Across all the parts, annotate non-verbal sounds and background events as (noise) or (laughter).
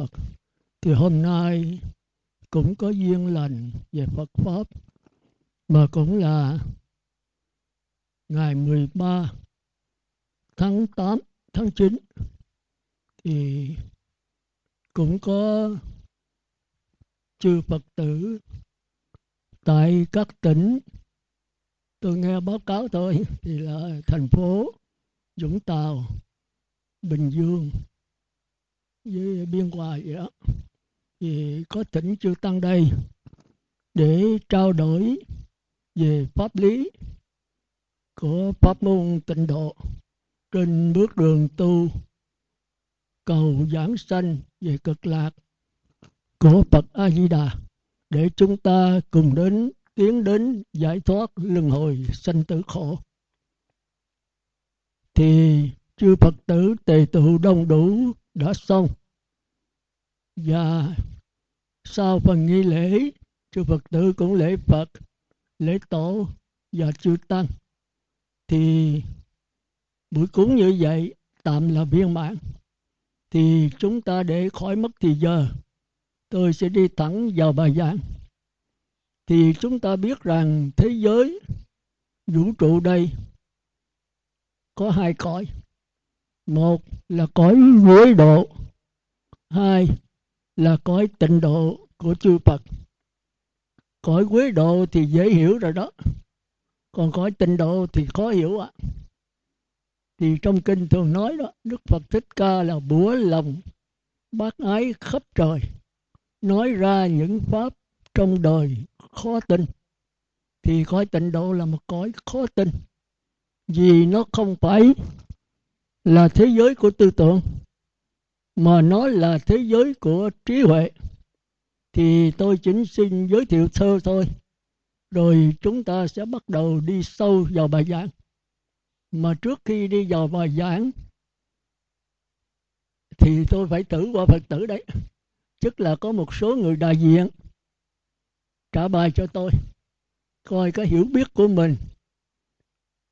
Phật. Thì hôm nay cũng có duyên lành về Phật Pháp, mà cũng là ngày 13 tháng 8 tháng 9 thì cũng có chư Phật tử tại các tỉnh. Tôi nghe báo cáo thôi, thì là thành phố Vũng Tàu, Bình Dương với biên hòa vậy đó thì có tỉnh chưa tăng đây để trao đổi về pháp lý của pháp môn tịnh độ trên bước đường tu cầu giảng sanh về cực lạc của Phật A Di Đà để chúng ta cùng đến, tiến đến giải thoát luân hồi sanh tử khổ. Thì chư Phật tử tề tụ đông đủ đã xong. Và sau phần nghi lễ, chư Phật tử cũng lễ Phật, lễ tổ và chư Tăng. Thì buổi cúng như vậy tạm là viên mãn. Thì chúng ta để khỏi mất thì giờ, tôi sẽ đi thẳng vào bài giảng. Thì chúng ta biết rằng thế giới, vũ trụ đây có hai cõi một là cõi quế độ. Hai là cõi tịnh độ của chư Phật. Cõi quế độ thì dễ hiểu rồi đó. Còn cõi tịnh độ thì khó hiểu ạ. À. thì trong kinh thường nói đó, Đức Phật Thích Ca là bủa lòng bác ái khắp trời, nói ra những pháp trong đời khó tin. Thì cõi tịnh độ là một cõi khó tin, vì nó không phải là thế giới của tư tưởng, mà nó là thế giới của trí huệ, thì tôi chính xin giới thiệu sơ thôi. Rồi chúng ta sẽ bắt đầu đi sâu vào bài giảng. Mà trước khi đi vào bài giảng, thì tôi phải tử qua phật tử đấy. Tức là có một số người đại diện trả bài cho tôi, coi cái hiểu biết của mình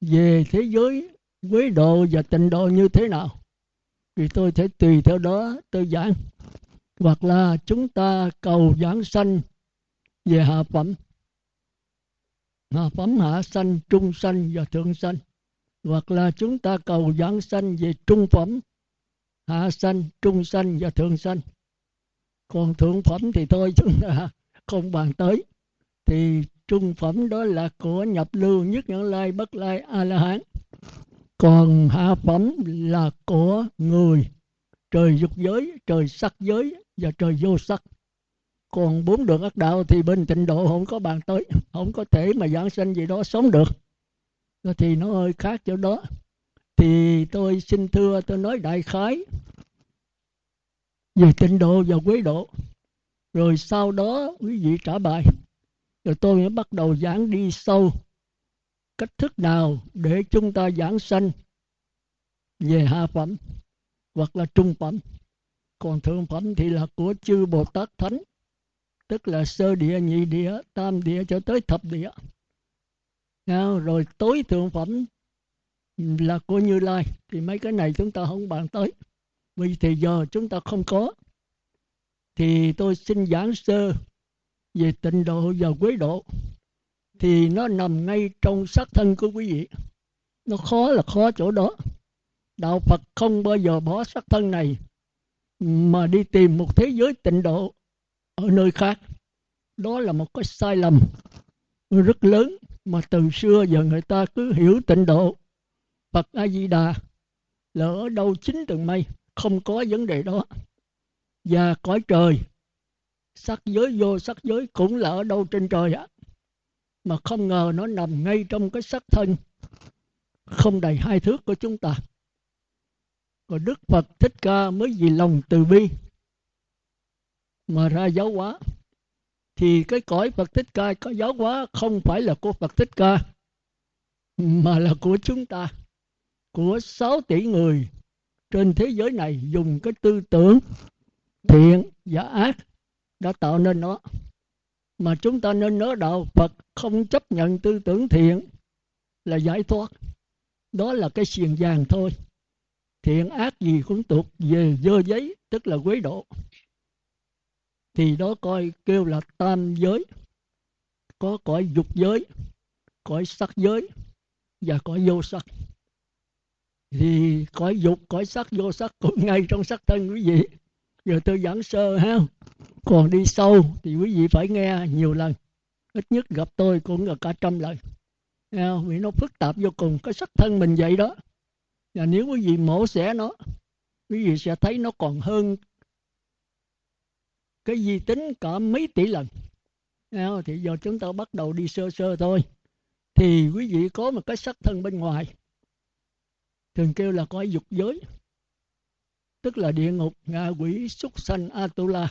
về thế giới quý độ và tịnh độ như thế nào? Thì tôi sẽ tùy theo đó, tôi giảng. Hoặc là chúng ta cầu giảng sanh về hạ phẩm. Hạ phẩm, hạ sanh, trung sanh và thượng sanh. Hoặc là chúng ta cầu giảng sanh về trung phẩm, hạ sanh, trung sanh và thượng sanh. Còn thượng phẩm thì thôi, (laughs) chúng ta không bàn tới. Thì trung phẩm đó là của nhập lưu nhất nhãn lai bất lai a la hán còn hạ phẩm là của người, trời dục giới, trời sắc giới và trời vô sắc. Còn bốn đường ác đạo thì bên tịnh độ không có bàn tới, không có thể mà giảng sanh gì đó sống được. Thì nó hơi khác chỗ đó. Thì tôi xin thưa, tôi nói đại khái về tịnh độ và quế độ. Rồi sau đó quý vị trả bài. Rồi tôi mới bắt đầu giảng đi sâu cách thức nào để chúng ta giảng sanh về hạ phẩm hoặc là trung phẩm? Còn thượng phẩm thì là của chư bồ tát thánh, tức là sơ địa, nhị địa, tam địa cho tới thập địa. Nào, rồi tối thượng phẩm là của như lai, thì mấy cái này chúng ta không bàn tới. Vì thì giờ chúng ta không có. Thì tôi xin giảng sơ về tịnh độ và quế độ thì nó nằm ngay trong xác thân của quý vị. Nó khó là khó chỗ đó. Đạo phật không bao giờ bỏ xác thân này, mà đi tìm một thế giới tịnh độ ở nơi khác. Đó là một cái sai lầm rất lớn mà từ xưa giờ người ta cứ hiểu tịnh độ. Phật A Di Đà là ở đâu chính tầng mây, không có vấn đề đó. Và cõi trời, sắc giới vô sắc giới cũng là ở đâu trên trời á mà không ngờ nó nằm ngay trong cái sắc thân. Không đầy hai thước của chúng ta. Còn Đức Phật Thích Ca mới vì lòng từ bi mà ra giáo hóa. Thì cái cõi Phật Thích Ca có giáo hóa không phải là của Phật Thích Ca, mà là của chúng ta, của 6 tỷ người trên thế giới này dùng cái tư tưởng thiện và ác đã tạo nên nó mà chúng ta nên nhớ đạo Phật không chấp nhận tư tưởng thiện là giải thoát. Đó là cái xiềng vàng thôi. Thiện ác gì cũng tuột về dơ giấy, tức là quế độ thì đó coi kêu là tam giới. Có cõi dục giới, cõi sắc giới và cõi vô sắc. Thì cõi dục, cõi sắc, vô sắc cũng ngay trong sắc thân quý vị giờ tôi giảng sơ, ha? Còn đi sâu thì quý vị phải nghe nhiều lần. Ít nhất gặp tôi cũng là cả trăm lần. Vì nó phức tạp vô cùng. Cái sắc thân mình vậy đó. Và nếu quý vị mổ xẻ nó, quý vị sẽ thấy nó còn hơn cái di tính cả mấy tỷ lần. Thì giờ chúng ta bắt đầu đi sơ sơ thôi. Thì quý vị có một cái sắc thân bên ngoài. Thường kêu là có dục giới tức là địa ngục, ngạ quỷ, súc sanh, atula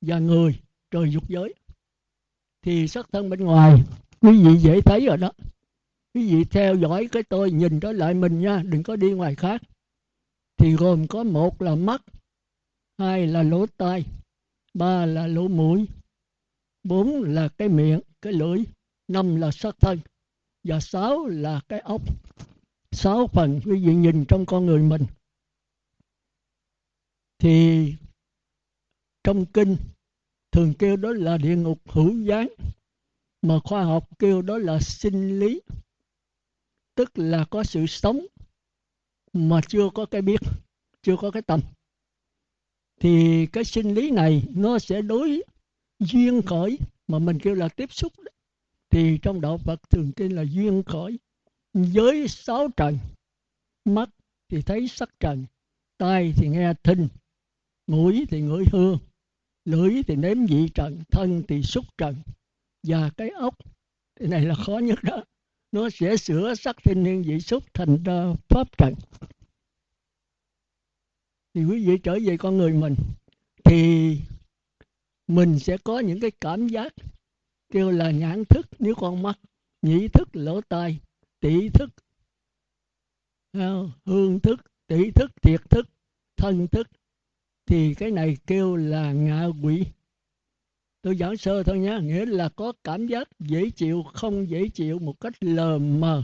và người trời dục giới. Thì sắc thân bên ngoài, quý vị dễ thấy rồi đó. Quý vị theo dõi cái tôi, nhìn trở lại mình nha, đừng có đi ngoài khác. Thì gồm có một là mắt, hai là lỗ tai, ba là lỗ mũi, bốn là cái miệng, cái lưỡi, năm là sắc thân, và sáu là cái ốc. Sáu phần quý vị nhìn trong con người mình thì trong kinh thường kêu đó là địa ngục hữu gián, mà khoa học kêu đó là sinh lý, tức là có sự sống mà chưa có cái biết, chưa có cái tâm thì cái sinh lý này nó sẽ đối duyên khởi mà mình kêu là tiếp xúc đó. thì trong đạo Phật thường kêu là duyên khởi với sáu trần, mắt thì thấy sắc trần, tai thì nghe thinh mũi thì ngửi hương lưỡi thì nếm vị trần thân thì xúc trần. Và cái ốc cái này là khó nhất đó. Nó sẽ sửa sắc thiên niên vị xúc thành uh, pháp trần. Thì quý vị trở về con người mình thì mình sẽ có những cái cảm giác kêu là nhãn thức nếu con mắt nhĩ thức lỗ tai tỷ thức ờ, hương thức tỷ thức thiệt thức thân thức thì cái này kêu là ngạ quỷ. Tôi giảng sơ thôi nhé nghĩa là có cảm giác dễ chịu, không dễ chịu một cách lờ mờ.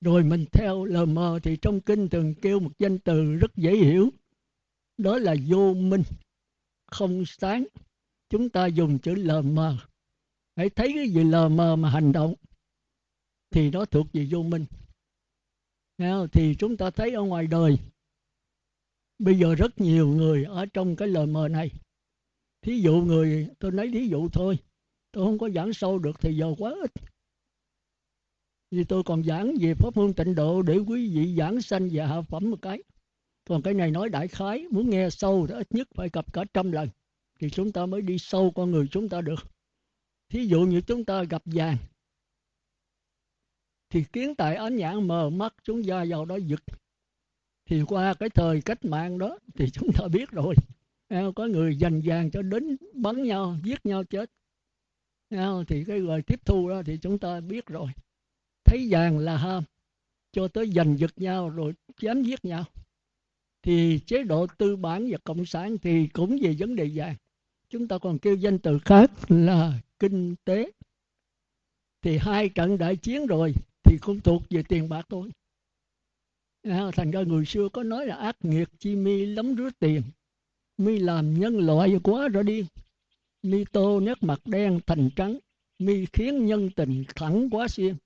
Rồi mình theo lờ mờ thì trong kinh thường kêu một danh từ rất dễ hiểu. Đó là vô minh, không sáng. Chúng ta dùng chữ lờ mờ. Hãy thấy cái gì lờ mờ mà hành động, thì nó thuộc về vô minh. Thì chúng ta thấy ở ngoài đời bây giờ rất nhiều người ở trong cái lời mờ này. Thí dụ người, tôi lấy thí dụ thôi, tôi không có giảng sâu được thì giờ quá ít. Vì tôi còn giảng về pháp môn tịnh độ để quý vị giảng sanh và hạ phẩm một cái. Còn cái này nói đại khái, muốn nghe sâu thì ít nhất phải gặp cả trăm lần, thì chúng ta mới đi sâu con người chúng ta được. Thí dụ như chúng ta gặp vàng, thì kiến tại ánh nhãn mờ mắt, chúng ta vào đó giật thì qua cái thời cách mạng đó thì chúng ta biết rồi. Có người dành vàng cho đến bắn nhau, giết nhau chết. Thì cái người tiếp thu đó thì chúng ta biết rồi. Thấy vàng là ham, cho tới giành giật nhau rồi chém giết nhau. Thì chế độ tư bản và cộng sản thì cũng về vấn đề vàng. Chúng ta còn kêu danh từ khác là kinh tế. Thì hai trận đại chiến rồi thì cũng thuộc về tiền bạc thôi. À, thành ra người xưa có nói là ác nghiệt chi mi lắm rứa tiền. Mi làm nhân loại quá rồi đi. Mi tô nét mặt đen thành trắng. Mi khiến nhân tình thẳng quá xiên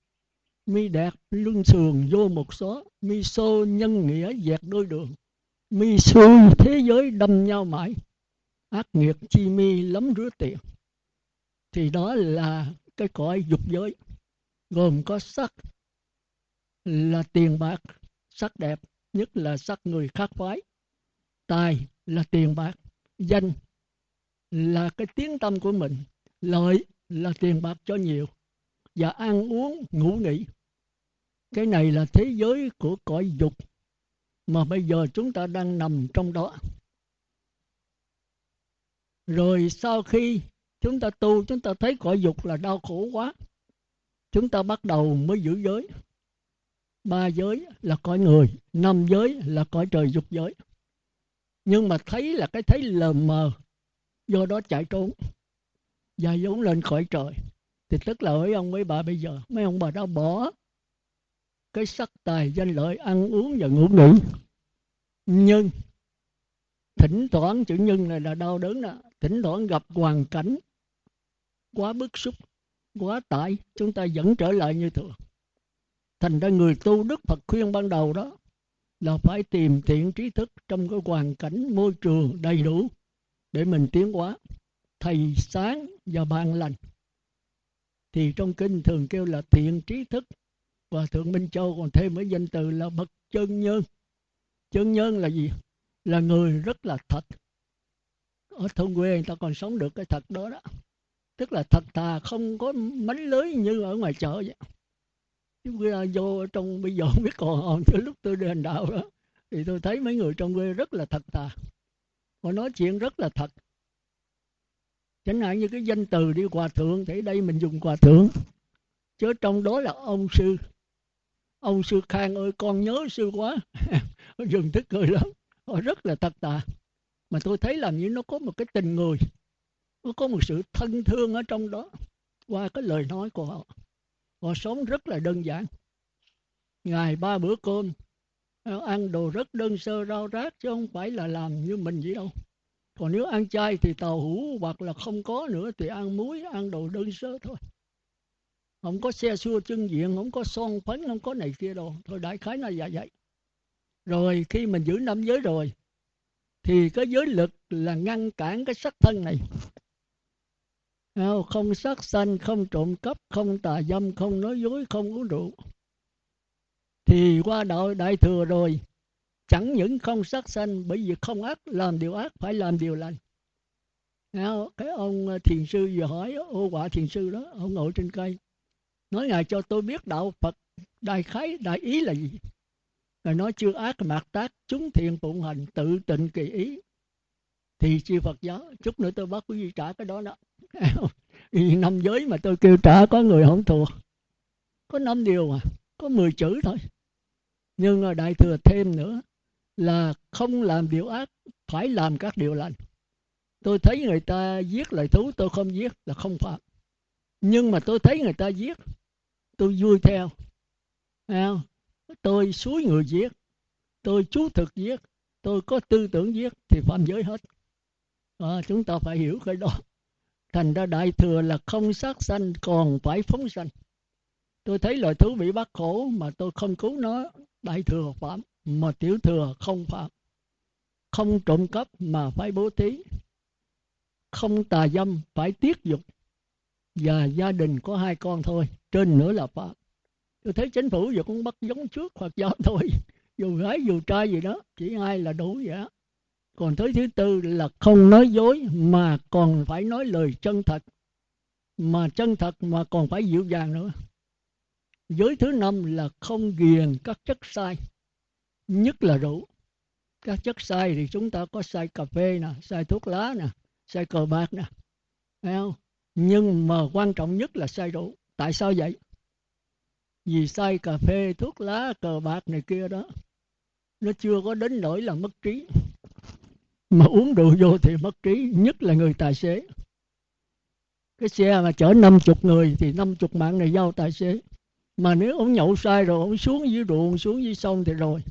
mi đạt lưng sườn vô một xó. Mi xô nhân nghĩa dẹt đôi đường. Mi xui thế giới đâm nhau mãi. Ác nghiệt chi mi lắm rứa tiền. Thì đó là cái cõi dục giới. Gồm có sắc là tiền bạc sắc đẹp, nhất là sắc người khác phái. Tài là tiền bạc, danh là cái tiếng tâm của mình, lợi là tiền bạc cho nhiều, và ăn uống, ngủ nghỉ. Cái này là thế giới của cõi dục mà bây giờ chúng ta đang nằm trong đó. Rồi sau khi chúng ta tu, chúng ta thấy cõi dục là đau khổ quá, chúng ta bắt đầu mới giữ giới ba giới là cõi người, năm giới là cõi trời dục giới. Nhưng mà thấy là cái thấy lờ mờ, do đó chạy trốn và vốn lên khỏi trời. Thì tức là mấy ông mấy bà bây giờ, mấy ông bà đã bỏ cái sắc tài danh lợi ăn uống và ngủ nghỉ. Nhưng thỉnh thoảng, chữ nhân này là đau đớn đó, thỉnh thoảng gặp hoàn cảnh quá bức xúc, quá tải, chúng ta vẫn trở lại như thường thành ra người tu đức phật khuyên ban đầu đó là phải tìm thiện trí thức trong cái hoàn cảnh môi trường đầy đủ để mình tiến hóa. Thầy sáng và ban lành. Thì trong kinh thường kêu là thiện trí thức và thượng minh châu còn thêm với danh từ là bậc chân nhân. Chân nhân là gì? Là người rất là thật. Ở thôn quê người ta còn sống được cái thật đó đó. Tức là thật thà, không có mánh lưới như ở ngoài chợ vậy chúng ra vô trong bây giờ không biết còn không chứ lúc tôi đi hành đạo đó. Thì tôi thấy mấy người trong quê rất là thật thà. Họ nói chuyện rất là thật. Chẳng hạn như cái danh từ đi hòa thượng, thì đây mình dùng hòa thượng. Chứ trong đó là ông sư. Ông sư khang ơi, con nhớ sư quá. (laughs) Dừng thức cười lắm. Họ rất là thật thà. Mà tôi thấy làm như nó có một cái tình người. Nó có một sự thân thương ở trong đó. Qua cái lời nói của họ họ sống rất là đơn giản. Ngày ba bữa cơm ờ, ăn đồ rất đơn sơ, rau rác chứ không phải là làm như mình vậy đâu. Còn nếu ăn chay thì tàu hũ hoặc là không có nữa thì ăn muối, ăn đồ đơn sơ thôi. Không có xe xua chân diện, không có son phấn, không có này kia đâu. Thôi đại khái là dạ vậy. Rồi khi mình giữ năm giới rồi, thì cái giới lực là ngăn cản cái sắc thân này không sát sanh, không trộm cắp, không tà dâm, không nói dối, không uống rượu. Thì qua đạo đại thừa rồi, chẳng những không sát sanh, bởi vì không ác, làm điều ác, phải làm điều lành. Cái ông à, thiền sư vừa hỏi, ô quả thiền sư đó, ông ngồi trên cây, nói, ngài cho tôi biết đạo phật đại khái, đại ý là gì? Ngài nói, chưa ác mạt tác, chúng thiện phụng hành tự tịnh kỳ ý. Thì chi phật giáo, chút nữa tôi bắt quý vị trả cái đó đó. (laughs) năm giới mà tôi kêu trả có người không thuộc có năm điều à, có 10 chữ thôi. Nhưng đại thừa thêm nữa là không làm điều ác phải làm các điều lành. Tôi thấy người ta giết lời thú tôi không giết là không phạm. Nhưng mà tôi thấy người ta giết tôi vui theo. Tôi suối người giết tôi chú thực giết tôi có tư tưởng giết thì phạm giới hết. À, chúng ta phải hiểu cái đó thành ra đại thừa là không sát sanh, còn phải phóng sanh. Tôi thấy loài thú bị bắt khổ mà tôi không cứu nó. Đại thừa phạm mà tiểu thừa không phạm. Không trộm cắp mà phải bố thí. Không tà dâm phải tiết dục. Và gia đình có hai con thôi, trên nữa là phạm tôi thấy chính phủ giờ cũng bắt giống trước hoặc do thôi. (laughs) Dù gái, dù trai gì đó, chỉ ai là đủ vậy đó còn tới thứ tư là không nói dối mà còn phải nói lời chân thật. Mà chân thật mà còn phải dịu dàng nữa. Giới thứ năm là không ghiền các chất sai, nhất là rượu. Các chất sai thì chúng ta có sai cà phê nè, sai thuốc lá nè, sai cờ bạc nè thấy không? Nhưng mà quan trọng nhất là sai rượu. Tại sao vậy? Vì sai cà phê, thuốc lá, cờ bạc này kia đó, nó chưa có đến nỗi là mất trí mà uống rượu vô thì mất trí, nhất là người tài xế. Cái xe mà chở năm chục người thì năm chục mạng này giao tài xế. Mà nếu ông nhậu sai rồi, ông xuống dưới ruộng, xuống dưới sông thì rồi.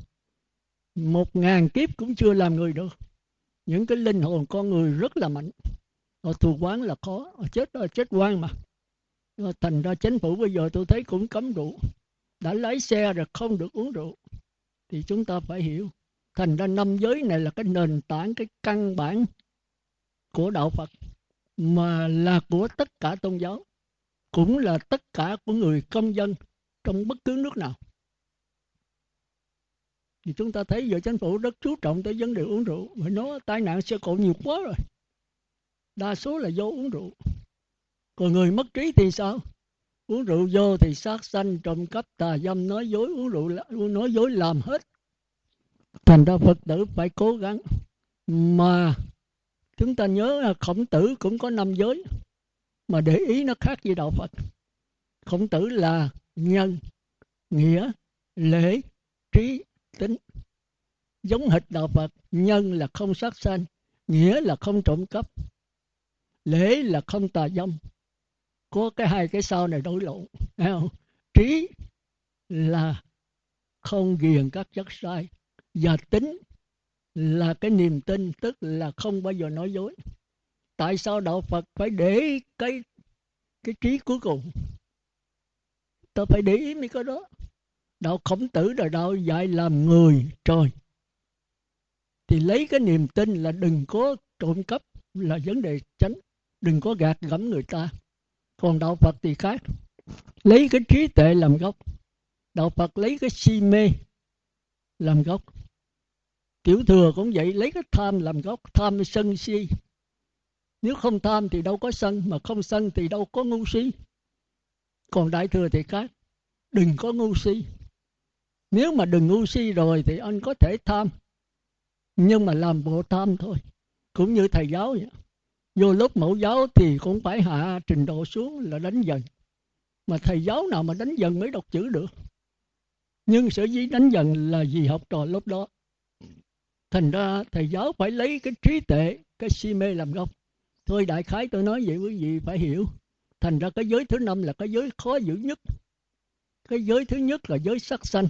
Một ngàn kiếp cũng chưa làm người được. Những cái linh hồn con người rất là mạnh. Họ thù quán là khó. Họ chết là chết quan mà. Thành ra chính phủ, bây giờ tôi thấy cũng cấm rượu. Đã lái xe rồi không được uống rượu. Thì chúng ta phải hiểu thành ra năm giới này là cái nền tảng, cái căn bản của đạo phật, mà là của tất cả tôn giáo, cũng là tất cả của người công dân trong bất cứ nước nào. Thì chúng ta thấy giờ chính phủ rất chú trọng tới vấn đề uống rượu. Mà nó tai nạn xe cộ nhiều quá rồi. Đa số là do uống rượu. Còn người mất trí thì sao? Uống rượu vô thì sát sanh, trộm cắp, tà dâm, nói dối, uống rượu nói dối làm hết thành ra phật tử phải cố gắng. Mà chúng ta nhớ là khổng tử cũng có năm giới, mà để ý nó khác với đạo phật. Khổng tử là nhân, nghĩa, lễ, trí, tính. Giống hệt đạo phật, nhân là không sát sanh, nghĩa là không trộm cắp, lễ là không tà dâm. Có cái hai cái sau này đổi lộn không? trí là không ghiền các chất sai và tính là cái niềm tin, tức là không bao giờ nói dối. Tại sao đạo phật phải để cái cái trí cuối cùng? Ta phải để ý mấy cái đó. Đạo khổng tử là đạo dạy làm người trời. Thì lấy cái niềm tin là đừng có trộm cắp là vấn đề tránh đừng có gạt gẫm người ta. Còn đạo phật thì khác. Lấy cái trí tuệ làm gốc. Đạo phật lấy cái si mê làm gốc tiểu thừa cũng vậy, lấy cái tham làm gốc, tham sân si. Nếu không tham thì đâu có sân, mà không sân thì đâu có ngu si. Còn đại thừa thì khác, đừng có ngu si. Nếu mà đừng ngu si rồi thì anh có thể tham, nhưng mà làm bộ tham thôi. Cũng như thầy giáo vậy. Vô lớp mẫu giáo thì cũng phải hạ trình độ xuống là đánh dần. Mà thầy giáo nào mà đánh dần mới đọc chữ được. Nhưng sở dĩ đánh dần là vì học trò lúc đó thành ra thầy giáo phải lấy cái trí tuệ, cái si mê làm gốc. Thôi đại khái tôi nói vậy quý vị phải hiểu. Thành ra cái giới thứ năm là cái giới khó giữ nhất. Cái giới thứ nhất là giới sắc sanh.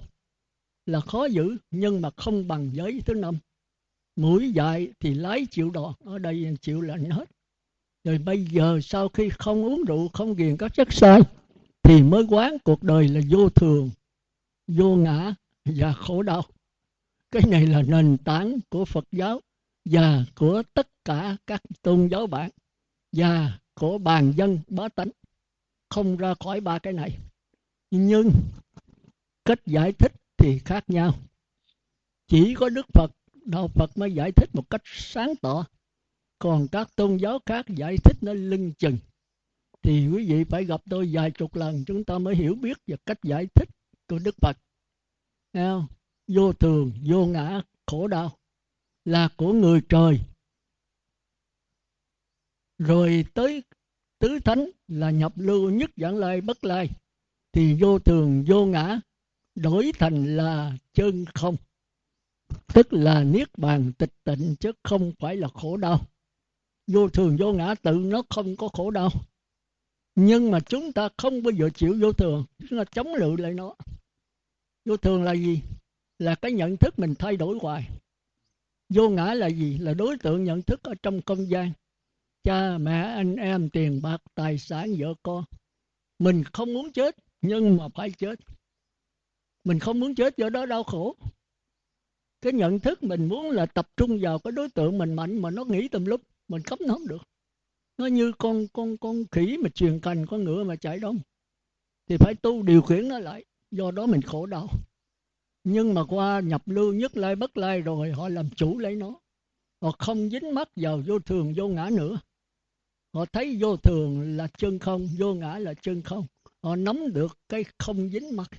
Là khó giữ, nhưng mà không bằng giới thứ năm. Mũi dại thì lái chịu đòn, ở đây chịu lạnh hết. Rồi bây giờ sau khi không uống rượu, không ghiền các chất sai, thì mới quán cuộc đời là vô thường, vô ngã và khổ đau cái này là nền tảng của phật giáo và của tất cả các tôn giáo bạn và của bàn dân bá tánh. Không ra khỏi ba cái này. Nhưng cách giải thích thì khác nhau. Chỉ có đức phật, đạo phật mới giải thích một cách sáng tỏ. Còn các tôn giáo khác giải thích nó lưng chừng. Thì quý vị phải gặp tôi vài chục lần chúng ta mới hiểu biết về cách giải thích của đức phật. Nghe không? Vô thường, vô ngã, khổ đau, là của người trời. Rồi tới tứ thánh là nhập lưu nhất dạng lai bất lai, thì vô thường, vô ngã, đổi thành là chân không, tức là niết bàn tịch tịnh chứ không phải là khổ đau. Vô thường, vô ngã, tự nó không có khổ đau. Nhưng mà chúng ta không bao giờ chịu vô thường, chúng ta chống lự lại nó. Vô thường là gì? Là cái nhận thức mình thay đổi hoài. Vô ngã là gì? Là đối tượng nhận thức ở trong không gian. Cha, mẹ, anh em, tiền bạc, tài sản, vợ con. Mình không muốn chết, nhưng mà phải chết. Mình không muốn chết, do đó đau khổ. Cái nhận thức mình muốn là tập trung vào cái đối tượng mình mạnh mà nó nghĩ tùm lúc mình cấm nó không được. Nó như con con con khỉ mà truyền cành con ngựa mà chạy đông thì phải tu điều khiển nó lại, do đó mình khổ đau nhưng mà qua nhập lưu nhất lai bất lai rồi, họ làm chủ lấy nó. Họ không dính mắc vào vô thường, vô ngã nữa. Họ thấy vô thường là chân không, vô ngã là chân không. Họ nắm được cái không dính mắc.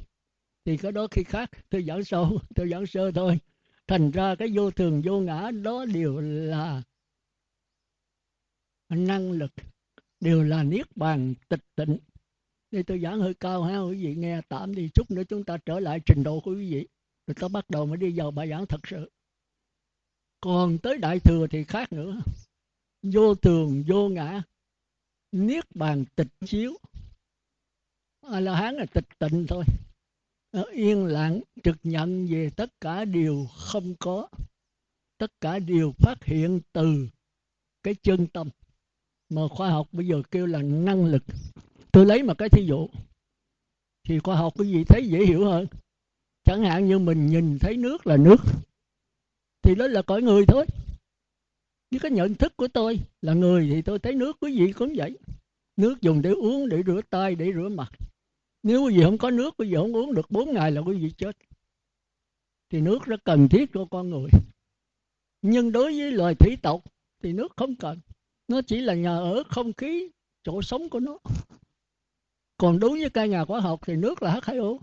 Thì cái đó khi khác, tôi giảng sâu, (laughs) tôi giảng sơ thôi. Thành ra cái vô thường, vô ngã đó đều là năng lực, đều là niết bàn tịch tịnh. Đây tôi giảng hơi cao ha, quý vị nghe tạm đi chút nữa chúng ta trở lại trình độ của quý vị. Người ta bắt đầu mới đi vào bài giảng thật sự. Còn tới đại thừa thì khác nữa. Vô thường, vô ngã, niết bàn tịch chiếu. A la hán là tịch tịnh thôi. Ờ, yên lặng trực nhận về tất cả điều không có. Tất cả điều phát hiện từ cái chân tâm. Mà khoa học bây giờ kêu là năng lực. Tôi lấy một cái thí dụ. Thì khoa học cái gì thấy dễ hiểu hơn? Chẳng hạn như mình nhìn thấy nước là nước, thì đó là cõi người thôi. Với cái nhận thức của tôi là người thì tôi thấy nước quý vị cũng vậy. Nước dùng để uống, để rửa tay, để rửa mặt. Nếu quý vị không có nước, quý vị không uống được 4 ngày là quý vị chết. Thì nước rất cần thiết cho con người. Nhưng đối với loài thủy tộc thì nước không cần. Nó chỉ là nhà ở không khí, chỗ sống của nó. Còn đối với các nhà khoa học thì nước là H2O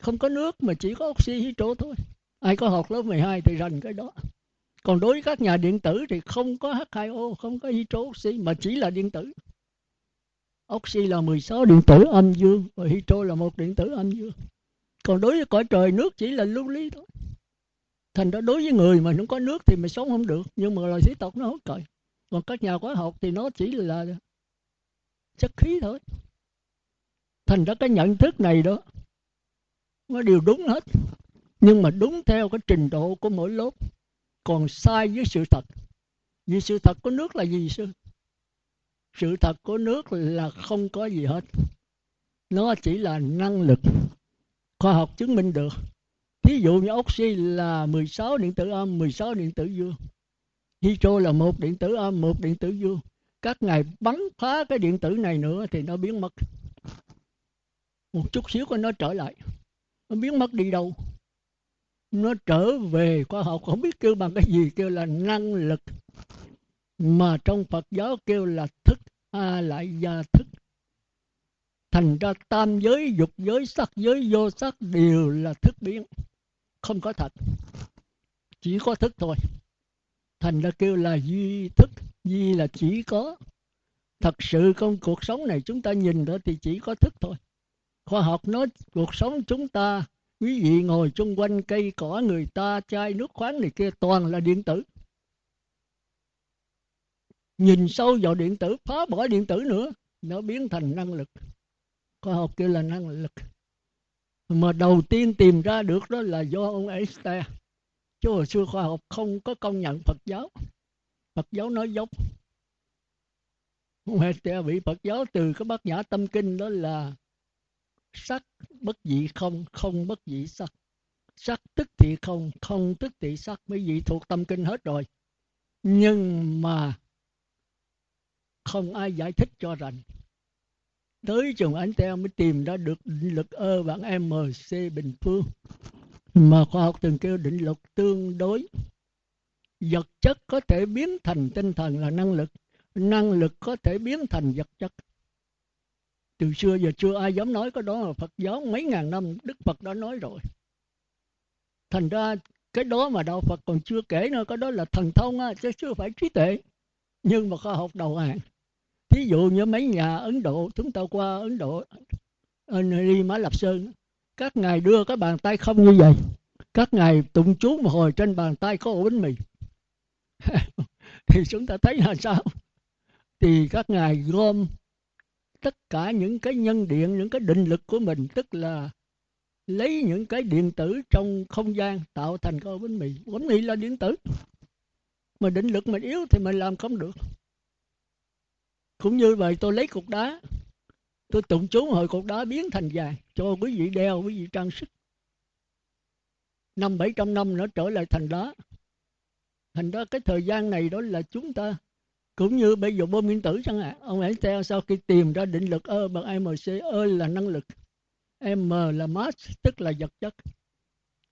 không có nước mà chỉ có oxy hydro thôi. Ai có học lớp 12 thì rành cái đó. Còn đối với các nhà điện tử thì không có H2O không có hydro oxy, mà chỉ là điện tử. Oxy là 16 điện tử, âm dương, và hydro là một điện tử, âm dương. Còn đối với cõi trời, nước chỉ là lưu ly thôi. Thành ra đối với người mà không có nước thì mình sống không được. Nhưng mà loài sĩ tộc nó không cần. Còn các nhà khoa học thì nó chỉ là chất khí thôi. Thành ra cái nhận thức này đó nó đều đúng hết. Nhưng mà đúng theo cái trình độ của mỗi lớp. Còn sai với sự thật. Vì sự thật của nước là gì, sư? Sự thật của nước là không có gì hết. Nó chỉ là năng lực khoa học chứng minh được. Thí dụ như oxy là 16 điện tử âm 16 điện tử dương. Hydro là một điện tử âm, một điện tử dương. Các ngài bắn phá cái điện tử này nữa thì nó biến mất. Một chút xíu của nó trở lại nó biến mất đi đâu. Nó trở về khoa học, không biết kêu bằng cái gì, kêu là năng lực. Mà trong Phật giáo kêu là thức a lại gia thức. Thành ra tam giới, dục giới, sắc giới, vô sắc đều là thức biến. Không có thật. Chỉ có thức thôi. Thành ra kêu là duy thức. Duy là chỉ có. Thật sự trong cuộc sống này chúng ta nhìn đó thì chỉ có thức thôi khoa học nói cuộc sống chúng ta, quý vị ngồi chung quanh cây cỏ, người ta chai nước khoáng này kia, toàn là điện tử. Nhìn sâu vào điện tử, phá bỏ điện tử nữa, nó biến thành năng lực. Khoa học kêu là năng lực. Mà đầu tiên tìm ra được đó là do ông Einstein. Chứ hồi xưa khoa học không có công nhận Phật giáo. Phật giáo nói dốc. Ông Einstein bị Phật giáo từ cái bát nhã tâm kinh đó là sắc bất dị không không bất dị sắc. Sắc tức thị không không tức thị sắc. Mấy vị thuộc tâm kinh hết rồi. Nhưng mà không ai giải thích cho rành. Tới trường anh teo mới tìm ra được định lực ơ bằng mc bình phương. Mà khoa học từng kêu định luật tương đối. Vật chất có thể biến thành tinh thần là năng lực. Năng lực có thể biến thành vật chất từ xưa giờ chưa ai dám nói cái đó là phật giáo mấy ngàn năm đức phật đã nói rồi. Thành ra cái đó mà đạo phật còn chưa kể nữa, cái đó là thần thông á, chứ chưa phải trí tuệ. Nhưng mà khoa học đầu hàng. Thí dụ như mấy nhà ấn độ, chúng ta qua ấn độ đi mã Lập sơn, các ngài đưa cái bàn tay không như vậy. Các ngài tụng chú một hồi trên bàn tay có ổ bánh mì. (laughs) Thì chúng ta thấy là sao? Thì các ngài gom tất cả những cái nhân điện, những cái định lực của mình, tức là lấy những cái điện tử trong không gian tạo thành cái bánh mì. Bánh mì là điện tử. Mà định lực mình yếu thì mình làm không được. Cũng như vậy tôi lấy cục đá. Tôi tụng chú hồi cục đá biến thành vàng cho quý vị đeo, quý vị trang sức. Năm bảy trăm năm nó trở lại thành đá. Thành ra cái thời gian này đó là chúng ta cũng như bây giờ bom nguyên tử chẳng hạn. Ông Einstein sau khi tìm ra định lực E bằng mc E là năng lực. M là mass, tức là vật chất.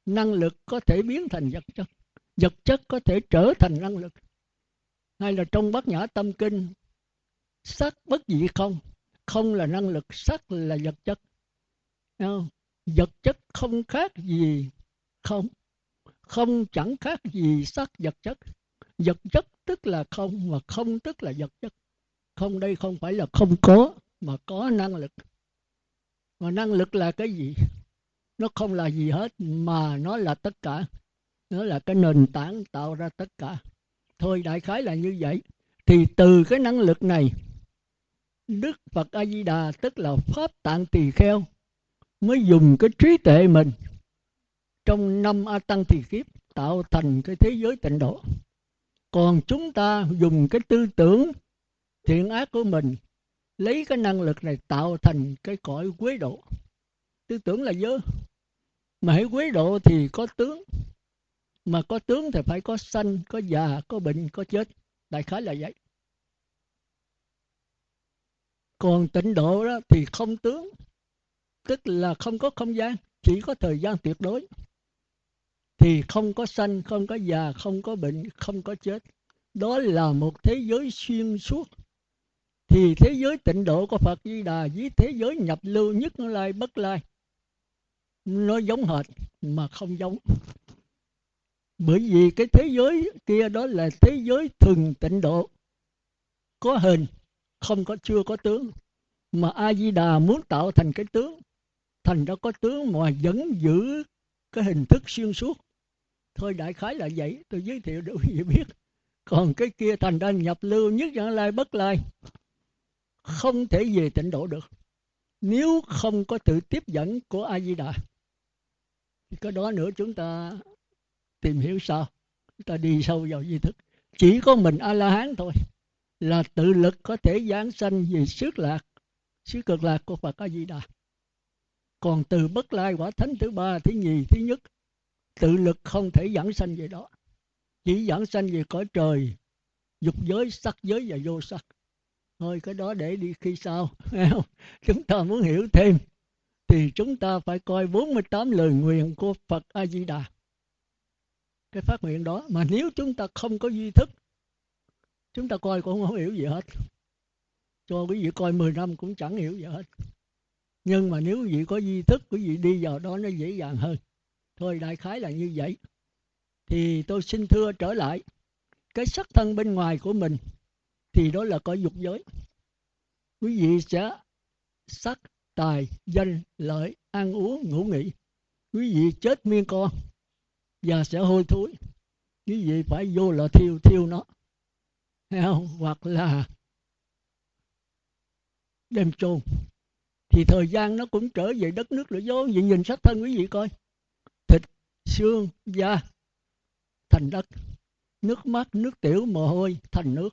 Năng lực có thể biến thành vật chất. Vật chất có thể trở thành năng lực. Hay là trong bát nhã tâm kinh, sắc bất dị không? Không là năng lực, sắc là vật chất. Không? vật chất không khác gì không? Không chẳng khác gì sắc vật chất. Vật chất tức là không mà không tức là vật chất. Không đây không phải là không có, mà có năng lực. Mà năng lực là cái gì? Nó không là gì hết, mà nó là tất cả. Nó là cái nền tảng tạo ra tất cả. Thôi, đại khái là như vậy. Thì từ cái năng lực này, đức phật a di đà tức là pháp tạng tỳ kheo mới dùng cái trí tuệ mình trong năm a tăng tỳ kiếp tạo thành cái thế giới tịnh độ còn chúng ta dùng cái tư tưởng thiện ác của mình, lấy cái năng lực này tạo thành cái cõi quế độ. Tư tưởng là dơ. Mà hãy quế độ thì có tướng. Mà có tướng thì phải có sanh, có già, có bệnh, có chết. Đại khái là vậy. Còn tịnh độ đó thì không tướng, tức là không có không gian, chỉ có thời gian tuyệt đối thì không có sanh, không có già, không có bệnh, không có chết. Đó là một thế giới xuyên suốt. Thì thế giới tịnh độ của Phật Di Đà với thế giới nhập lưu nhất lai bất lai, nó giống hệt mà không giống. Bởi vì cái thế giới kia đó là thế giới thường tịnh độ. Có hình, không có chưa có tướng. Mà a di đà muốn tạo thành cái tướng, thành ra có tướng mà vẫn giữ cái hình thức xuyên suốt thôi đại khái là vậy, tôi giới thiệu đủ gì biết. Còn cái kia thành ra nhập lưu nhất dạng lai bất lai. Không thể về tịnh độ được. Nếu không có sự tiếp dẫn của a di đà thì cái đó nữa chúng ta tìm hiểu sao chúng ta đi sâu vào di thức. Chỉ có mình a la hán thôi là tự lực có thể giáng sanh về sức lạc. Xứ cực lạc của Phật A Di Đà còn từ bất lai quả thánh thứ ba, thứ nhì, thứ nhất tự lực không thể giảng sanh về đó. Chỉ giảng sanh về cõi trời, dục giới, sắc giới và vô sắc. Thôi, cái đó để đi khi sau (laughs) chúng ta muốn hiểu thêm, thì chúng ta phải coi 48 lời nguyện của Phật A Di Đà cái phát nguyện đó, mà nếu chúng ta không có duy thức, chúng ta coi cũng không hiểu gì hết. Cho quý vị coi 10 năm cũng chẳng hiểu gì hết. Nhưng mà nếu quý vị có duy thức, quý vị đi vào đó nó dễ dàng hơn thôi đại khái là như vậy. Thì tôi xin thưa trở lại, cái sắc thân bên ngoài của mình thì đó là cõi dục giới. Quý vị sẽ sắc, tài, danh, lợi, ăn uống, ngủ nghỉ. Quý vị chết miên con và sẽ hôi thối. Quý vị phải vô là thiêu thiêu nó. Không? hoặc là đem chôn. Thì thời gian nó cũng trở về đất nước lửa gió vậy nhìn sách thân quý vị coi xương da thành đất. Nước mắt nước tiểu mồ hôi, thành nước.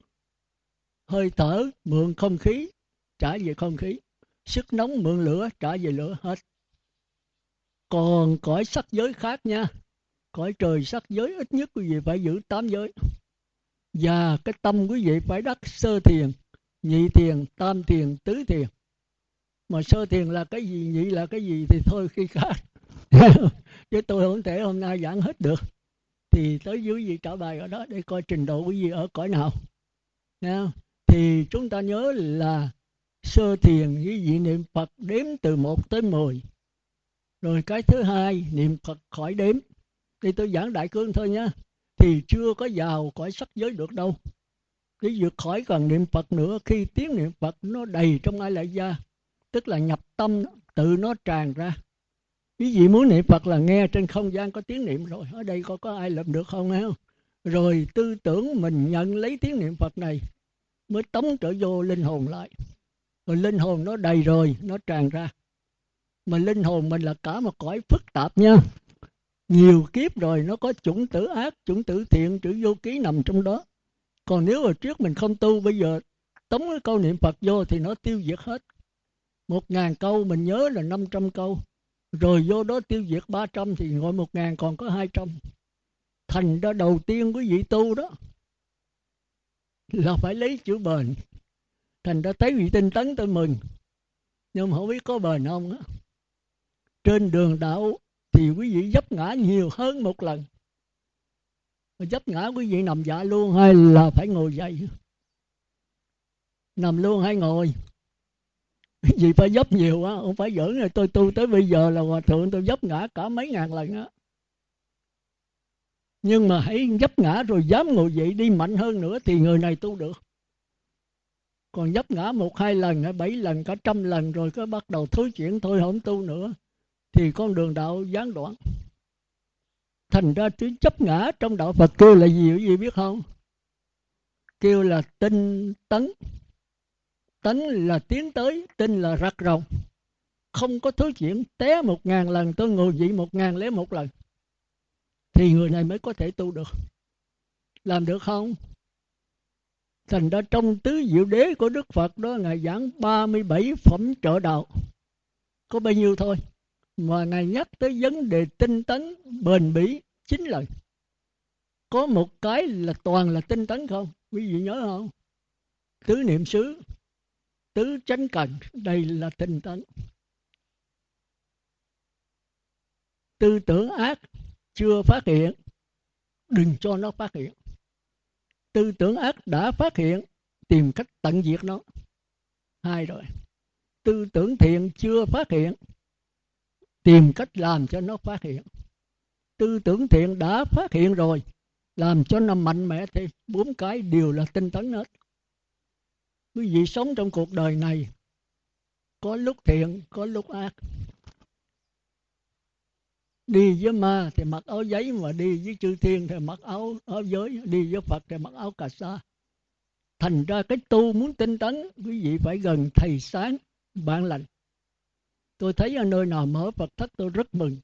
Hơi thở, mượn không khí, trả về không khí. Sức nóng, mượn lửa, trả về lửa, hết. Còn cõi sắc giới khác nha. Cõi trời sắc giới ít nhất quý vị phải giữ tám giới. Và cái tâm quý vị phải đắc sơ thiền, nhị thiền, tam thiền, tứ thiền. Mà sơ thiền là cái gì, nhị là cái gì thì thôi khi khác. (laughs) chứ tôi không thể hôm nay giảng hết được. Thì tới dưới gì trả bài ở đó để coi trình độ quý vị ở cõi nào. Nha. thì chúng ta nhớ là sơ thiền với vị niệm Phật đếm từ 1 tới 10 rồi cái thứ hai, niệm Phật khỏi đếm. Thì tôi giảng đại cương thôi nhé thì chưa có vào cõi sắc giới được đâu. Cái vượt khỏi cần niệm Phật nữa, khi tiếng niệm Phật nó đầy trong ai lại gia tức là nhập tâm, tự nó tràn ra quý vị muốn niệm Phật là nghe trên không gian có tiếng niệm rồi. Ở đây có có ai làm được không không rồi tư tưởng mình nhận lấy tiếng niệm Phật này mới tống trở vô linh hồn lại. Rồi linh hồn nó đầy rồi, nó tràn ra. Mà linh hồn mình là cả một cõi phức tạp nha. Nhiều kiếp rồi nó có chủng tử ác, chủng tử thiện, chữ vô ký nằm trong đó. Còn nếu hồi trước mình không tu, bây giờ tống cái câu niệm phật vô thì nó tiêu diệt hết. Một ngàn câu, mình nhớ là 500 câu rồi vô đó tiêu diệt 300 thì ngồi một ngàn, còn có 200 thành ra đầu tiên quý vị tu đó là phải lấy chữ bền. Thành ra thấy vị tinh tấn tôi mừng. Nhưng mà không biết có bền không á. Trên đường đạo thì quý vị dấp ngã nhiều hơn một lần. Dấp ngã quý vị nằm dạ luôn hay là phải ngồi dậy? Nằm luôn hay ngồi? (laughs) vì phải dấp nhiều á, không phải giỡn rồi. Tôi tu tới bây giờ là hòa thượng, tôi dấp ngã cả mấy ngàn lần á. Nhưng mà hãy dấp ngã rồi dám ngồi dậy đi mạnh hơn nữa thì người này tu được. Còn dấp ngã một, hai lần, hay bảy lần, cả trăm lần rồi cứ bắt đầu thối chuyển, thôi không tu nữa, thì con đường đạo gián đoạn. Thành ra chữ chấp ngã trong đạo phật kêu là gì, quý vị biết không? Kêu là tinh tấn tánh là tiến tới, tinh là rắc rồng không có thứ chuyện, té một ngàn lần, tôi ngồi dậy một ngàn lấy một lần. Thì người này mới có thể tu được. Làm được không? Thành ra trong tứ diệu đế của đức phật đó, ngài giảng 37 phẩm trợ đạo. Có bao nhiêu thôi. Mà ngài nhắc tới vấn đề tinh tấn, bền bỉ chín lần có một cái là toàn là tinh tấn không? Quý vị nhớ không? Tứ niệm xứ tứ chánh cần. Đây là tinh tấn. Tư tưởng ác chưa phát hiện, đừng cho nó phát hiện. Tư tưởng ác đã phát hiện, tìm cách tận diệt nó. Hai rồi. Tư tưởng thiện chưa phát hiện, tìm cách làm cho nó phát hiện. Tư tưởng thiện đã phát hiện rồi, làm cho nó mạnh mẽ thì bốn cái đều là tinh tấn hết quý vị sống trong cuộc đời này, có lúc thiện, có lúc ác. Đi với ma thì mặc áo giấy mà đi với chư thiên thì mặc áo áo giới. Đi với phật thì mặc áo cà sa. Thành ra cái tu muốn tinh tấn, quý vị phải gần thầy sáng bạn lành. Tôi thấy ở nơi nào mở phật thất, tôi rất mừng.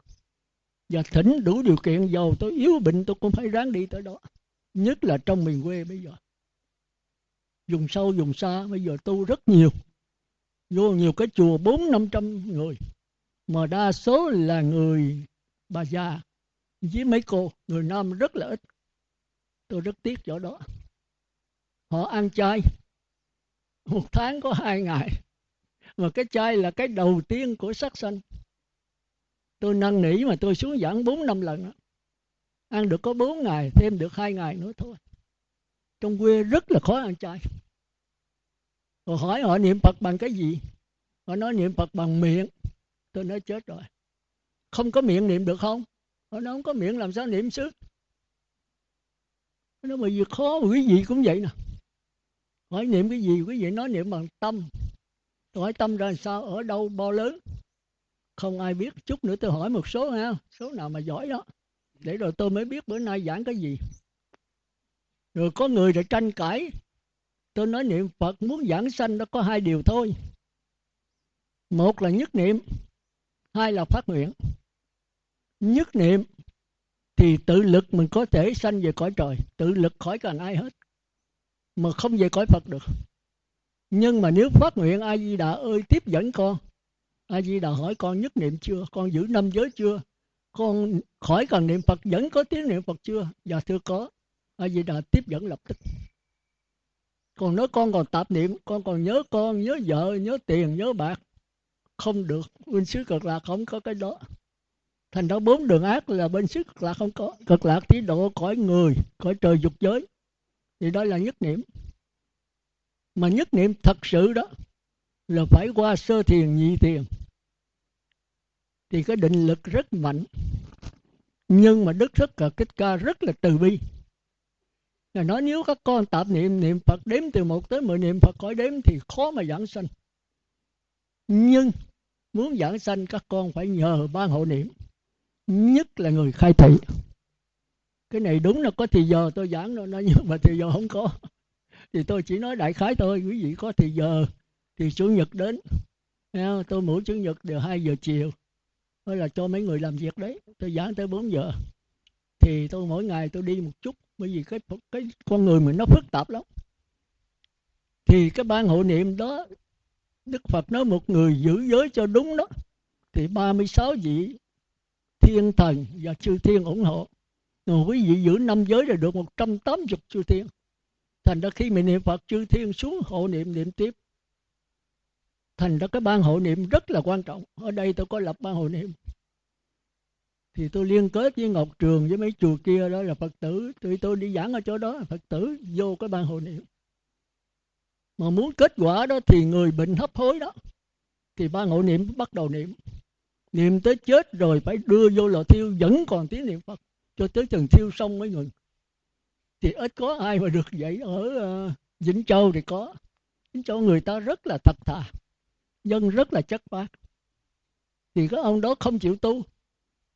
Và thỉnh đủ điều kiện, giàu tôi yếu bệnh, tôi cũng phải ráng đi tới đó. Nhất là trong miền quê bây giờ dùng sâu, dùng xa. Bây giờ tu rất nhiều. Vô nhiều cái chùa bốn năm trăm người. Mà đa số là người bà già với mấy cô. Người nam rất là ít. Tôi rất tiếc chỗ đó. Họ ăn chay. Một tháng có hai ngày. Mà cái chay là cái đầu tiên của sắc sanh. Tôi năn nỉ mà tôi xuống giảng bốn năm lần đó. ăn được có bốn ngày, thêm được hai ngày nữa thôi trong quê rất là khó ăn chay. Tôi hỏi họ niệm phật bằng cái gì? Họ nói niệm phật bằng miệng. Tôi nói chết rồi. Không có miệng niệm được không? Họ nói không có miệng làm sao niệm sức? Nó bởi vì khó, mà quý vị cũng vậy nè. Hỏi niệm cái gì? Quý vị nói niệm bằng tâm. Tôi hỏi, tâm ra sao? Ở đâu? Bao lớn? Không ai biết. Chút nữa tôi hỏi một số ha. Số nào mà giỏi đó. Để rồi tôi mới biết bữa nay giảng cái gì rồi có người lại tranh cãi. Tôi nói niệm phật muốn giảng sanh đó có hai điều thôi. Một là nhất niệm, hai là phát nguyện. Nhất niệm thì tự lực mình có thể sanh về cõi trời. Tự lực khỏi cần ai hết, mà không về cõi phật được. Nhưng mà nếu phát nguyện, a di đà ơi, tiếp dẫn con. A di đà hỏi con nhất niệm chưa? Con giữ năm giới chưa? Con khỏi cần niệm phật, vẫn có tiếng niệm phật chưa? Dạ thưa có a di đà tiếp dẫn lập tức. Còn nếu con còn tạp niệm, con còn nhớ con, nhớ vợ, nhớ tiền, nhớ bạc, không được. Bên xứ cực lạc không có cái đó. Thành ra bốn đường ác là bên xứ cực lạc không có. Cực lạc tí độ cõi người, cõi trời dục giới. Thì đó là nhất niệm. Mà nhất niệm thật sự đó là phải qua sơ thiền, nhị thiền. Thì cái định lực rất mạnh. Nhưng mà đức rất là kích ca rất là từ bi. Ngài nói nếu các con tạp niệm niệm phật đếm từ một tới mười, niệm phật khỏi đếm thì khó mà giảng sanh. Nhưng muốn giảng sanh, các con phải nhờ ban hộ niệm. Nhất là người khai thị. Cái này đúng là có thì giờ tôi giảng nó nhưng mà thì giờ không có. Thì tôi chỉ nói đại khái thôi, quý vị có thì giờ, thì chủ nhật đến. Tôi mỗi chủ nhật đều hai giờ chiều. Đó là cho mấy người làm việc đấy. Tôi giảng tới 4 giờ. Thì tôi mỗi ngày tôi đi một chút bởi vì cái cái con người mình nó phức tạp lắm. Thì cái ban hộ niệm đó, Đức Phật nói một người giữ giới cho đúng đó, thì 36 vị thiên thần và chư thiên ủng hộ. Rồi quý vị giữ năm giới là được 180 chư thiên. Thành ra khi mình niệm Phật, chư thiên xuống hộ niệm niệm tiếp. Thành ra cái ban hộ niệm rất là quan trọng. Ở đây tôi có lập ban hộ niệm thì tôi liên kết với Ngọc Trường với mấy chùa kia đó là Phật tử. Tụi tôi đi giảng ở chỗ đó Phật tử vô cái ban hội niệm. Mà muốn kết quả đó thì người bệnh hấp hối đó. Thì ban hộ niệm bắt đầu niệm. Niệm tới chết rồi phải đưa vô lò thiêu vẫn còn tiếng niệm Phật cho tới chừng thiêu xong mới ngừng. Thì ít có ai mà được vậy ở uh, Vĩnh Châu thì có. Vĩnh Châu người ta rất là thật thà dân rất là chất phác, thì cái ông đó không chịu tu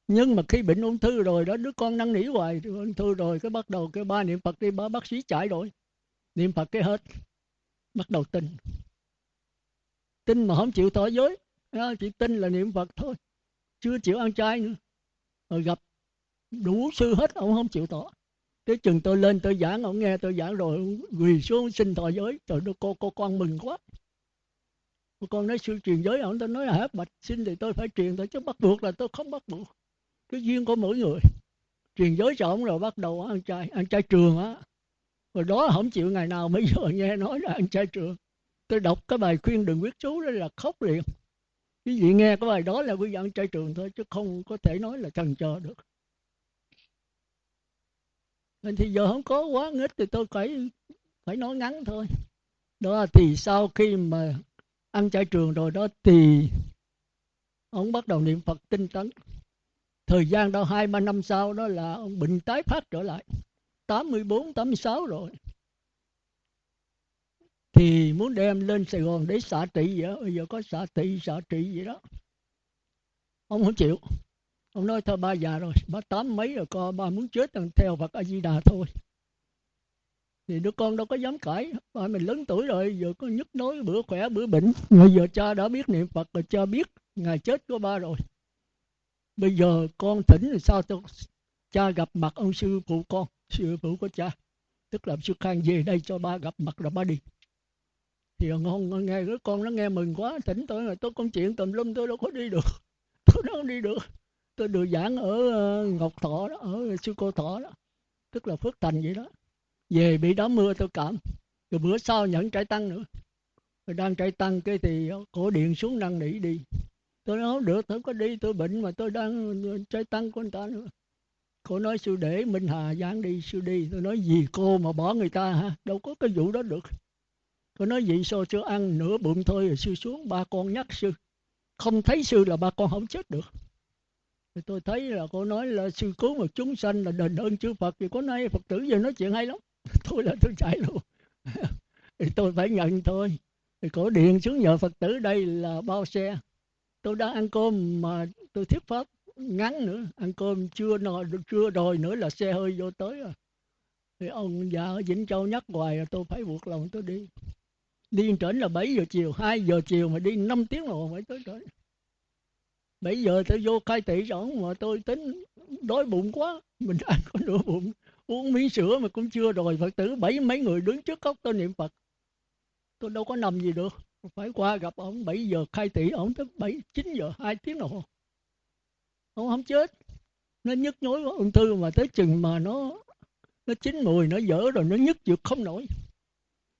nhưng mà khi bệnh ung thư rồi đó, đứa con năn nỉ hoài ung thư rồi, cái bắt đầu cái ba niệm phật đi, ba bác sĩ chạy rồi. Niệm phật cái hết, bắt đầu tin. Tin mà không chịu tỏ giới à, chỉ tin là niệm phật thôi, chưa chịu ăn chay nữa. Rồi gặp đủ sư hết, ông không chịu tỏ. Tới chừng tôi lên, tôi giảng, ông nghe tôi giảng rồi quỳ xuống xin thọ giới. Trời đất cô cô con mừng quá. Con nói sư truyền giới, ông tôi nói là hết bạch, xin thì tôi phải truyền thôi, chứ bắt buộc là tôi không bắt buộc cái duyên của mỗi người. Truyền giới cho ông rồi bắt đầu ăn chay ăn chay trường á. Rồi đó không chịu ngày nào mấy giờ nghe nói là ăn chay trường. Tôi đọc cái bài khuyên đừng quyết chú đó là khóc liền. Quý vị nghe cái bài đó là quý vị ăn chay trường thôi, chứ không có thể nói là trần chờ được. Nên thì giờ không có quá ít thì tôi phải phải nói ngắn thôi. Đó thì sau khi mà ăn chay trường rồi đó thì ông bắt đầu niệm phật tinh tấn thời gian đó hai ba năm sau đó là ông bệnh tái phát trở lại. 84, 86 rồi. Thì muốn đem lên Sài Gòn để xả trị vậy đó. bây giờ có xả trị xả trị vậy đó. Ông không chịu. Ông nói thôi ba già rồi ba tám mấy rồi con ba muốn chết thằng theo Phật A Di Đà thôi. Thì đứa con đâu có dám cãi. Ba mình lớn tuổi rồi giờ có nhức nói bữa khỏe bữa bệnh. Bây giờ cha đã biết niệm Phật rồi cha biết ngày chết của ba rồi bây giờ con thỉnh thì sao tôi cha gặp mặt ông sư phụ con, sư phụ của cha? Tức là sư khang về đây cho ba gặp mặt rồi ba đi. Thì ngon nghe cái con nó nghe mừng quá tỉnh tôi là tôi công chuyện tùm lum, tôi đâu có đi được. (laughs) Tôi đâu đi được. Tôi được giảng ở ờ, ngọc thọ đó, ở sư cô thọ đó. Tức là phước thành vậy đó. Về bị đám mưa tôi cảm. Rồi bữa sau nhận trải tăng nữa. Rồi đang trải tăng cái thì cổ điện xuống năn nỉ đi tôi nói, không được, tôi có đi, tôi bệnh mà tôi đang chơi tăng của người ta nữa. Cô nói, sư để minh hà giảng đi, sư đi. Tôi nói, gì cô mà bỏ người ta hả? Đâu có cái vụ đó được. Tôi nói, vậy sao sư ăn nửa bụng thôi rồi sư xuống, ba con nhắc sư. Không thấy sư là ba con không chết được. Thì tôi thấy là cô nói là sư cứu một chúng sanh là đền ơn chư Phật. Thì có nay Phật tử giờ nói chuyện hay lắm. (laughs) Tôi là tôi chạy luôn. (laughs) Thì tôi phải nhận thôi. Thì cổ điện xuống nhờ Phật tử, đây là bao xe tôi đang ăn cơm mà tôi thuyết pháp ngắn nữa. Ăn cơm chưa nọ chưa đòi nữa là xe hơi vô tới rồi thì ông già ở Vĩnh Châu nhắc hoài là tôi phải buộc lòng tôi đi. Đi trển là 7 giờ chiều 2 giờ chiều mà đi 5 tiếng là phải tới trển 7 giờ tôi vô khai thị rồi mà tôi tính đói bụng quá. Mình ăn có nửa bụng, uống miếng sữa mà cũng chưa rồi phật tử bảy mấy người đứng trước góc tôi niệm phật. Tôi đâu có nằm gì được phải qua gặp ông 7 giờ khai thị ông tới 7 9 giờ hai tiếng đồng hồ. Ông không chết. Nó nhức nhối quá. Ung thư mà tới chừng mà nó nó chín mùi, nó dở rồi, nó nhức chịu không nổi.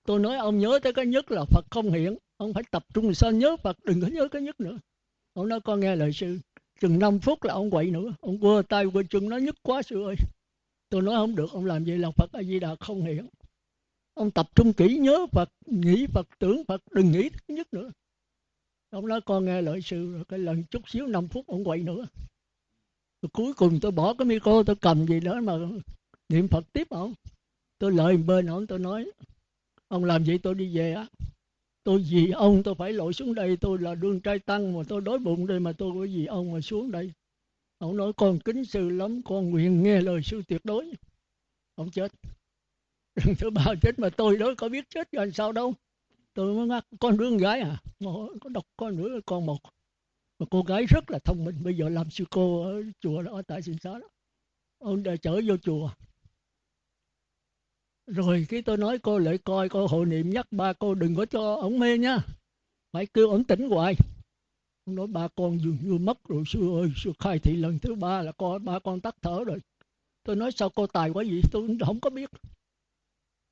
Tôi nói ông nhớ tới cái nhất là phật không hiện. Ông phải tập trung sao nhớ phật, đừng có nhớ cái nhất nữa. Ông nói con nghe lời sư. Chừng 5 phút là ông quậy nữa. Ông quơ tay quơ chân, nó nhức quá sư ơi. Tôi nói không được, ông làm vậy là phật a di đà không hiện ông tập trung kỹ, nhớ phật, nghĩ phật, tưởng phật, đừng nghĩ thứ nhất nữa. Ông nói, con nghe lời sư cái lần chút xíu 5 phút ông quậy nữa. Rồi cuối cùng tôi bỏ cái micro, tôi cầm gì đó mà niệm phật tiếp ông. Tôi lời bên ông, tôi nói, ông làm gì tôi đi về á. Tôi vì ông tôi phải lội xuống đây, tôi là đương trai tăng mà tôi đói bụng đây mà tôi có gì ông mà xuống đây. Ông nói, con kính sư lắm, con nguyện nghe lời sư tuyệt đối. Ông chết lần thứ ba chết mà tôi đó có biết chết rồi sao đâu. Tôi mới ngắt con đứa con gái à. Có đọc con nữa con một? Mà cô gái rất là thông minh, bây giờ làm sư cô ở chùa đó, ở tại sinh xá đó. Ông đã chở vô chùa. Rồi cái tôi nói, cô lại coi, cô hội niệm nhắc ba cô đừng có cho ổng mê nha. Phải kêu ổng tỉnh hoài. Ông nói, ba con dường như mất rồi, sư ơi, sư khai thị lần thứ ba là con ba con tắt thở rồi. Tôi nói, sao cô tài quá vậy? Tôi không có biết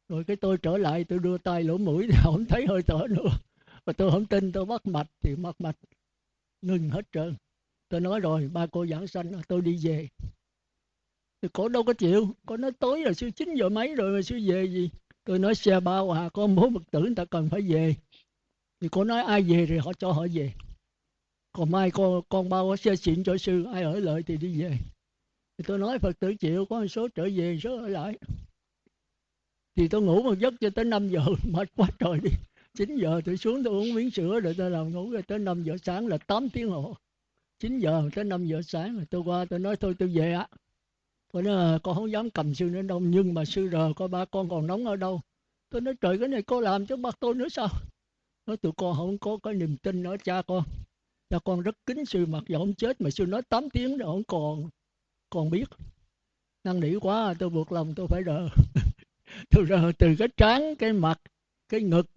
rồi cái tôi trở lại, tôi đưa tay lỗ mũi (laughs) thì không thấy hơi thở nữa. Và tôi không tin, tôi bắt mạch thì mất mạch. Ngừng hết trơn. Tôi nói rồi, ba cô giảng sanh, tôi đi về. Thì cổ đâu có chịu. Cổ nói tối là sư chín giờ mấy rồi mà sư về gì? Tôi nói xe bao à có bố phật tử người ta cần phải về. Thì cô nói ai về thì họ cho họ về. Còn mai con con bao có xe xịn cho sư, ai ở lại thì đi về. Thì tôi nói, phật tử chịu, có một số trở về, số ở lại thì tôi ngủ một giấc cho tới 5 giờ, (laughs) mệt quá trời đi. 9 giờ tôi xuống tôi uống miếng sữa rồi tôi làm ngủ rồi tới 5 giờ sáng là 8 tiếng hồ. 9 giờ tới 5 giờ sáng rồi tôi qua tôi nói thôi tôi về á. Tôi nói à, con không dám cầm sư nữa đâu, nhưng mà sư rờ coi ba con còn nóng ở đâu. Tôi nói, trời, cái này cô làm cho bắt tôi nữa sao? Nói, tụi con không có cái niềm tin ở cha con. Cha con rất kính sư, mặc dù không chết mà sư nói 8 tiếng rồi không còn còn biết. Năn nỉ quá, tôi buộc lòng tôi phải rờ. (laughs) từ từ cái trán cái mặt cái ngực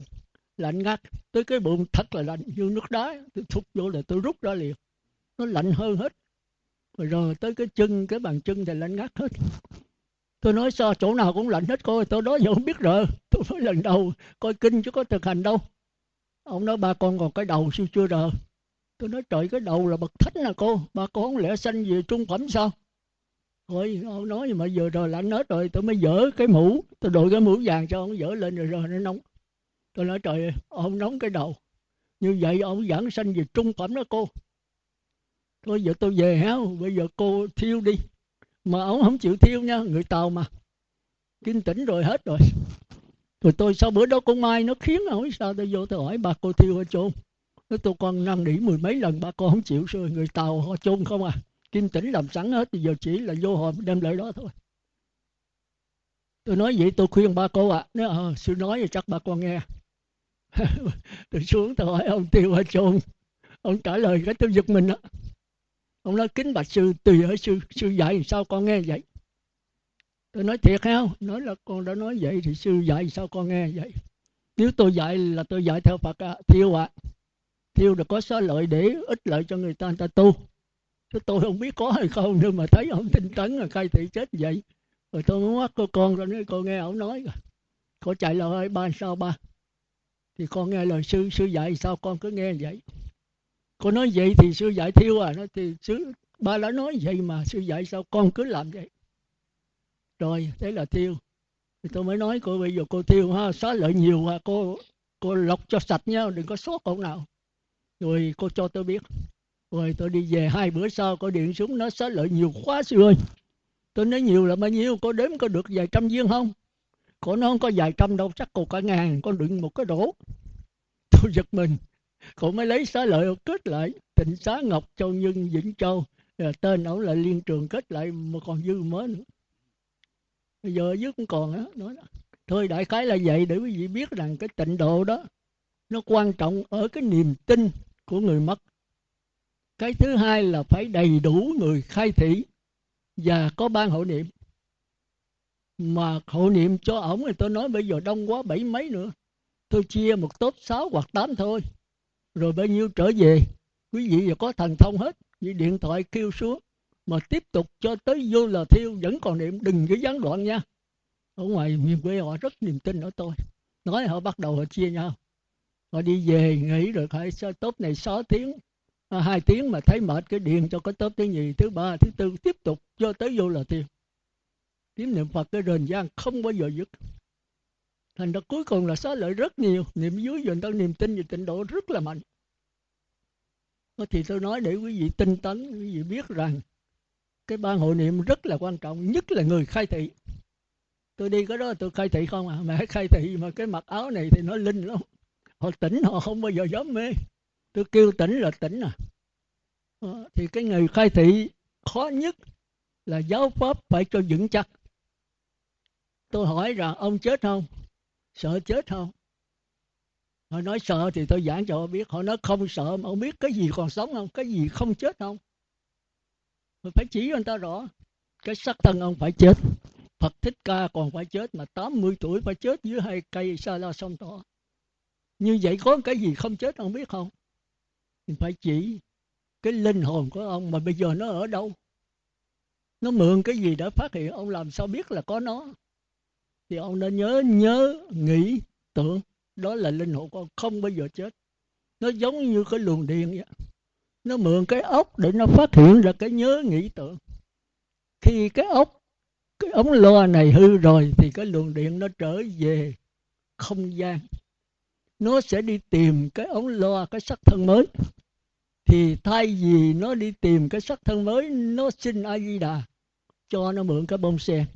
lạnh ngắt tới cái bụng thật là lạnh như nước đá. Tôi thúc vô là tôi rút ra liền. Nó lạnh hơn hết. Rồi, rồi tới cái chân cái bàn chân thì lạnh ngắt hết. Tôi nói sao chỗ nào cũng lạnh hết coi tôi đó giờ không biết rồi. Tôi nói lần đầu coi kinh chứ có thực hành đâu. Ông nói ba con còn cái đầu siêu chưa rồi? Tôi nói trời cái đầu là bậc thánh là cô. Ba con lẽ sanh về trung phẩm sao? Ôi ông nói mà vừa rồi lạnh hết rồi, tôi mới dỡ cái mũ, tôi đội cái mũ vàng cho ông, dỡ lên rồi rồi nó nóng. Tôi nói, trời ông nóng cái đầu. Như vậy ông giảng sanh về trung phẩm đó cô. Thôi, giờ tôi về hả bây giờ cô thiêu đi. Mà ông không chịu thiêu nha, người tàu mà. Kinh tỉnh rồi, hết rồi. Rồi tôi sau bữa đó con mai nó khiến hỏi sao, tôi vô tôi hỏi bà cô thiêu ở chôn? Nói, tôi con năn nỉ mười mấy lần bà con không chịu rồi người tàu họ chôn không à? Kim tỉnh làm sẵn hết thì giờ chỉ là vô hồn đem lại đó thôi. Tôi nói vậy tôi khuyên ba cô ạ à. nếu à, sư nói thì chắc ba con nghe. (laughs) Tôi xuống tôi hỏi ông tiêu ở chôn. Ông trả lời cái tôi giật mình á ông nói kính bạch sư tùy ở sư sư dạy sao con nghe vậy? Tôi nói thiệt không? Nói là con đã nói vậy thì sư dạy sao con nghe vậy? Nếu tôi dạy là tôi dạy theo Phật à, thiêu à thiêu được có số lợi để ích lợi cho người ta người ta tu. (laughs) tôi không biết có hay không, nhưng mà thấy ông tinh tấn là khai thị chết vậy. Rồi tôi muốn mắt cô con rồi nói, cô nghe ông nói rồi. Cô chạy lời ba sao ba? Thì con nghe lời sư sư dạy sao con cứ nghe vậy? Cô nói vậy thì sư dạy thiêu à? Nó thì sư, ba đã nói vậy mà sư dạy sao con cứ làm vậy? Rồi, thế là thiêu. Thì tôi mới nói, cô bây giờ cô thiêu ha xóa lợi nhiều à cô cô lọc cho sạch nhau đừng có sót cậu nào. Rồi cô cho tôi biết rồi tôi đi về hai bữa sau, có điện xuống, nó xá lợi nhiều quá, sư ơi. Tôi nói nhiều là bao nhiêu, có đếm có được vài trăm viên không? Cổ nó không có vài trăm đâu, chắc còn cả ngàn, con đựng một cái đổ. Tôi giật mình cổ mới lấy xá lợi kết lại tịnh xá ngọc, châu nhân, vĩnh châu. Là tên ổng là liên trường kết lại, mà còn dư mới nữa. Bây giờ dưới cũng còn đó nói đó. thôi, đại khái là vậy, để quý vị biết rằng cái tịnh độ đó, nó quan trọng ở cái niềm tin của người mất cái thứ hai là phải đầy đủ người khai thị và có ban hộ niệm. Mà hộ niệm cho ổng thì tôi nói bây giờ đông quá, bảy mấy nữa. Tôi chia một tốt sáu hoặc tám thôi. Rồi bao nhiêu trở về? Quý vị giờ có thần thông hết. Như điện thoại kêu xuống. Mà tiếp tục cho tới vô là thiêu, vẫn còn niệm. Đừng có gián đoạn nha. Ở ngoài miền quê họ rất niềm tin ở tôi. Nói họ bắt đầu họ chia nhau. Họ đi về nghỉ rồi phải tốt này 6 tiếng hai tiếng mà thấy mệt cái điện cho cái tốt thứ nhì, thứ ba, thứ tư, tiếp tục cho tới vô là thiền kiếm niệm phật cái rền gian không bao giờ dứt. Thành ra cuối cùng là xóa lợi rất nhiều, niệm dưới dùn ta niềm tin về tịnh độ rất là mạnh. Thì tôi nói để quý vị tinh tấn, quý vị biết rằng cái ban hội niệm rất là quan trọng, nhất là người khai thị. Tôi đi cái đó tôi khai thị không à? Mẹ khai thị mà cái mặc áo này thì nó linh lắm. Họ tỉnh họ không bao giờ dám mê tôi kêu tỉnh là tỉnh à. Ờ, thì cái người khai thị khó nhất là giáo pháp phải cho vững chắc. Tôi hỏi rằng, ông chết không? Sợ chết không? Họ nói, sợ thì tôi giảng cho họ biết. Họ nói, không sợ, mà ông biết cái gì còn sống không? Cái gì không chết không? Mình phải chỉ cho người ta rõ, cái sắc thân ông phải chết. Phật Thích Ca còn phải chết mà 80 tuổi phải chết dưới hai cây sa la sông tỏ như vậy có cái gì không chết ông biết không? Mình phải chỉ cái linh hồn của ông mà bây giờ nó ở đâu? Nó mượn cái gì để phát hiện? Ông làm sao biết là có nó? Thì ông nên nhớ nhớ, nghĩ, tưởng. Đó là linh hồn con không bao giờ chết. Nó giống như cái luồng điện vậy. Nó mượn cái ốc để nó phát hiện ra cái nhớ, nghĩ, tưởng. Khi cái ốc, cái ống loa này hư rồi thì cái luồng điện nó trở về không gian. Nó sẽ đi tìm cái ống loa, cái sắc thân mới thì thay vì nó đi tìm cái sắc thân mới, nó xin a di đà cho nó mượn cái bông sen.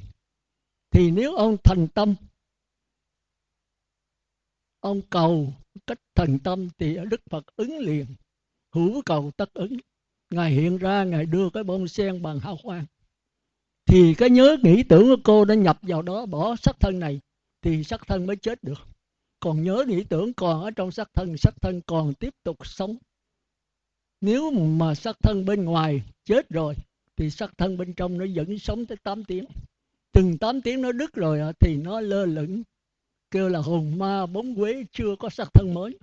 Thì nếu ông thành tâm, ông cầu cách thành tâm thì đức phật ứng liền, hữu cầu tất ứng. Ngài hiện ra, ngài đưa cái bông sen bằng hào quang. Thì cái nhớ, nghĩ tưởng của cô đã nhập vào đó, bỏ sắc thân này, thì sắc thân mới chết được. Còn nhớ, nghĩ tưởng còn ở trong sắc thân sắc thân còn tiếp tục sống nếu mà sắc thân bên ngoài chết rồi, thì sắc thân bên trong nó vẫn sống tới 8 tiếng. Từng 8 tiếng nó đứt rồi thì nó lơ lửng, kêu là hồn ma bóng quế chưa có sắc thân mới.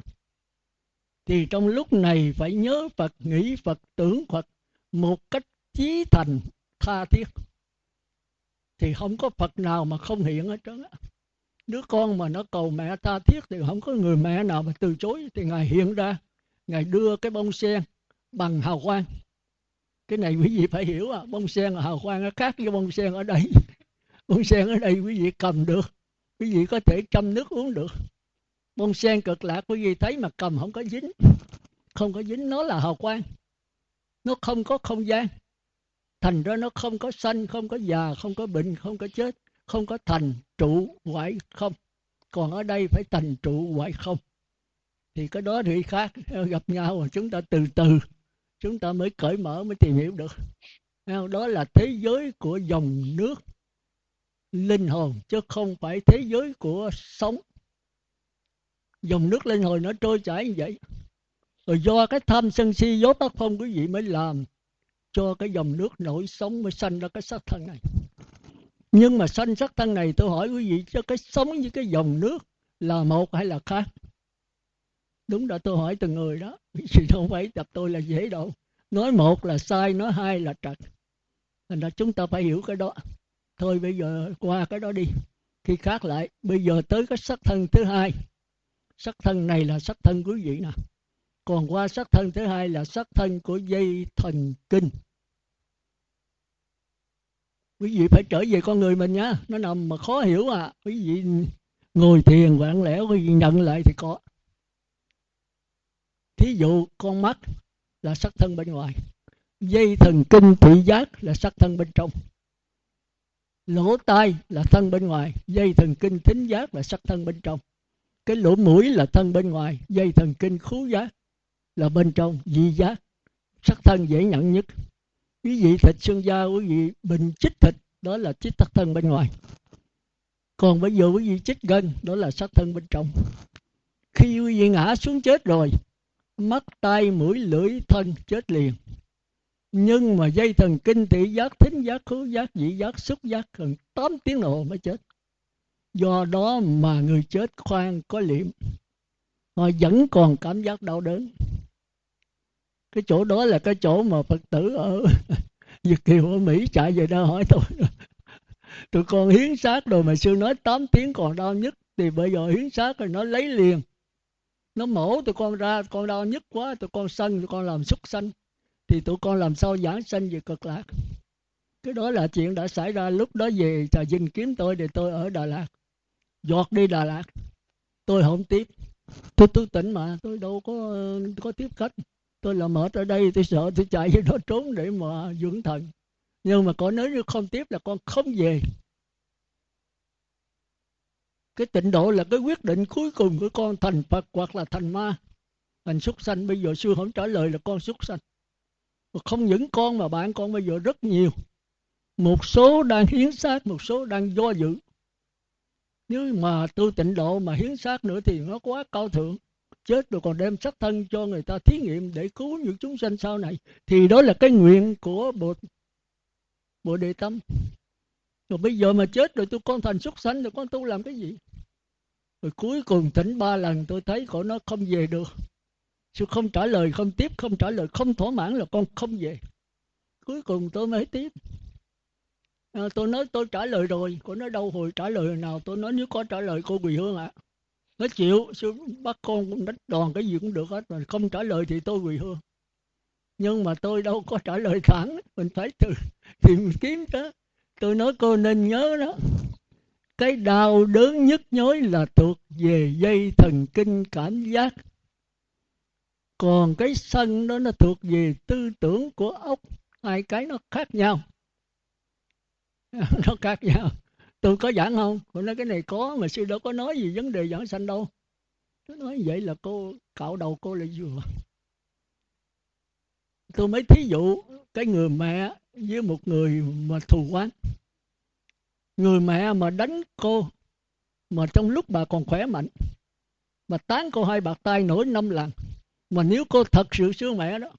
Thì trong lúc này phải nhớ Phật, nghĩ Phật, tưởng Phật một cách chí thành, tha thiết. Thì không có Phật nào mà không hiện hết trơn á. Đứa con mà nó cầu mẹ tha thiết thì không có người mẹ nào mà từ chối. Thì ngài hiện ra, ngài đưa cái bông sen bằng hào quang. Cái này quý vị phải hiểu à. Bông sen là hào quang nó khác với bông sen ở đây. (laughs) Bông sen ở đây quý vị cầm được. Quý vị có thể châm nước uống được. Bông sen cực lạc quý vị thấy mà cầm không có dính. Không có dính, nó là hào quang. Nó không có không gian. Thành ra nó không có sanh, không có già, không có bệnh, không có chết, không có thành trụ hoại không. Còn ở đây phải thành trụ hoại không. Thì cái đó thì khác. (laughs) Gặp nhau chúng ta từ từ chúng ta mới cởi mở, mới tìm hiểu được. Đó là thế giới của dòng nước linh hồn, chứ không phải thế giới của sống. Dòng nước linh hồn nó trôi chảy như vậy. Rồi do cái tham sân si dốt tác phong quý vị mới làm cho cái dòng nước nổi sống mới sanh ra cái sắc thân này. Nhưng mà sanh sắc thân này, tôi hỏi quý vị cho cái sống với cái dòng nước là một hay là khác? Đúng đã tôi hỏi từng người đó. (laughs) Chứ đâu phải tập tôi là dễ đâu. Nói một là sai, nói hai là trật. Thành ra chúng ta phải hiểu cái đó. Thôi bây giờ qua cái đó đi. Khi khác lại, bây giờ tới cái sắc thân thứ hai. Sắc thân này là sắc thân quý vị nè còn qua sắc thân thứ hai là sắc thân của dây thần kinh. Quý vị phải trở về con người mình nhá nó nằm mà khó hiểu à. Quý vị ngồi thiền, vạn lẽ quý vị nhận lại thì có thí dụ con mắt là sắc thân bên ngoài, dây thần kinh thị giác là sắc thân bên trong, lỗ tai là thân bên ngoài, dây thần kinh thính giác là sắc thân bên trong. Cái lỗ mũi là thân bên ngoài, dây thần kinh khứu giác là bên trong, dị giác, sắc thân dễ nhận nhất. Quý vị thịt xương da, quý vị bình chích thịt, đó là chích sắc thân bên ngoài. Còn bây giờ quý vị chích gân, đó là sắc thân bên trong. Khi quý vị ngã xuống chết rồi mắt tay mũi, lưỡi, thân, chết liền. Nhưng mà dây thần kinh thị giác, thính giác, khứu giác vị giác, xúc giác, gần 8 tiếng đồng hồ mới chết. Do đó mà người chết khoan có liệm. Họ vẫn còn cảm giác đau đớn. Cái chỗ đó là cái chỗ mà phật tử ở (laughs) Việt Kiều, ở Mỹ chạy về đó hỏi tôi. Tụi con hiến xác rồi mà sư nói 8 tiếng còn đau nhất, thì bây giờ hiến xác rồi nó lấy liền nó mổ, tụi con ra, con đau nhất quá, tụi con sân tụi con làm súc sanh. Thì tụi con làm sao giảng sanh về cực lạc? Cái đó là chuyện đã xảy ra lúc đó về trà vinh kiếm tôi để tôi ở đà lạt. Giọt đi đà lạt. Tôi không tiếp tôi tôi tỉnh mà, tôi đâu có có tiếp khách. Tôi là mệt ở đây, tôi sợ tôi chạy vô đó trốn để mà dưỡng thần. Nhưng mà có nếu như không tiếp là con không về cái tịnh độ là cái quyết định cuối cùng của con thành phật hoặc là thành ma. Thành súc sanh bây giờ sư không trả lời là con súc sanh. Không những con mà bạn con bây giờ rất nhiều. Một số đang hiến xác, một số đang do dự. Nếu mà tu tịnh độ mà hiến xác nữa thì nó quá cao thượng. Chết rồi còn đem sắc thân cho người ta thí nghiệm để cứu những chúng sanh sau này. Thì đó là cái nguyện của bộ bộ đề tâm rồi bây giờ mà chết rồi tôi con thành xuất sanh rồi con tu làm cái gì? Rồi cuối cùng tỉnh ba lần tôi thấy cổ nó không về được. Sư không trả lời không tiếp không trả lời không thỏa mãn là con không về. Cuối cùng tôi mới tiếp. À, tôi nói tôi trả lời rồi cổ nói đâu hồi trả lời nào tôi nói nếu có trả lời cô quỳ hương ạ. À. nó chịu sư bắt con cũng đánh đòn cái gì cũng được hết mà không trả lời thì tôi quỳ hương. Nhưng mà tôi đâu có trả lời thẳng mình phải từ tìm kiếm đó tôi nói cô nên nhớ đó. Cái đau đớn nhức nhối là thuộc về dây thần kinh cảm giác. Còn cái sân đó nó thuộc về tư tưởng của ốc hai cái nó khác nhau. (laughs) Nó khác nhau. Tôi có giảng không? Cô nói cái này có, mà sư đâu có nói gì vấn đề giảng sanh đâu. Tôi nói vậy là cô, cạo đầu cô lại vừa. Tôi mới thí dụ cái người mẹ với một người mà thù quán người mẹ mà đánh cô mà trong lúc bà còn khỏe mạnh, mà tán cô hai bạc tay nổi năm lần mà nếu cô thật sự sướng mẹ đó,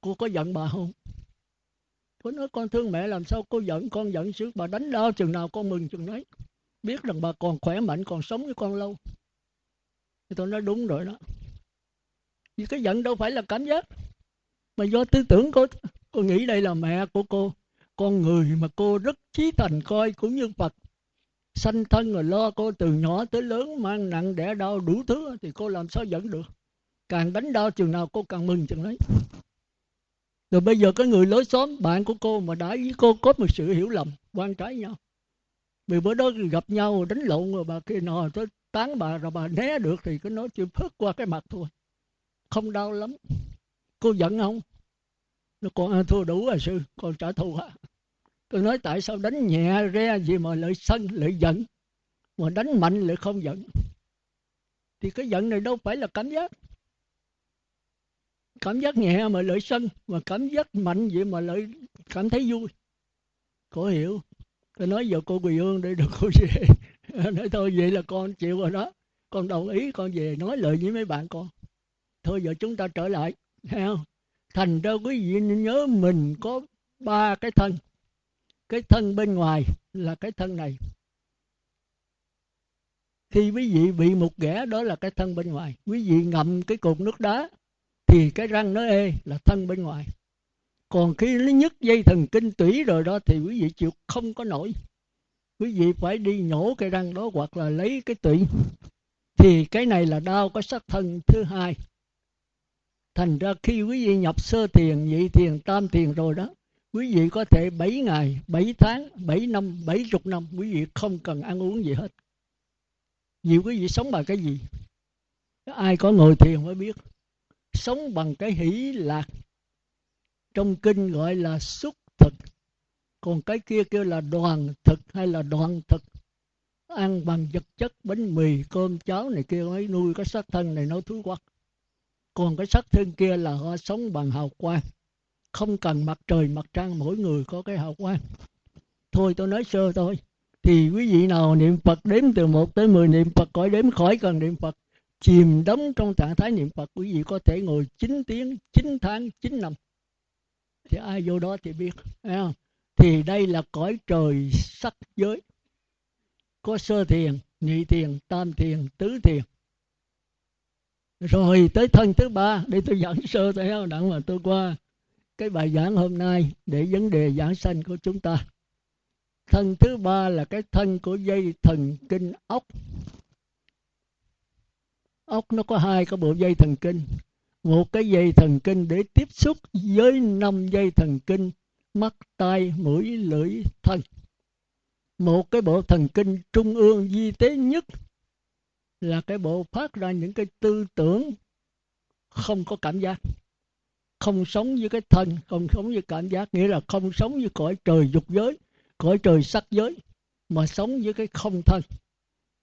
cô có giận bà không? Cô nói, con thương mẹ làm sao cô giận? Con giận sướng bà đánh đau chừng nào con mừng chừng đấy biết rằng bà còn khỏe mạnh, còn sống với con lâu. Thì tôi nói, đúng rồi đó. Vì cái giận đâu phải là cảm giác, mà do tư tưởng cô cô nghĩ đây là mẹ của cô, con người mà cô rất trí thành coi cũng như phật. Sanh thân rồi lo cô từ nhỏ tới lớn mang nặng đẻ đau đủ thứ thì cô làm sao dẫn được? Càng đánh đau chừng nào cô càng mừng chừng đấy rồi bây giờ cái người lối xóm, bạn của cô mà đã với cô có một sự hiểu lầm, quan trái nhau. Vì bữa đó gặp nhau đánh lộn rồi bà kia nọ tới tán bà rồi bà né được thì cứ nói chuyện phớt qua cái mặt thôi. Không đau lắm. Cô giận không? Nó con thua đủ rồi à, sư? Con trả thù hả? Tôi nói tại sao đánh nhẹ re gì mà lại sân, lại giận? Mà đánh mạnh lại không giận. Thì cái giận này đâu phải là cảm giác. Cảm giác nhẹ mà lợi sân, mà cảm giác mạnh vậy mà lợi cảm thấy vui. Có hiểu. Tôi nói giờ cô quỳ hương để được cô về. (laughs) Nói thôi, vậy là con chịu rồi đó. Con đồng ý con về nói lời với mấy bạn con. Thôi giờ chúng ta trở lại, thấy không? Thành ra quý vị nhớ mình có ba cái thân. Cái thân bên ngoài là cái thân này. Khi quý vị bị một ghẻ đó là cái thân bên ngoài, quý vị ngậm cái cục nước đá thì cái răng nó ê là thân bên ngoài. Còn khi nó nhức dây thần kinh tủy rồi đó thì quý vị chịu không có nổi. Quý vị phải đi nhổ cái răng đó hoặc là lấy cái tủy. Thì cái này là đau có sắc thân thứ hai thành ra khi quý vị nhập sơ thiền, nhị thiền, tam thiền rồi đó, quý vị có thể 7 ngày 7 tháng 7 năm 70 năm, quý vị không cần ăn uống gì hết. Vì quý vị sống bằng cái gì? Ai có ngồi thiền mới biết. Sống bằng cái hỷ lạc. Trong kinh gọi là xúc thực. Còn cái kia kêu là đoàn thực hay là đoạn thực. Ăn bằng vật chất, bánh mì, cơm, cháo này kia mới nuôi cái xác thân này nó thú quắc còn cái sắc thân kia là họ sống bằng hào quang. Không cần mặt trời, mặt trăng, mỗi người có cái hào quang. Thôi tôi nói sơ thôi. Thì quý vị nào niệm Phật đếm từ 1 tới 10 niệm Phật khỏi đếm khỏi cần niệm Phật, chìm đắm trong trạng thái niệm Phật, quý vị có thể ngồi 9 tiếng 9 tháng 9 năm. Thì ai vô đó thì biết không? thì đây là cõi trời sắc giới. Có sơ thiền, nhị thiền, tam thiền, tứ thiền rồi tới thân thứ ba, để tôi giảng sơ theo đặng mà tôi qua. Cái bài giảng hôm nay để vấn đề giảng sanh của chúng ta. Thân thứ ba là cái thân của dây thần kinh ốc. Ốc nó có hai cái bộ dây thần kinh. Một cái dây thần kinh để tiếp xúc với năm dây thần kinh, mắt, tai, mũi, lưỡi, thân. Một cái bộ thần kinh trung ương di tế nhất là cái bộ phát ra những cái tư tưởng không có cảm giác không sống với cái thân không sống với cảm giác nghĩa là không sống với cõi trời dục giới cõi trời sắc giới mà sống với cái không thân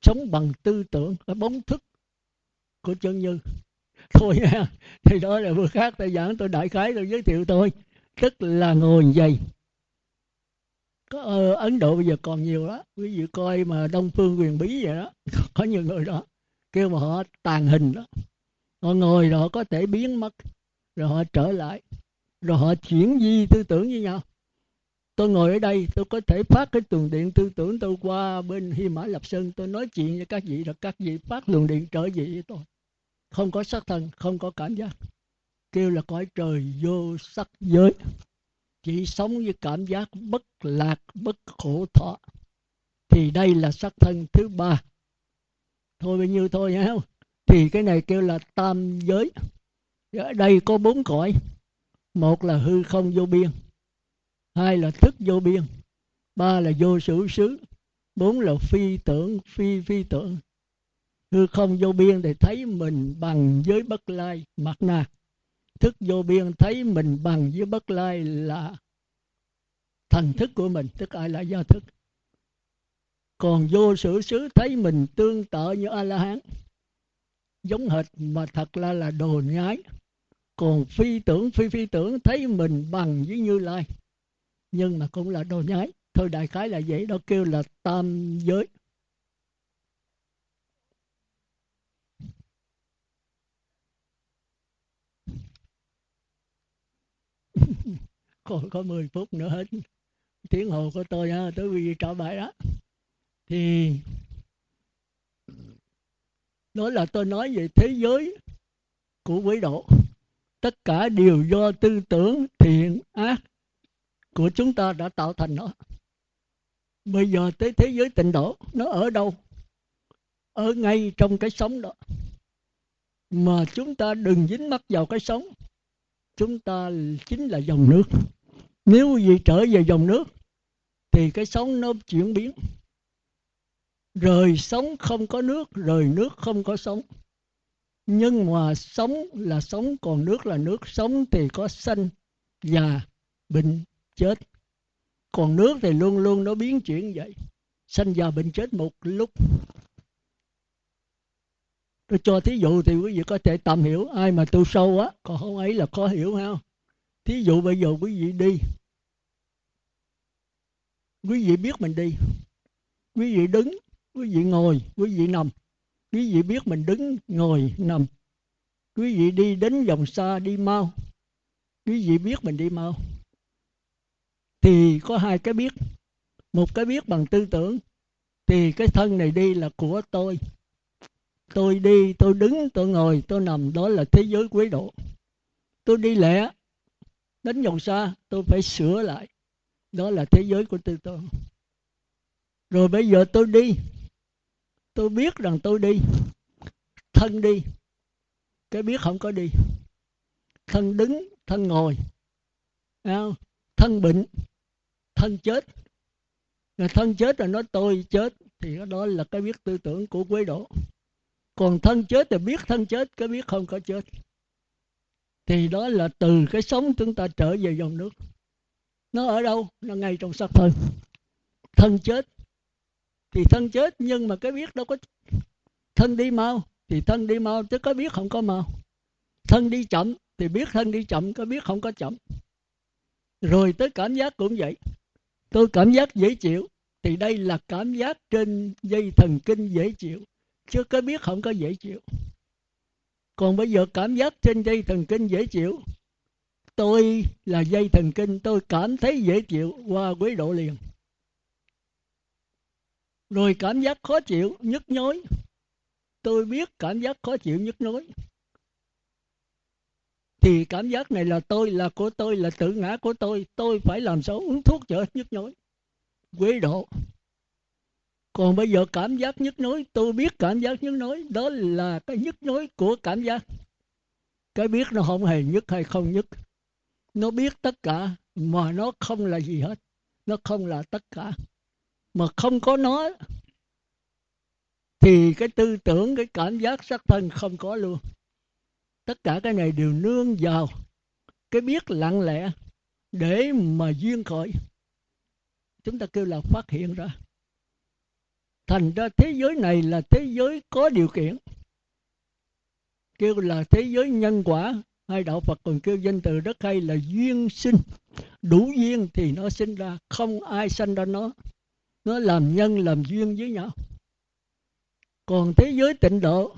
sống bằng tư tưởng cái bóng thức của chân như thôi nha thì đó là vừa khác tôi giảng tôi đại khái tôi giới thiệu tôi tức là ngồi dày có ờ, ấn độ bây giờ còn nhiều đó quý vị coi mà đông phương quyền bí vậy đó (laughs) có nhiều người đó kêu mà họ tàn hình đó. Họ ngồi rồi họ có thể biến mất, rồi họ trở lại, rồi họ chuyển di tư tưởng với nhau. Tôi ngồi ở đây, tôi có thể phát cái luồng điện tư tưởng tôi qua bên Hy Mã Lập Sơn, tôi nói chuyện với các vị, rồi các vị phát luồng điện trở về với tôi. Không có sắc thân, không có cảm giác. Kêu là cõi trời vô sắc giới. Chỉ sống với cảm giác bất lạc, bất khổ thọ. Thì đây là sắc thân thứ ba thôi bao nhiêu thôi nhá thì cái này kêu là tam giới. Ở đây có bốn cõi. Một là hư không vô biên. Hai là thức vô biên. Ba là vô sử xứ. Bốn là phi tưởng, phi phi tưởng. Hư không vô biên thì thấy mình bằng với bất lai, mặt na thức vô biên thấy mình bằng với bất lai là thần thức của mình. Tức ai là do thức? Còn vô sự xứ thấy mình tương tự như a la hán giống hệt mà thật là là đồ nhái. Còn phi tưởng, phi phi tưởng thấy mình bằng với như lai, nhưng mà cũng là đồ nhái. Thôi đại khái là vậy, đó kêu là tam giới. (laughs) Còn có 10 phút nữa hết. Tiếng hồ của tôi ha tới vì trả bài đó thì đó là tôi nói về thế giới của quỷ độ tất cả đều do tư tưởng thiện ác của chúng ta đã tạo thành nó. Bây giờ tới thế giới tịnh độ, nó ở đâu? Ở ngay trong cái sống đó. Mà chúng ta đừng dính mắc vào cái sống. Chúng ta chính là dòng nước. Nếu gì trở về dòng nước, thì cái sống nó chuyển biến rời sống không có nước, rời nước không có sống. Nhưng mà sống là sống, còn nước là nước. Sống thì có sanh già bệnh chết. Còn nước thì luôn luôn nó biến chuyển vậy. Sanh già bệnh chết một lúc. Tôi cho thí dụ thì quý vị có thể tạm hiểu ai mà tu sâu á, còn không ấy là khó hiểu ha thí dụ bây giờ quý vị đi. Quý vị biết mình đi. Quý vị đứng quý vị ngồi, quý vị nằm. Quý vị biết mình đứng, ngồi, nằm. Quý vị đi đến vòng xa, đi mau. Quý vị biết mình đi mau. Thì có hai cái biết. Một cái biết bằng tư tưởng. Thì cái thân này đi là của tôi. Tôi đi, tôi đứng, tôi ngồi, tôi nằm. Đó là thế giới quế độ. Tôi đi lẻ đến vòng xa, tôi phải sửa lại. Đó là thế giới của tư tưởng. Rồi bây giờ tôi đi tôi biết rằng tôi đi. Thân đi. Cái biết không có đi. Thân đứng, thân ngồi. Thân bệnh, thân chết. Thân chết là nói tôi chết, thì đó là cái biết tư tưởng của quế độ còn thân chết thì biết thân chết, cái biết không có chết. Thì đó là từ cái sống chúng ta trở về dòng nước. Nó ở đâu? Nó ngay trong sắc thân thân chết thì thân chết, nhưng mà cái biết đâu có thân đi mau. Thì thân đi mau chứ có biết không có mau. Thân đi chậm thì biết thân đi chậm, có biết không có chậm. Rồi tới cảm giác cũng vậy. Tôi cảm giác dễ chịu, thì đây là cảm giác trên dây thần kinh dễ chịu, chứ có biết không có dễ chịu. Còn bây giờ cảm giác trên dây thần kinh dễ chịu, tôi là dây thần kinh, tôi cảm thấy dễ chịu qua quế độ liền rồi cảm giác khó chịu, nhức nhối. Tôi biết cảm giác khó chịu, nhức nhối. Thì cảm giác này là tôi, là của tôi, là tự ngã của tôi. Tôi phải làm sao uống thuốc chữa nhức nhối. Quế độ. Còn bây giờ cảm giác nhức nhối, tôi biết cảm giác nhức nhối. Đó là cái nhức nhối của cảm giác. Cái biết nó không hề nhức hay không nhức. Nó biết tất cả, mà nó không là gì hết. Nó không là tất cả mà không có nó thì cái tư tưởng, cái cảm giác sắc thân không có luôn. Tất cả cái này đều nương vào cái biết lặng lẽ để mà duyên khởi. Chúng ta kêu là phát hiện ra. Thành ra thế giới này là thế giới có điều kiện. Kêu là thế giới nhân quả hai đạo phật còn kêu danh từ rất hay là duyên sinh. Đủ duyên thì nó sinh ra, không ai sanh ra nó nó làm nhân, làm duyên với nhau. Còn thế giới tịnh độ,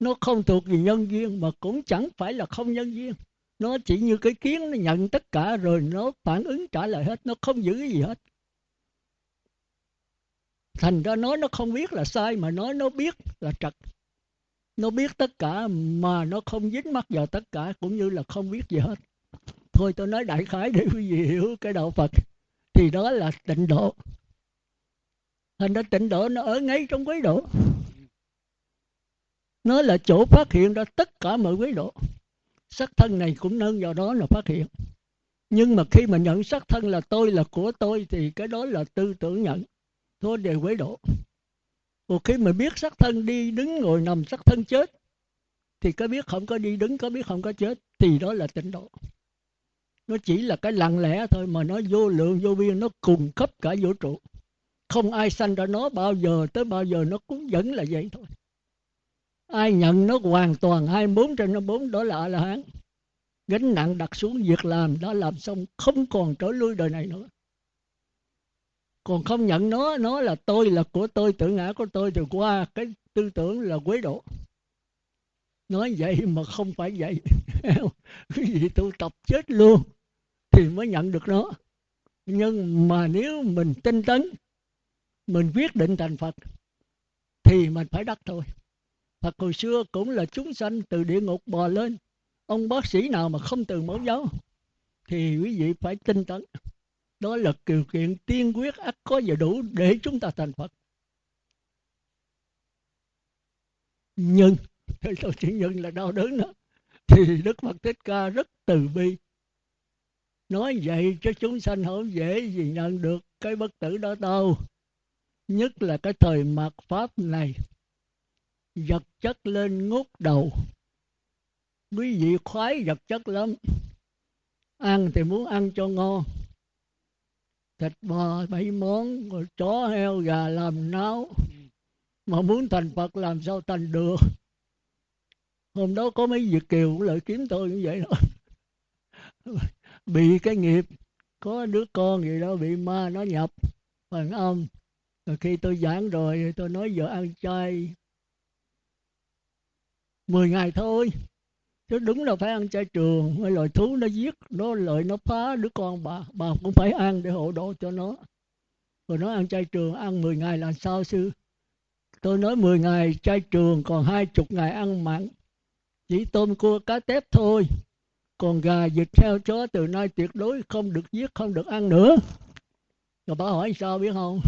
nó không thuộc về nhân duyên, mà cũng chẳng phải là không nhân duyên. Nó chỉ như cái kiến, nó nhận tất cả rồi nó phản ứng trả lời hết, nó không giữ cái gì hết. Thành ra nói nó không biết là sai, mà nói nó biết là trật. Nó biết tất cả, mà nó không dính mắc vào tất cả, cũng như là không biết gì hết. Thôi tôi nói đại khái để quý vị hiểu cái đạo phật. Thì đó là tịnh độ thành ra tịnh độ nó ở ngay trong quý độ. Nó là chỗ phát hiện ra tất cả mọi quý độ. Sắc thân này cũng nâng vào đó là phát hiện. Nhưng mà khi mà nhận sắc thân là tôi là của tôi, thì cái đó là tư tưởng nhận. Thôi đều quý độ. Một khi mà biết sắc thân đi đứng ngồi nằm, sắc thân chết, thì có biết không có đi đứng, có biết không có chết, thì đó là tịnh độ. Nó chỉ là cái lặng lẽ thôi mà nó vô lượng, vô biên, nó cùng khắp cả vũ trụ không ai sanh ra nó bao giờ, tới bao giờ nó cũng vẫn là vậy thôi. Ai nhận nó hoàn toàn 24 trên 24 đó là là la hán gánh nặng đặt xuống việc làm, đã làm xong, không còn trở lui đời này nữa. Còn không nhận nó nó là tôi, là của tôi, tự ngã của tôi, thì qua cái tư tưởng là quế độ. Nói vậy mà không phải vậy. (laughs) Cái gì tu tập chết luôn thì mới nhận được nó. Nhưng mà nếu mình tinh tấn mình quyết định thành phật, thì mình phải đắc thôi phật hồi xưa cũng là chúng sanh từ địa ngục bò lên. Ông bác sĩ nào mà không từ mẫu giáo, thì quý vị phải tinh tấn. Đó là điều kiện tiên quyết ắt có và đủ để chúng ta thành Phật. Nhưng tôi chỉ nhận là đau đớn đó. Thì Đức Phật Thích Ca rất từ bi. Nói vậy cho chúng sanh không dễ gì nhận được cái bất tử đó đâu nhất là cái thời mạt pháp này. Vật chất lên ngút đầu. Quý vị khoái vật chất lắm. Ăn thì muốn ăn cho ngon. Thịt bò, bảy món, rồi chó heo, gà làm náo. Mà muốn thành phật làm sao thành được? Hôm đó có mấy việt kiều cũng lợi kiếm tôi như vậy đó. (laughs) Bị cái nghiệp, có đứa con gì đó bị ma nó nhập phần âm rồi khi tôi giảng rồi, tôi nói vợ ăn chay. 10 ngày thôi. Chứ đúng là phải ăn chay trường. Hay loài thú nó giết, nó lợi, nó phá đứa con bà. Bà cũng phải ăn để hộ độ cho nó. Rồi nó ăn chay trường, ăn 10 ngày là sao sư? Tôi nói 10 ngày chay trường, còn hai chục ngày ăn mặn. Chỉ tôm cua cá tép thôi. Còn gà vịt heo chó từ nay tuyệt đối không được giết, không được ăn nữa. Rồi bà hỏi sao biết không?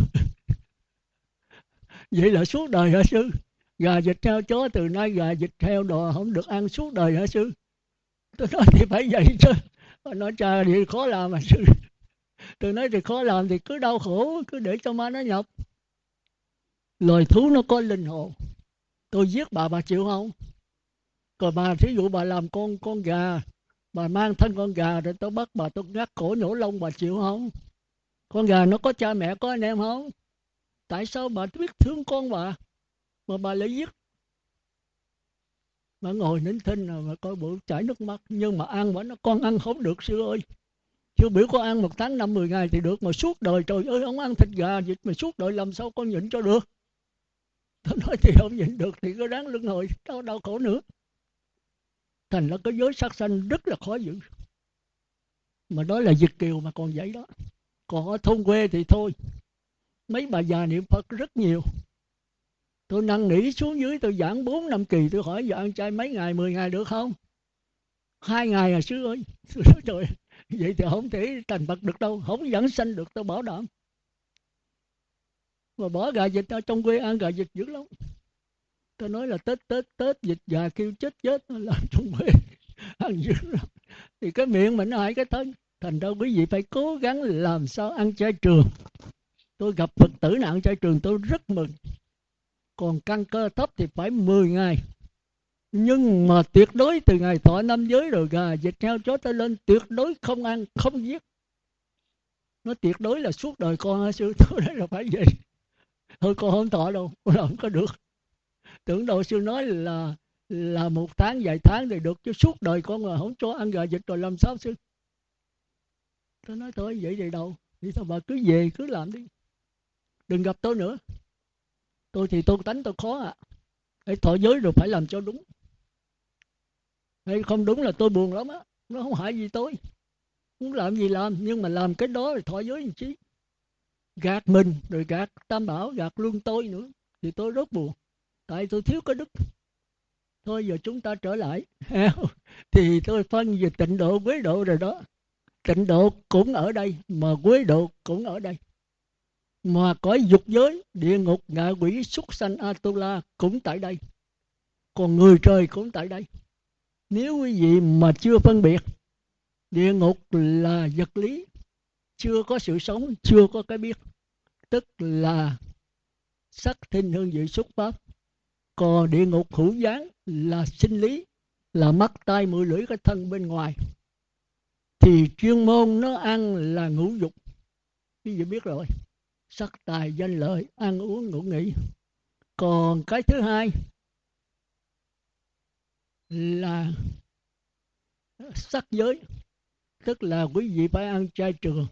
Vậy là suốt đời hả sư? Gà vịt heo chó từ nay gà vịt heo đồ không được ăn suốt đời hả sư? Tôi nói thì phải vậy chứ. Nói cha thì khó làm mà sư? Tôi nói, thì khó làm thì cứ đau khổ, cứ để cho ma nó nhập. Loài thú nó có linh hồn. Tôi giết bà bà chịu không? Còn bà, thí dụ bà làm con con gà, bà mang thân con gà rồi tôi bắt bà tôi ngắt cổ nhổ lông bà chịu không? Con gà nó có cha mẹ, có anh em không? Tại sao bà biết thương con bà mà bà lại giết? Mà ngồi nín thinh rồi mà coi bộ chảy nước mắt. Nhưng mà ăn mà nó con ăn không được, sư ơi. Chưa biểu có ăn một tháng năm mười ngày thì được, mà suốt đời trời ơi không ăn thịt gà vịt mà suốt đời làm sao con nhịn cho được? Tôi nói thì không nhịn được thì có đáng lưng hồi đau đau khổ nữa. Thành ra cái giới sát sanh rất là khó giữ. Mà đó là việt kiều mà còn vậy đó. Còn ở thôn quê thì thôi mấy bà già niệm phật rất nhiều. Tôi năn nỉ xuống dưới, tôi giảng bốn năm kỳ, tôi hỏi giờ ăn chay mấy ngày, mười ngày được không? Hai ngày à sư ơi. (laughs) Trời, vậy thì không thể thành phật được đâu, không dẫn sanh được, tôi bảo đảm. Mà bỏ gà vịt ở trong quê ăn gà vịt dữ lắm. Tôi nói là tết tết tết, vịt gà kêu chết chết làm trong quê (laughs) ăn dữ lắm. Thì cái miệng mình nó hại cái thân, thành ra quý vị phải cố gắng làm sao ăn chay trường tôi gặp phật tử nào ở trường tôi rất mừng. Còn căn cơ thấp thì phải 10 ngày. Nhưng mà tuyệt đối từ ngày thọ năm giới rồi gà vịt heo chó tới lên, tuyệt đối không ăn, không giết. Nó tuyệt đối là suốt đời con hả sư, (laughs) tôi nói là phải vậy. Thôi con không thọ đâu, con không có được. Tưởng đầu sư nói là là một tháng, vài tháng thì được, chứ suốt đời con mà không cho ăn gà vịt rồi làm sao sư? Tôi nói thôi, vậy thì đâu? Thì sao bà cứ về, cứ làm đi đừng gặp tôi nữa. Tôi thì tôi tánh, tôi khó à hãy thọ giới rồi phải làm cho đúng. Hay không đúng là tôi buồn lắm á. Nó không hại gì tôi. Muốn làm gì làm, nhưng mà làm cái đó thì thọ giới làm chi? Gạt mình, rồi gạt tam bảo, gạt luôn tôi nữa, thì tôi rất buồn. Tại tôi thiếu cái đức. Thôi giờ chúng ta trở lại. (laughs) Thì tôi phân về tịnh độ, quế độ rồi đó. Tịnh độ cũng ở đây, mà quế độ cũng ở đây mà cõi dục giới, địa ngục, ngạ quỷ, súc sanh, atula cũng tại đây. Còn người trời cũng tại đây. Nếu quý vị mà chưa phân biệt, địa ngục là vật lý, chưa có sự sống, chưa có cái biết, tức là sắc thinh hương vị xuất pháp. Còn địa ngục hữu gián là sinh lý, là mắt, tai, mũi, lưỡi, cái thân bên ngoài. Thì chuyên môn nó ăn là ngũ dục. Quý vị biết rồi sắc tài danh lợi, ăn uống ngủ nghỉ. Còn cái thứ hai là sắc giới, tức là quý vị phải ăn chay trường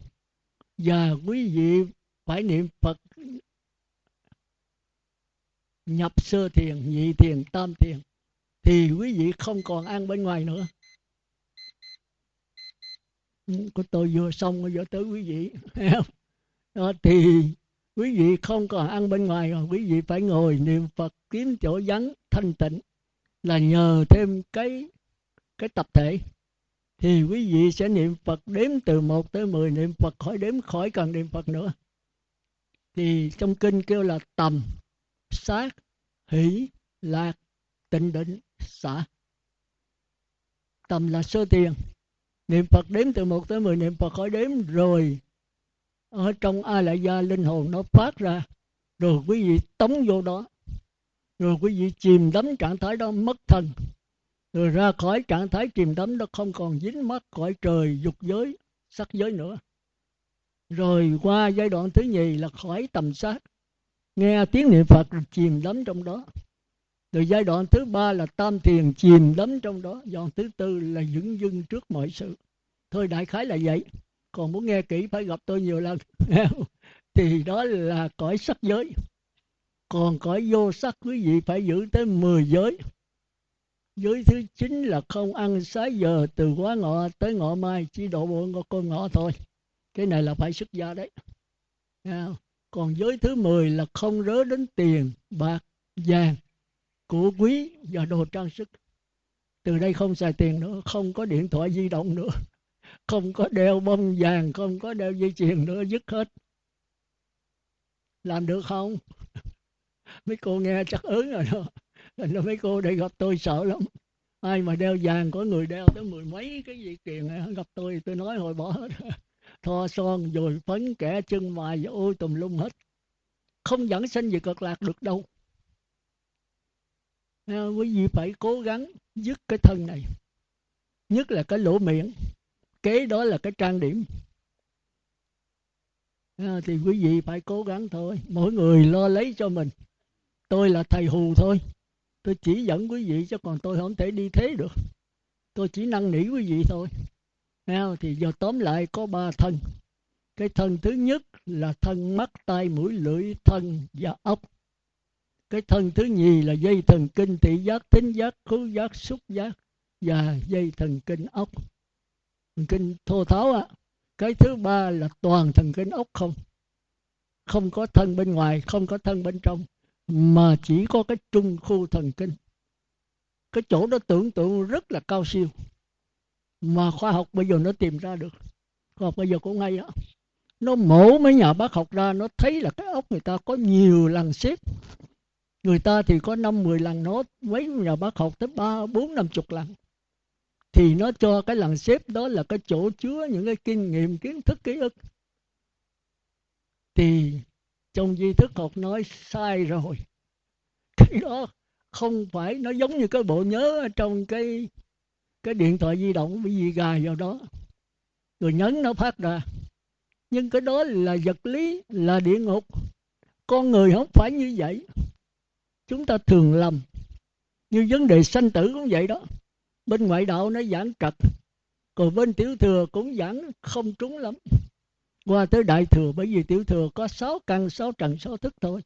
và quý vị phải niệm phật nhập sơ thiền, nhị thiền, tam thiền, thì quý vị không còn ăn bên ngoài nữa. Của tôi vừa xong rồi tới quý vị đó, thì quý vị không còn ăn bên ngoài rồi quý vị phải ngồi niệm phật kiếm chỗ vắng thanh tịnh là nhờ thêm cái cái tập thể. Thì quý vị sẽ niệm Phật đếm từ 1 tới 10 niệm Phật khỏi đếm khỏi cần niệm Phật nữa. Thì trong kinh kêu là tầm sát hỷ lạc tịnh định xả. Tầm là sơ tiền. Niệm Phật đếm từ 1 tới 10 niệm Phật khỏi đếm rồi ở trong a La gia, linh hồn nó phát ra. Rồi quý vị tống vô đó. Rồi quý vị chìm đắm trạng thái đó mất thần rồi ra khỏi trạng thái chìm đắm đó không còn dính mắc cõi trời, dục giới, sắc giới nữa. Rồi qua giai đoạn thứ nhì là khỏi tầm sát. Nghe tiếng niệm phật rồi chìm đắm trong đó. Rồi giai đoạn thứ ba là tam thiền chìm đắm trong đó. Giai đoạn thứ tư là dững dưng trước mọi sự. Thôi đại khái là vậy còn muốn nghe kỹ, phải gặp tôi nhiều lần. (laughs) Thì đó là cõi sắc giới. Còn cõi vô sắc quý vị phải giữ tới 10 giới. Giới thứ chín là không ăn sái giờ, từ quá ngọ tới ngọ mai, chỉ độ bộ con ngọ thôi. Cái này là phải xuất gia đấy. Còn giới thứ 10 là không rớ đến tiền, bạc, vàng, của quý và đồ trang sức. Từ đây không xài tiền nữa, không có điện thoại di động nữa không có đeo bông vàng, không có đeo dây chuyền nữa, dứt hết. Làm được không? (laughs) Mấy cô nghe chắc ớn rồi đó. Nên mấy cô đây gặp tôi sợ lắm. Ai mà đeo vàng, có người đeo tới mười mấy cái dây chuyền gặp tôi tôi nói hồi bỏ hết. (laughs) Thoa son rồi phấn, kẻ chân mài và ôi tùm lum hết. Không dẫn sinh gì cực lạc được đâu. Quý vị phải cố gắng dứt cái thân này. Nhất là cái lỗ miệng kế đó là cái trang điểm. À, thì quý vị phải cố gắng thôi. Mỗi người lo lấy cho mình. Tôi là thầy hù thôi. Tôi chỉ dẫn quý vị chứ còn tôi không thể đi thế được. Tôi chỉ năn nỉ quý vị thôi. À, thì giờ tóm lại có ba thân. Cái thân thứ nhất là thân mắt tai mũi lưỡi thân và ốc. Cái thân thứ nhì là dây thần kinh thị giác thính giác khứu giác xúc giác và dây thần kinh ốc thần kinh thô tháo á, cái thứ ba là toàn thần kinh ốc không. Không có thân bên ngoài, không có thân bên trong, mà chỉ có cái trung khu thần kinh. Cái chỗ đó tưởng tượng rất là cao siêu, mà khoa học bây giờ nó tìm ra được. Khoa học bây giờ cũng hay á. Nó mổ mấy nhà bác học ra, nó thấy là cái ốc người ta có nhiều lần xếp. Người ta thì có năm mười lần nó mấy nhà bác học tới ba, bốn, năm chục lần thì nó cho cái lần xếp đó là cái chỗ chứa những cái kinh nghiệm, kiến thức, ký ức. Thì trong di thức học nói sai rồi. (laughs) Cái đó không phải nó giống như cái bộ nhớ trong cái cái điện thoại di động bị gì gài vào đó. Rồi nhấn nó phát ra. Nhưng cái đó là vật lý, là địa ngục. Con người không phải như vậy. Chúng ta thường lầm. Như vấn đề sanh tử cũng vậy đó bên ngoại đạo nó giảng trật còn bên tiểu thừa cũng giảng không trúng lắm. Qua tới đại thừa, bởi vì tiểu thừa có sáu căn, sáu trần, sáu thức thôi.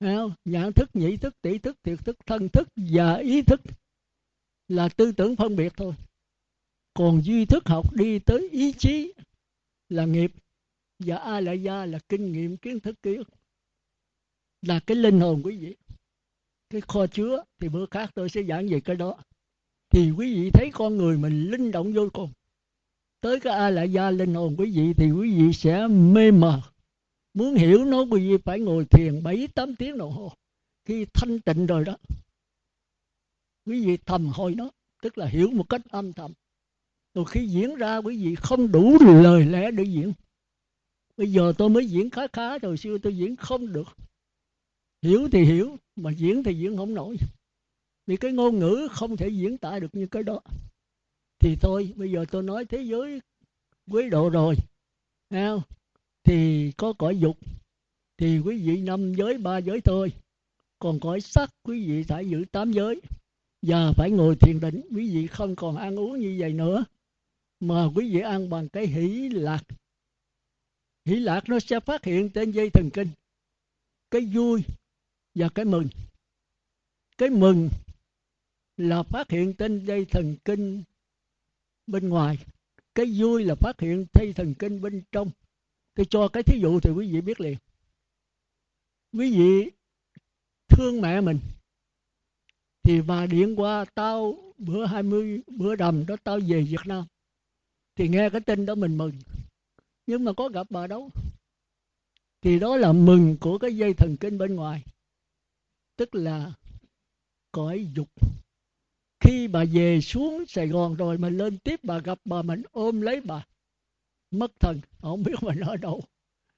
Không? nhãn thức, nhị thức, tỷ thức, thiệt thức, thân thức và ý thức là tư tưởng phân biệt thôi. Còn duy thức học đi tới ý chí là nghiệp và a la gia là kinh nghiệm, kiến thức, ký ức. Là cái linh hồn quý vị. Cái kho chứa thì bữa khác tôi sẽ giảng về cái đó thì quý vị thấy con người mình linh động vô cùng. Tới cái a la gia linh hồn quý vị thì quý vị sẽ mê mờ. Muốn hiểu nó, quý vị phải ngồi thiền bảy, tám tiếng đồng hồ. Khi thanh tịnh rồi đó, quý vị thầm hồi nó, tức là hiểu một cách âm thầm. Rồi khi diễn ra, quý vị không đủ lời lẽ để diễn. Bây giờ tôi mới diễn khá khá, rồi xưa tôi diễn không được. Hiểu thì hiểu, mà diễn thì diễn không nổi vì cái ngôn ngữ không thể diễn tả được như cái đó. Thì thôi, bây giờ tôi nói thế giới quý độ rồi. Không? thì có cõi dục, thì quý vị năm giới, ba giới thôi. Còn cõi sắc, quý vị phải giữ tám giới. Và phải ngồi thiền định, quý vị không còn ăn uống như vậy nữa. Mà quý vị ăn bằng cái hỷ lạc. Hỷ lạc nó sẽ phát hiện trên dây thần kinh. Cái vui và cái mừng. Cái mừng là phát hiện trên dây thần kinh bên ngoài. Cái vui là phát hiện dây thần kinh bên trong. Tôi cho cái thí dụ thì quý vị biết liền. Quý vị thương mẹ mình thì bà điện qua tao bữa 20 bữa đầm đó tao về Việt Nam. Thì nghe cái tin đó mình mừng. Nhưng mà có gặp bà đâu. Thì đó là mừng của cái dây thần kinh bên ngoài. Tức là cõi dục khi bà về xuống Sài Gòn rồi mà lên tiếp bà gặp bà mình ôm lấy bà. Mất thần, không biết mình ở đâu.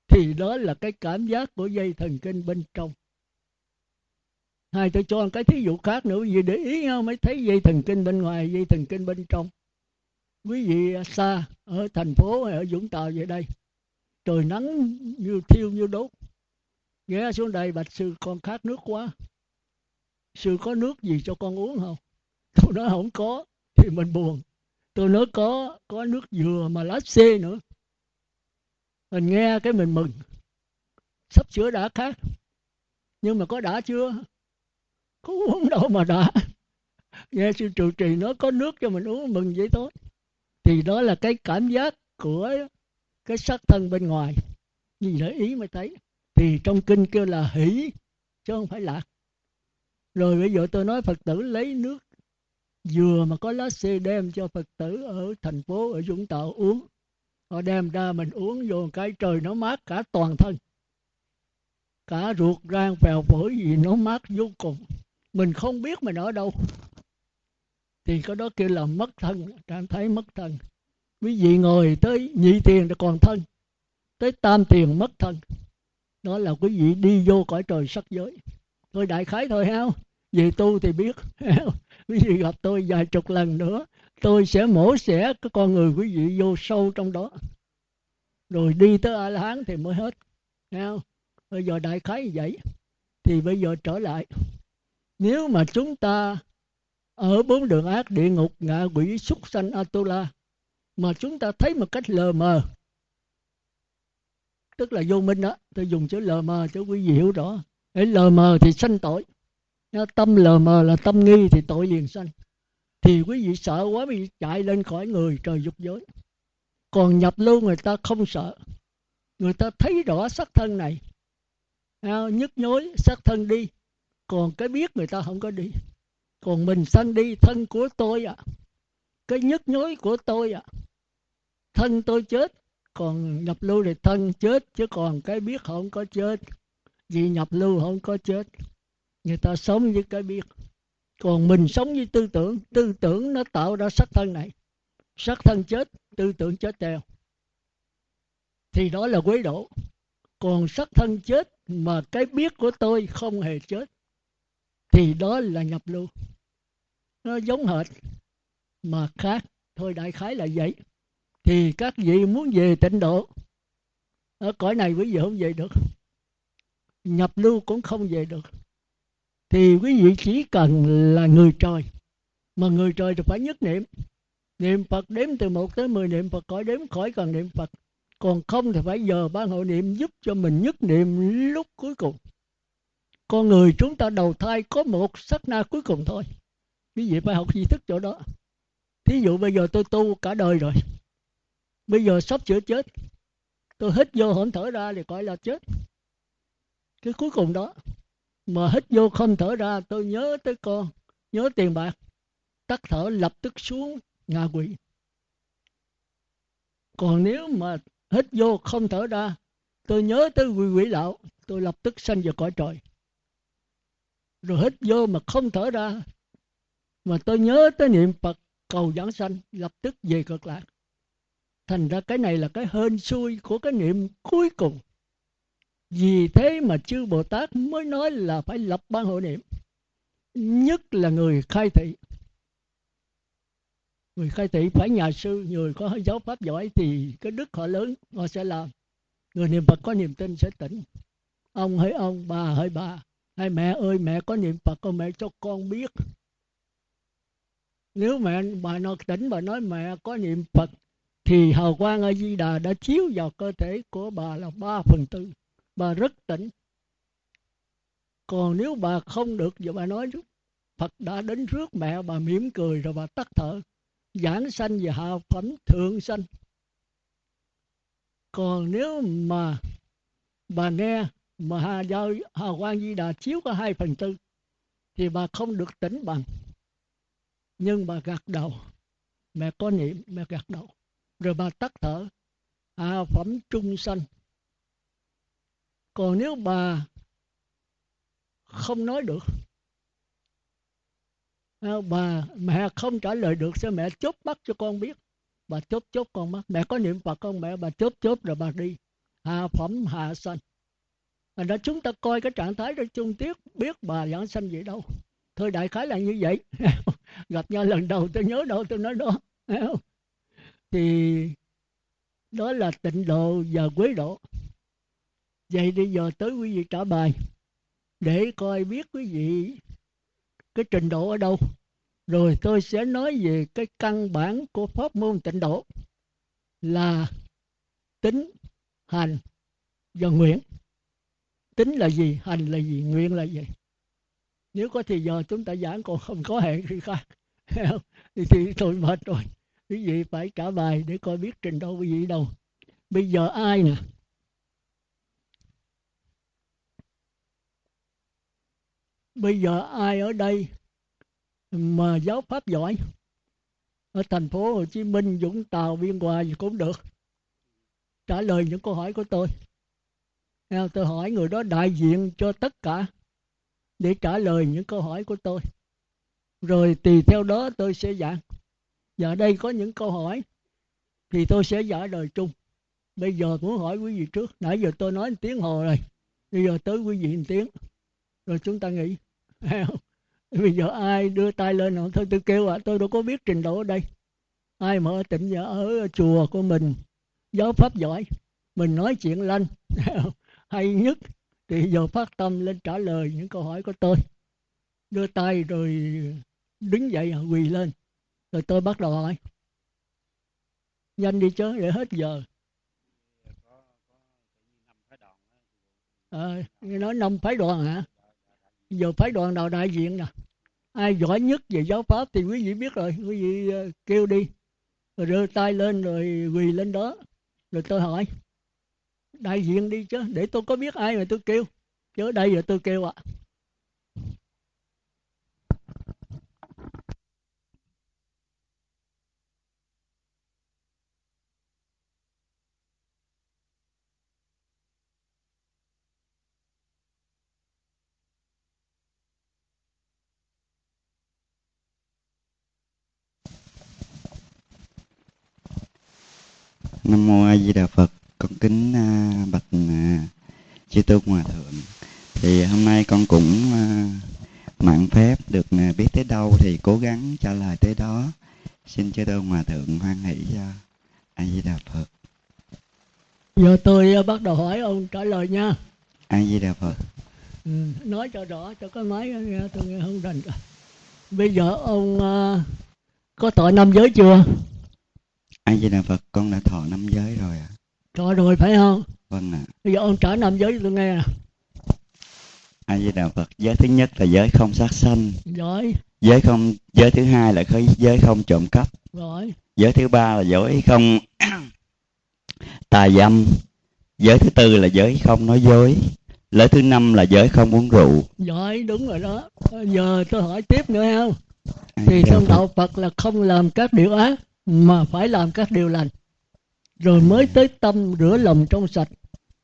Thì đó là cái cảm giác của dây thần kinh bên trong. Hai tôi cho một cái thí dụ khác nữa, vì để ý nhau mới thấy dây thần kinh bên ngoài, dây thần kinh bên trong. Quý vị xa, ở thành phố hay ở Vũng Tàu về đây, trời nắng như thiêu như đốt. Ghé xuống đây bạch sư, con khát nước quá. Sư có nước gì cho con uống không? Tôi nói không có, thì mình buồn. Tôi nói có có nước dừa mà lá xê nữa. Mình nghe cái mình mừng. Sắp sửa đã khác. Nhưng mà có đã chưa? Có uống đâu mà đã. Nghe sư trụ trì nói có nước cho mình uống mừng vậy thôi. Thì đó là cái cảm giác của cái sắc thân bên ngoài. Nhìn để ý mới thấy. Thì trong kinh kêu là hỷ, chứ không phải lạc. Rồi bây giờ tôi nói phật tử lấy nước dừa mà có lá xê đem cho phật tử ở thành phố ở Vũng Tàu uống, họ đem ra mình uống vô cái trời nó mát cả toàn thân. Cả ruột gan phèo phổi gì nó mát vô cùng. Mình không biết mình ở đâu. Thì cái đó kêu là mất thân, trạng thái mất thân. Quý vị ngồi tới nhị tiền còn thân, tới tam tiền mất thân. Đó là quý vị đi vô cõi trời sắc giới. Thôi đại khái thôi ha về tu thì biết. (laughs) Quý vị gặp tôi vài chục lần nữa, tôi sẽ mổ xẻ cái con người quý vị vô sâu trong đó. Rồi đi tới a la hán thì mới hết. Không? Bây giờ đại khái như vậy. Thì bây giờ trở lại. Nếu mà chúng ta ở bốn đường ác địa ngục ngạ quỷ súc sanh atula, mà chúng ta thấy một cách lờ mờ, tức là vô minh đó, tôi dùng chữ lờ mờ cho quý vị hiểu rõ. Để lờ mờ thì sanh tội nó tâm lờ mờ là tâm nghi thì tội liền sanh. Thì quý vị sợ quá bị chạy lên khỏi người trời dục giới. Còn nhập lưu người ta không sợ. Người ta thấy rõ sắc thân này. À, nhức nhối sắc thân đi. Còn cái biết người ta không có đi. Còn mình sanh đi thân của tôi à cái nhức nhối của tôi à thân tôi chết còn nhập lưu thì thân chết chứ còn cái biết không có chết. Vì nhập lưu không có chết người ta sống với cái biết. Còn mình sống với tư tưởng tư tưởng nó tạo ra sắc thân này. Sắc thân chết, tư tưởng chết theo. Thì đó là quế độ còn sắc thân chết mà cái biết của tôi không hề chết, thì đó là nhập lưu. Nó giống hệt. Mà khác. Thôi đại khái là vậy. Thì các vị muốn về tịnh độ, ở cõi này quý vị không về được. Nhập lưu cũng không về được thì quý vị chỉ cần là người trời, mà người trời thì phải nhất niệm. Niệm phật đếm từ một tới mười niệm phật khỏi đếm khỏi cần niệm phật. Còn không thì phải giờ ban hội niệm giúp cho mình nhất niệm lúc cuối cùng. Con người chúng ta đầu thai có một sát na cuối cùng thôi. Quý vị phải học di thức chỗ đó. Thí dụ bây giờ tôi tu cả đời rồi. Bây giờ sắp chữa chết. Tôi hít vô hổn thở ra thì gọi là chết. Cái cuối cùng đó mà hít vô không thở ra, tôi nhớ tới con, nhớ tiền bạc. Tắt thở, lập tức xuống ngạ quỷ còn nếu mà hít vô không thở ra, tôi nhớ tới quỷ quỷ đạo tôi lập tức sanh vào cõi trời. Rồi hít vô mà không thở ra, mà tôi nhớ tới niệm phật, cầu giảng sanh, lập tức về cực lạc thành ra cái này là cái hên xui của cái niệm cuối cùng vì thế mà chư bồ tát mới nói là phải lập ban hội niệm. Nhất là người khai thị. Người khai thị phải nhà sư, người có giáo pháp giỏi thì cái đức họ lớn, họ sẽ làm. Người niệm phật có niềm tin sẽ tỉnh. Ông hỡi ông, bà hỡi bà. Hay mẹ ơi, mẹ có niệm phật, con mẹ cho con biết. Nếu mẹ, bà nó tỉnh, bà nói mẹ có niệm phật, thì hào quang ở di đà đã chiếu vào cơ thể của bà là ba phần tư bà rất tỉnh. Còn nếu bà không được vậy bà nói Phật đã đến trước mẹ bà mỉm cười rồi bà tắt thở, giảng sanh và hạ phẩm thượng sanh. Còn nếu mà bà nghe mà hà giao, hà quang di đà chiếu có hai phần tư, thì bà không được tỉnh bằng. Nhưng bà gật đầu. Mẹ có niệm, mẹ gật đầu. Rồi bà tắt thở. Hạ phẩm trung sanh còn nếu bà không nói được à, bà, mẹ không trả lời được sao mẹ chốt bắt cho con biết. Bà chốt chốt con mắt, mẹ có niệm phật con mẹ? Bà chốt chốt rồi bà đi. Hạ phẩm hạ sanh. Thành ra chúng ta coi cái trạng thái đó chung tiết, biết bà giảng sanh gì đâu. Thôi đại khái là như vậy. (laughs) Gặp nhau lần đầu tôi nhớ đâu tôi nói đó. Thì đó là tịnh độ và quế độ vậy bây giờ tới quý vị trả bài. Để coi biết quý vị cái trình độ ở đâu. Rồi tôi sẽ nói về cái căn bản của pháp môn tịnh độ là tính hành và nguyện. Tính là gì hành là gì nguyện là gì? Nếu có thì giờ chúng ta giảng còn không có hẹn thì khác. (laughs) Thì, thì tôi mệt rồi. Quý vị phải trả bài để coi biết trình độ quý vị đâu. Bây giờ ai nè? Bây giờ ai ở đây mà giáo pháp giỏi ở thành phố Hồ Chí Minh, Vũng Tàu, Biên Hòa gì cũng được trả lời những câu hỏi của tôi. Tôi hỏi người đó đại diện cho tất cả để trả lời những câu hỏi của tôi. Rồi tùy theo đó tôi sẽ giảng. Và đây có những câu hỏi thì tôi sẽ trả lời chung. Bây giờ muốn hỏi quý vị trước. Nãy giờ tôi nói tiếng hồ rồi. Bây giờ tới quý vị một tiếng. Rồi chúng ta nghĩ. (laughs) Bây giờ ai đưa tay lên không? Thôi tôi kêu à, tôi đâu có biết trình độ ở đây. Ai mà ở tỉnh ở chùa của mình giáo pháp giỏi mình nói chuyện lanh. (laughs) Hay nhất thì giờ phát tâm lên trả lời những câu hỏi của tôi. Đưa tay rồi đứng dậy quỳ lên. Rồi tôi bắt đầu hỏi. Nhanh đi chứ để hết giờ. À, nói năm phái đoàn hả giờ phái đoàn nào đại diện nè? Ai giỏi nhất về giáo pháp thì quý vị biết rồi, quý vị ờ, kêu đi. Rồi đưa tay lên rồi quỳ lên đó. Rồi tôi hỏi, đại diện đi chứ, để tôi có biết ai mà tôi kêu. Chứ đây giờ tôi kêu ạ. à. Nam mô a di đà phật. Con kính uh, bạch uh, chư tôn hòa thượng. Thì hôm nay con cũng uh, mạng phép được biết tới đâu thì cố gắng trả lời tới đó. Xin chư tôn hòa thượng hoan hỷ cho a di đà phật. Giờ tôi bắt đầu hỏi ông trả lời nha. A di đà phật. Ừ, nói cho rõ cho cái máy nghe tôi nghe không rành bây giờ ông có tội năm giới chưa a di đà phật con đã thọ năm giới rồi ạ. À. thọ rồi phải không? Vâng ạ. À. bây giờ ông trả năm giới cho tôi nghe nè. A di đà phật giới thứ nhất là giới không sát sanh. Rồi. Giới không giới thứ hai là giới không trộm cắp. Rồi. Giới thứ ba là giới không (coughs) tà dâm. Giới thứ tư là giới không nói dối. Giới thứ năm là giới không uống rượu. Rồi đúng rồi đó. Giờ tôi hỏi tiếp nữa không thì trong đạo phật là không làm các điều ác mà phải làm các điều lành. Rồi mới tới tâm rửa lòng trong sạch.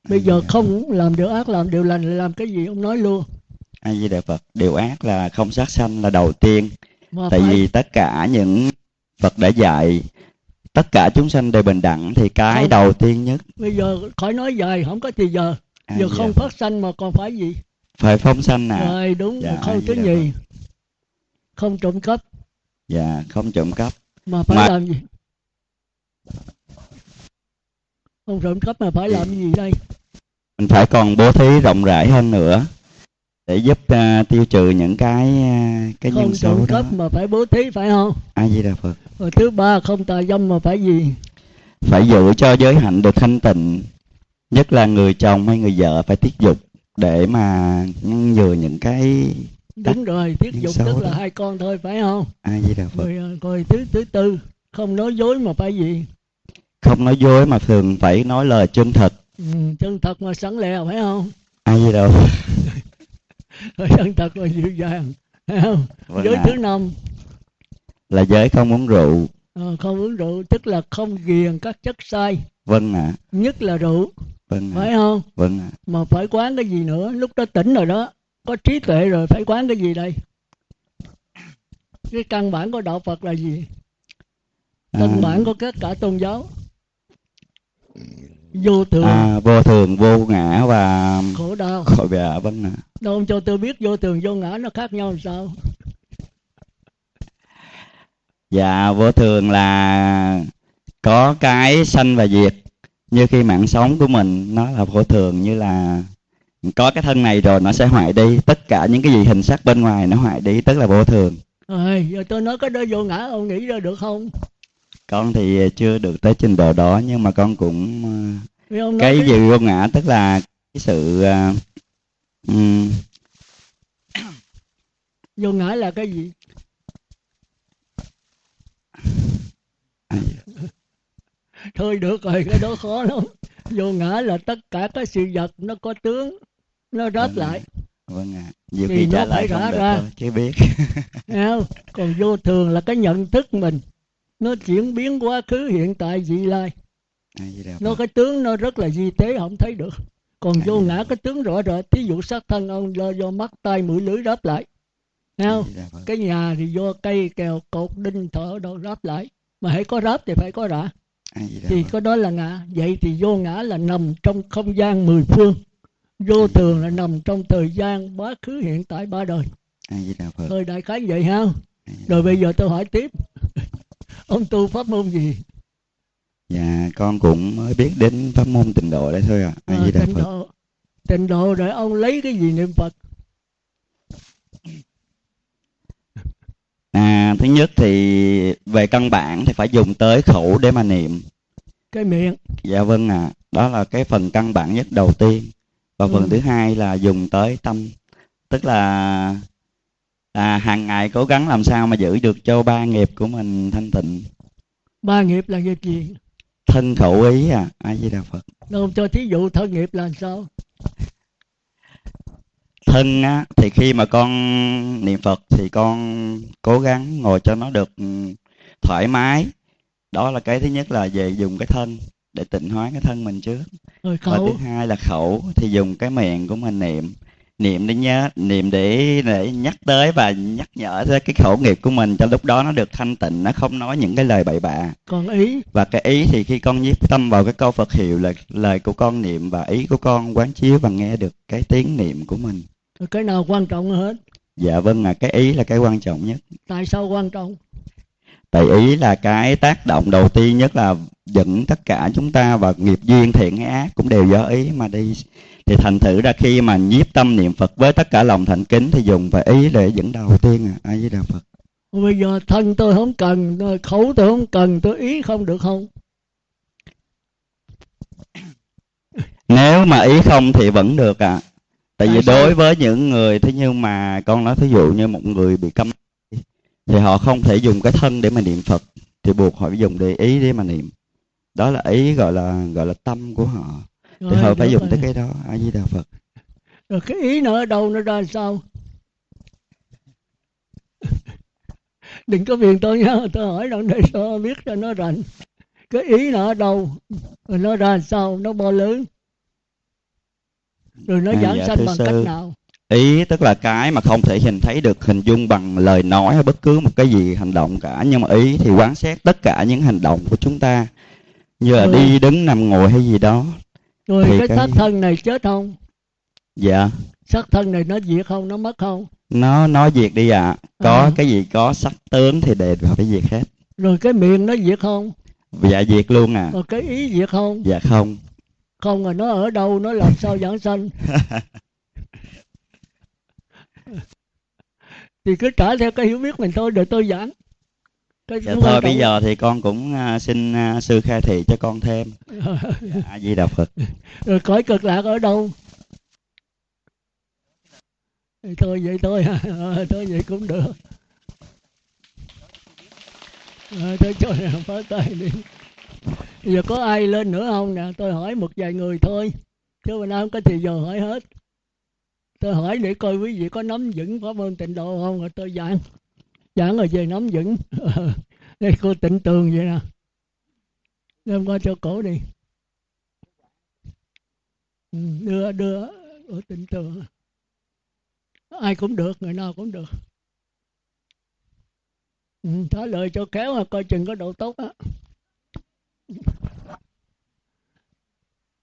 Bây giờ không làm điều ác làm điều lành làm cái gì? Ông nói luôn. A di đà phật điều ác là không sát sanh là đầu tiên. Mà tại phải... vì tất cả những phật đã dạy tất cả chúng sanh đều bình đẳng thì cái không. đầu tiên nhất. Bây giờ khỏi nói dài không có thì giờ. À, giờ không phát sanh mà còn phải gì? Phải phóng sanh à? Rồi đúng dạ, không thứ nhì không trộm cắp. Dạ không trộm cắp mà phải mà... làm gì? Không trộm cắp mà phải làm gì đây? Mình phải còn bố thí rộng rãi hơn nữa để giúp uh, tiêu trừ những cái uh, cái không nhân xấu trộm cắp mà phải bố thí phải không? A di đà phật. Rồi thứ ba không tà dâm mà phải gì? Phải giữ cho giới hạnh được thanh tịnh nhất là người chồng hay người vợ phải tiết dục để mà ngăn ngừa những cái đúng rồi tiết dục tức là hai con thôi phải không? A di đà phật. Rồi, à, rồi thứ thứ tư không nói dối mà phải gì? Không nói dối mà thường phải nói lời chân thật. Ừ, chân thật mà sẵn lèo phải không? Ai gì đâu chân thật mà dịu dàng phải không? Vâng giới à. thứ năm. Là giới không uống rượu. À, không uống rượu tức là không ghiền các chất sai. Vâng ạ. À. nhất là rượu vâng phải không? Vâng ạ. À. mà phải quán cái gì nữa lúc đó tỉnh rồi đó có trí tuệ rồi phải quán cái gì đây? Cái căn bản của đạo phật là gì? Căn à. bản của tất cả tôn giáo. Vô thường. À, vô thường vô ngã và khổ đau. Khổ dạ vâng ạ đâu ông cho tôi biết vô thường vô ngã nó khác nhau làm sao? Dạ vô thường là có cái sanh và diệt. Như khi mạng sống của mình nó là vô thường như là có cái thân này rồi nó sẽ hoại đi tất cả những cái gì hình sắc bên ngoài nó hoại đi tức là vô thường. Rồi giờ tôi nói cái đó vô ngã ông nghĩ ra được không? Con thì chưa được tới trình độ đó nhưng mà con cũng cái gì vô ngã tức là cái sự uh, um... vô ngã là cái gì? Thôi được rồi cái đó khó lắm. Vô ngã là tất cả các sự vật nó có tướng nó rớt vâng lại. Vâng ạ. Nhiều Thì khi nó trả phải lời không được ra. thôi, chứ biết. (laughs) Không? còn vô thường là cái nhận thức mình. Nó chuyển biến quá khứ hiện tại vị lai. Đà nó phật cái tướng nó rất là di tế không thấy được. Còn vô ngã cái tướng rõ rệt thí dụ sát thân ông do, do mắt tay mũi lưỡi đáp lại. A không? phật cái nhà thì do cây kèo cột đinh thở đâu ráp lại. Mà hãy có ráp thì phải có rã. Đà thì có đó là ngã. Vậy thì vô ngã là nằm trong không gian mười phương vô thường là nằm trong thời gian quá khứ hiện tại ba đời. A di đà phật. Thôi đại khái vậy ha? Rồi bây giờ tôi hỏi tiếp. (laughs) Ông tu pháp môn gì? Dạ con cũng mới biết đến pháp môn tịnh độ đấy thôi ạ. A di đà tịnh phật. độ. Tịnh độ rồi ông lấy cái gì niệm phật? À thứ nhất thì về căn bản thì phải dùng tới khẩu để mà niệm. Cái miệng. Dạ vâng ạ. Đó là cái phần căn bản nhất đầu tiên và phần Ừ. thứ hai là dùng tới tâm. Tức là à, hàng ngày cố gắng làm sao mà giữ được cho ba nghiệp của mình thanh tịnh. Ba nghiệp là nghiệp gì? Thân khẩu ý à a di đà phật. Đâu cho thí dụ thân nghiệp là sao? Thân á thì khi mà con niệm phật thì con cố gắng ngồi cho nó được thoải mái. Đó là cái thứ nhất là về dùng cái thân để tịnh hóa cái thân mình trước. Rồi và khẩu. thứ hai là khẩu thì dùng cái miệng của mình niệm. Niệm để nhớ niệm để để nhắc tới và nhắc nhở tới cái khẩu nghiệp của mình. Cho lúc đó nó được thanh tịnh nó không nói những cái lời bậy bạ. Còn ý? Và cái ý thì khi con nhiếp tâm vào cái câu Phật hiệu là lời của con niệm và ý của con quán chiếu và nghe được cái tiếng niệm của mình. Cái nào quan trọng hơn hết? Dạ vâng ạ cái ý là cái quan trọng nhất. Tại sao quan trọng tại ý là cái tác động đầu tiên nhất là dẫn tất cả chúng ta vào nghiệp duyên thiện hay ác cũng đều do ý mà đi. Thì thành thử ra khi mà nhiếp tâm niệm Phật với tất cả lòng thành kính thì dùng phải ý để dẫn đầu tiên à a di đà Phật. Bây giờ thân tôi không cần khẩu tôi không cần tôi ý không được không? Nếu mà ý không thì vẫn được ạ. Tại vì Tại sao? đối với những người thế nhưng mà con nói thí dụ như một người bị câm thì họ không thể dùng cái thân để mà niệm Phật. Thì buộc họ phải dùng để ý để mà niệm. Đó là ý gọi là gọi là tâm của họ. Thì Rồi, họ phải dùng rồi. tới cái đó a di đà Phật. Rồi cái ý nó ở đâu nó ra sao? (laughs) Đừng có phiền tôi nha tôi hỏi đâu để cho biết cho nó rành. Cái ý nó ở đâu rồi nó ra sao nó bao lớn? Rồi nó À, giảng dạ, sanh bằng sư. cách nào ý tức là cái mà không thể hình thấy được hình dung bằng lời nói hay bất cứ một cái gì hành động cả. Nhưng mà ý thì quán xét tất cả những hành động của chúng ta. Như là Ừ. đi đứng nằm ngồi hay gì đó. Rồi Thì cái cái- xác thân này chết không? Dạ. Xác thân này nó diệt không? Nó mất không? Nó nói diệt đi ạ. Có À. cái gì có sắc tướng thì đều phải diệt hết. Rồi cái miệng nó diệt không? Dạ diệt luôn à rồi cái ý diệt không? Dạ không. Không rồi nó ở đâu nó làm sao giảng sanh (laughs) thì cứ trả theo cái hiểu biết mình thôi để tôi giảng. Cái dạ thôi bây giờ thì con cũng à, xin à, sư khai thị cho con thêm. (laughs) A di đà phật. Rồi cõi cực lạc ở đâu? Thì thôi vậy thôi Ờ, thôi vậy cũng được. À, tôi cho nàng phá tay đi. Giờ có ai lên nữa không nè? Tôi hỏi một vài người thôi. Chứ mình không có thì giờ hỏi hết tôi hỏi để coi quý vị có nắm vững pháp môn tịnh độ không? Rồi tôi giảng giảng rồi về nắm vững. (laughs) Đây, cô tịnh tường vậy nè. Đem qua cho cổ đi. Ừ, đưa đưa. Ở tịnh tường. Ai cũng được, người nào cũng được. Ừ, Trả lời cho khéo mà coi chừng có độ tốt á.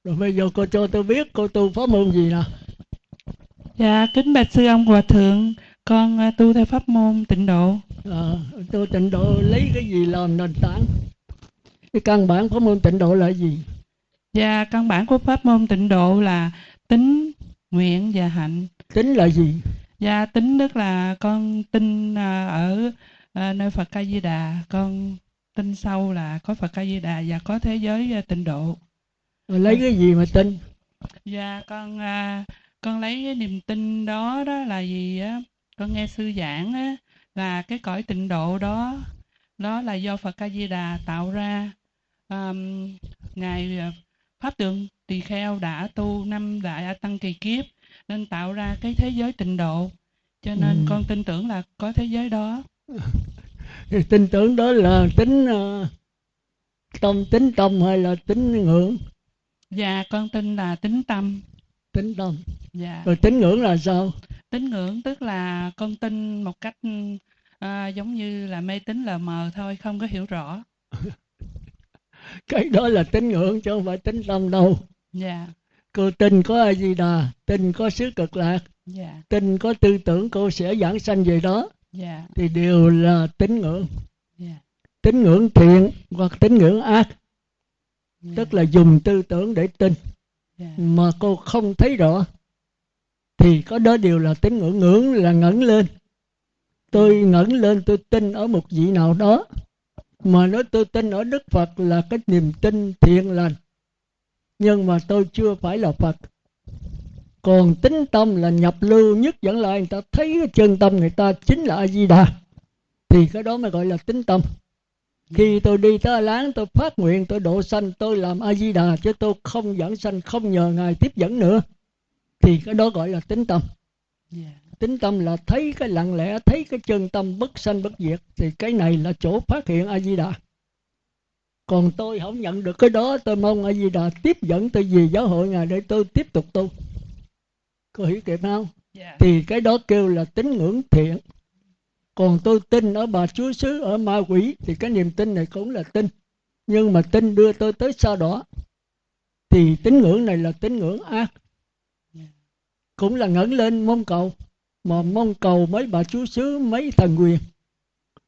Rồi bây giờ cô cho tôi biết cô tu pháp môn gì nè. Dạ, kính bạch sư ông hòa thượng, con à, tu theo pháp môn tịnh độ. à, tôi tịnh độ lấy cái gì làm nền tảng cái căn bản pháp môn tịnh độ là gì Và căn bản của pháp môn tịnh độ là tính, nguyện và hạnh. tính là gì Và tính tức là con tin à, ở à, nơi Phật A Di Đà, con tin sâu là có Phật A Di Đà và có thế giới tịnh độ. lấy cái gì mà tin Và con con lấy cái niềm tin đó đó là gì á? Con nghe sư giảng á là cái cõi tịnh độ đó đó là do Phật A Di Đà tạo ra. Um, ngài à, Pháp Tượng Tỳ Kheo đã tu năm đại A tăng kỳ kiếp nên tạo ra cái thế giới tịnh độ cho nên Ừ. con tin tưởng là có thế giới đó (laughs) tin tưởng đó là tính uh, tâm tính tâm hay là tính ngưỡng và con tin là tính tâm tính tâm dạ. Rồi tính ngưỡng là sao? Tín ngưỡng tức là con tin một cách à, giống như là mê tín lờ mờ thôi không có hiểu rõ. (laughs) Cái đó là tính ngưỡng chứ không phải tính tâm đâu. Dạ. Cô tin có a di đà tin có xứ cực lạc dạ. tin có tư tưởng cô sẽ giảng sanh về đó. Dạ. Thì đều là tín ngưỡng. Dạ. Tín ngưỡng thiện hoặc tín ngưỡng ác. Dạ, tức là dùng tư tưởng để tin. Dạ, mà cô không thấy rõ thì có đó điều là tín ngưỡng ngưỡng là ngẩng lên. Tôi ngẩng lên, tôi tin ở một vị nào đó. Mà nói tôi tin ở đức phật là cái niềm tin thiện lành. Nhưng mà tôi chưa phải là phật. Còn tính tâm là nhập lưu nhất dẫn lại người ta thấy cái chân tâm người ta chính là a di đà thì cái đó mới gọi là tính tâm. Khi tôi đi tới láng tôi phát nguyện, tôi độ sanh, tôi làm a di đà chứ tôi không dẫn sanh, không nhờ ngài tiếp dẫn nữa thì cái đó gọi là tính tâm. Dạ, tính tâm là thấy cái lặng lẽ thấy cái chân tâm bất sanh bất diệt. Thì cái này là chỗ phát hiện a di đà còn tôi không nhận được cái đó tôi mong a di đà tiếp dẫn tôi về giáo hội ngài để tôi tiếp tục tu. Có hiểu kịp không? Dạ, thì cái đó kêu là tín ngưỡng thiện. Còn tôi tin ở bà chúa xứ ở ma quỷ thì cái niềm tin này cũng là tin. Nhưng mà tin đưa tôi tới sao đó thì tín ngưỡng này là tín ngưỡng ác cũng là ngẩng lên mong cầu, mà mong cầu mấy bà chúa xứ, mấy thần quyền.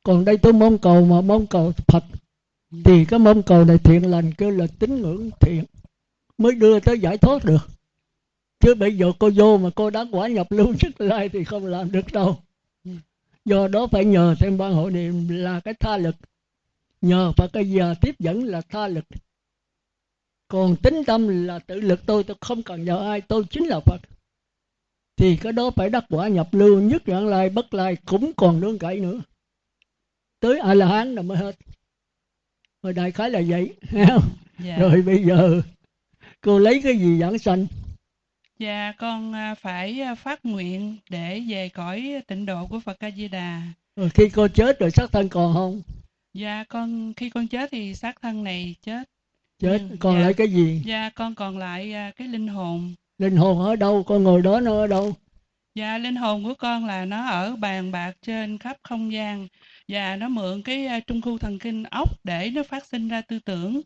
Còn đây tôi mong cầu mà mong cầu phật, thì cái mong cầu này thiện lành kêu là tín ngưỡng thiện, mới đưa tới giải thoát được. Chứ bây giờ cô vô mà cô đã quả nhập lưu (laughs) nhất lai thì không làm được đâu. Do đó phải nhờ thêm ban hội niệm là cái tha lực. Nhờ Phật cái giờ tiếp dẫn là tha lực. Còn tính tâm là tự lực tôi tôi không cần nhờ ai, tôi chính là Phật thì cái đó phải đắc quả nhập lưu nhất đoạn lai bất lai cũng còn nương cậy nữa tới a la hán là mới hết rồi đại khái là vậy (laughs) không? dạ. rồi bây giờ cô lấy cái gì giảng sanh Dạ con à, phải à, phát nguyện để về cõi tịnh độ của Phật A Di Đà. rồi khi cô chết rồi xác thân còn không Dạ con khi con chết thì xác thân này chết. chết Ừ, còn dạ. lại cái gì Dạ con còn lại à, cái linh hồn. Linh hồn ở đâu con ngồi đó nó ở đâu Dạ linh hồn của con là nó ở bàn bạc trên khắp không gian và nó mượn cái trung khu thần kinh ốc để nó phát sinh ra tư tưởng.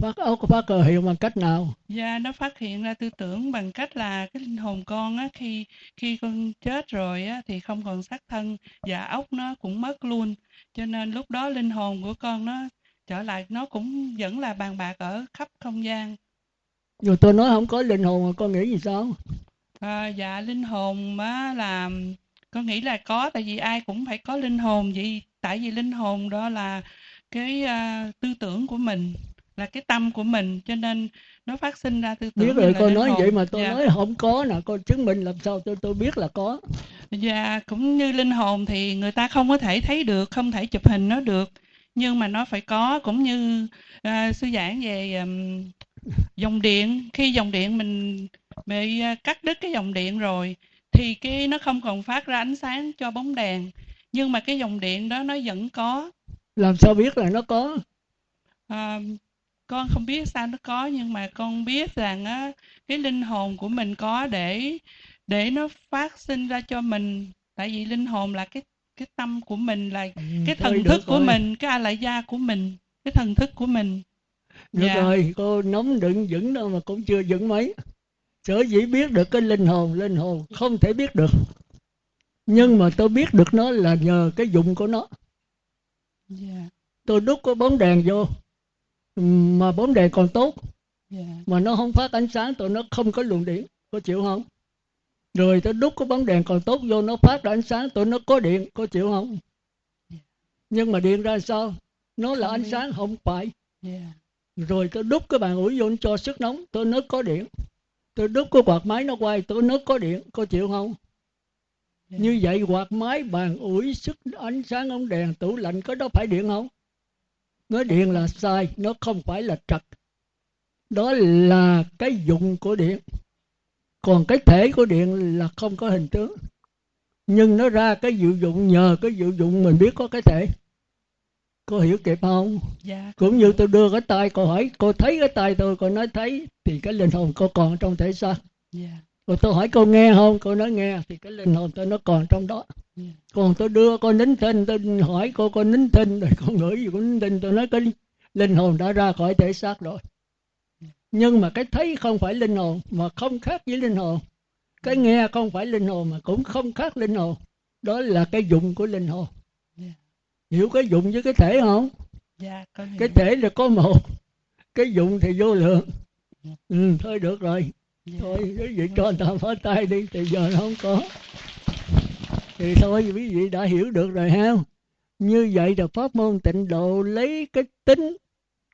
phát ốc phát cờ hiệu bằng cách nào Dạ nó phát hiện ra tư tưởng bằng cách là cái linh hồn con á khi khi con chết rồi á thì không còn xác thân và ốc nó cũng mất luôn. Cho nên lúc đó linh hồn của con nó trở lại nó cũng vẫn là bàn bạc ở khắp không gian. Rồi tôi nói không có linh hồn mà con nghĩ gì sao À, dạ linh hồn á là con nghĩ là có tại vì ai cũng phải có linh hồn vậy tại vì linh hồn đó là cái à, tư tưởng của mình là cái tâm của mình cho nên nó phát sinh ra tư tưởng biết rồi con nói hồn. vậy mà tôi Dạ. nói không có nè con chứng minh làm sao tôi tôi biết là có Dạ, cũng như linh hồn thì người ta không có thể thấy được, không thể chụp hình nó được. Nhưng mà nó phải có, cũng như à, sư giảng về ừm, dòng điện. Khi dòng điện mình bị à, cắt đứt cái dòng điện rồi, thì cái nó không còn phát ra ánh sáng cho bóng đèn. Nhưng mà cái dòng điện đó nó vẫn có. làm sao biết là nó có À, con không biết sao nó có, nhưng mà con biết rằng á, cái linh hồn của mình có để để nó phát sinh ra cho mình tại vì linh hồn là cái cái tâm của mình là Ừ, cái thần thức của rồi. mình cái a lại gia của mình cái thần thức của mình được Dạ. rồi cô nóng đựng vững đâu mà cũng chưa vững mấy. Sở dĩ biết được cái linh hồn linh hồn không thể biết được. Nhưng mà tôi biết được nó là nhờ cái dụng của nó. Dạ. Tôi đút cái bóng đèn vô mà bóng đèn còn tốt. Dạ. Mà nó không phát ánh sáng tụi nó không có luồng điện có chịu không? Rồi tôi đút cái bóng đèn còn tốt vô nó phát ra ánh sáng tụi nó có điện có chịu không? Nhưng mà điện ra sao? Nó là Không ánh biết. sáng không phải. Dạ rồi tôi đút cái bàn ủi vô cho sức nóng tôi nó có điện. Tôi đút cái quạt máy nó quay tôi nó có điện có chịu không? Dạ. như vậy quạt máy bàn ủi sức ánh sáng ống đèn tủ lạnh có đó phải điện không? Nói điện là sai nó không phải là trật. Đó là cái dụng của điện. Còn cái thể của điện là không có hình tướng. Nhưng nó ra cái diệu dụng nhờ cái diệu dụng mình biết có cái thể cô hiểu kịp không? Dạ cũng như tôi đưa cái tay cô hỏi cô thấy cái tay tôi cô nói thấy thì cái linh hồn cô còn trong thể xác. Dạ. Rồi tôi hỏi cô nghe không? Cô nói nghe thì cái linh hồn tôi nó còn trong đó. Dạ. Còn tôi đưa cô nín thinh tôi hỏi cô cô nín thinh rồi con ngửi gì cũng nín thinh tôi nói cái linh hồn đã ra khỏi thể xác rồi. Nhưng mà cái thấy không phải linh hồn mà không khác với linh hồn. Cái nghe không phải linh hồn mà cũng không khác linh hồn. Đó là cái dụng của linh hồn. dạ hiểu cái dụng với cái thể không? Dạ con hiểu cái thể là có một cái dụng thì vô lượng. Ừ, thôi được rồi. Dạ. thôi quý vị cho người ta phá tay đi thì giờ nó không có. Thì thôi quý vị đã hiểu được rồi ha. Như vậy là pháp môn tịnh độ lấy cái tính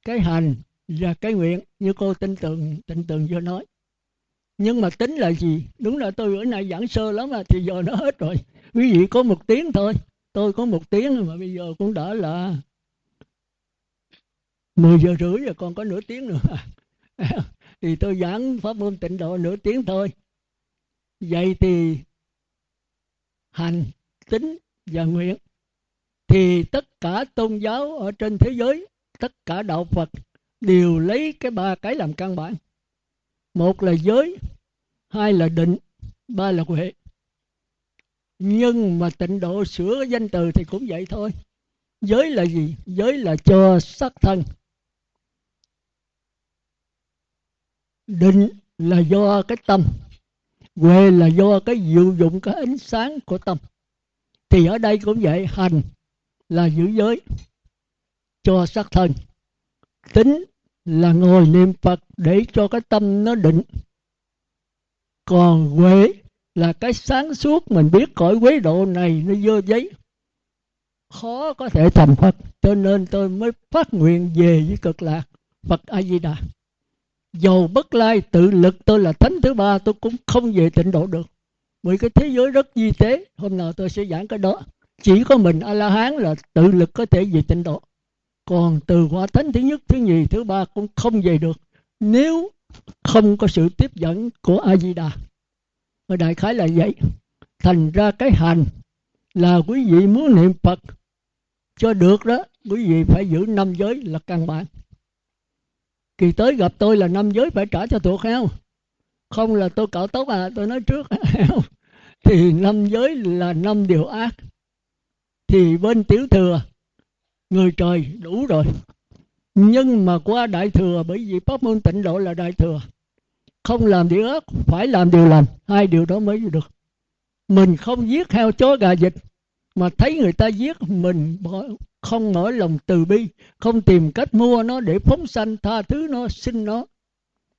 cái hành và cái nguyện như cô tin tường tin tường vừa nói. Nhưng mà tính là gì? Đúng là tôi bữa nay giảng sơ lắm mà thì giờ nó hết rồi. Quý vị có một tiếng thôi tôi có một tiếng mà bây giờ cũng đã là 10 giờ rưỡi rồi, còn có nửa tiếng nữa. (laughs) Thì tôi giảng pháp môn tịnh độ nửa tiếng thôi. Vậy thì hành, tính và nguyện thì tất cả tôn giáo ở trên thế giới, tất cả đạo phật đều lấy cái ba cái làm căn bản. Một là giới, hai là định, ba là huệ nhưng mà tịnh độ sửa cái danh từ thì cũng vậy thôi. Giới là gì? Giới là cho sắc thân. Định là do cái tâm. Huệ là do cái diệu dụng, cái ánh sáng của tâm. Thì ở đây cũng vậy, hành là giữ giới, cho sắc thân. Tính là ngồi niệm phật để cho cái tâm nó định. Còn huệ là cái sáng suốt mình biết cõi quế độ này nó vô giấy. Khó có thể thành phật, cho nên tôi mới phát nguyện về với cực lạc phật a di đà dầu bất lai tự lực, tôi là thánh thứ ba, tôi cũng không về tịnh độ được. Bởi cái thế giới rất di tế, hôm nào tôi sẽ giảng cái đó. Chỉ có mình a la hán là tự lực có thể về tịnh độ. Còn từ hóa thánh thứ nhất, thứ nhì, thứ ba cũng không về được, nếu không có sự tiếp dẫn của a di đà ở đại khái là vậy. Thành ra cái hành là quý vị muốn niệm phật. Cho được đó, quý vị phải giữ năm giới là căn bản. Kỳ tới gặp tôi là năm giới phải trả cho thuộc heo không? Là tôi cạo tóc à tôi nói trước (laughs) thì năm giới là năm điều ác. Thì bên tiểu thừa, người trời đủ rồi. Nhưng mà qua đại thừa, bởi vì pháp môn tịnh độ là đại thừa không làm điều ác, phải làm điều lành. Hai điều đó mới được. Mình không giết heo chó gà vịt, mà thấy người ta giết, mình không mở lòng từ bi, không tìm cách mua nó để phóng sanh, tha thứ nó xin nó,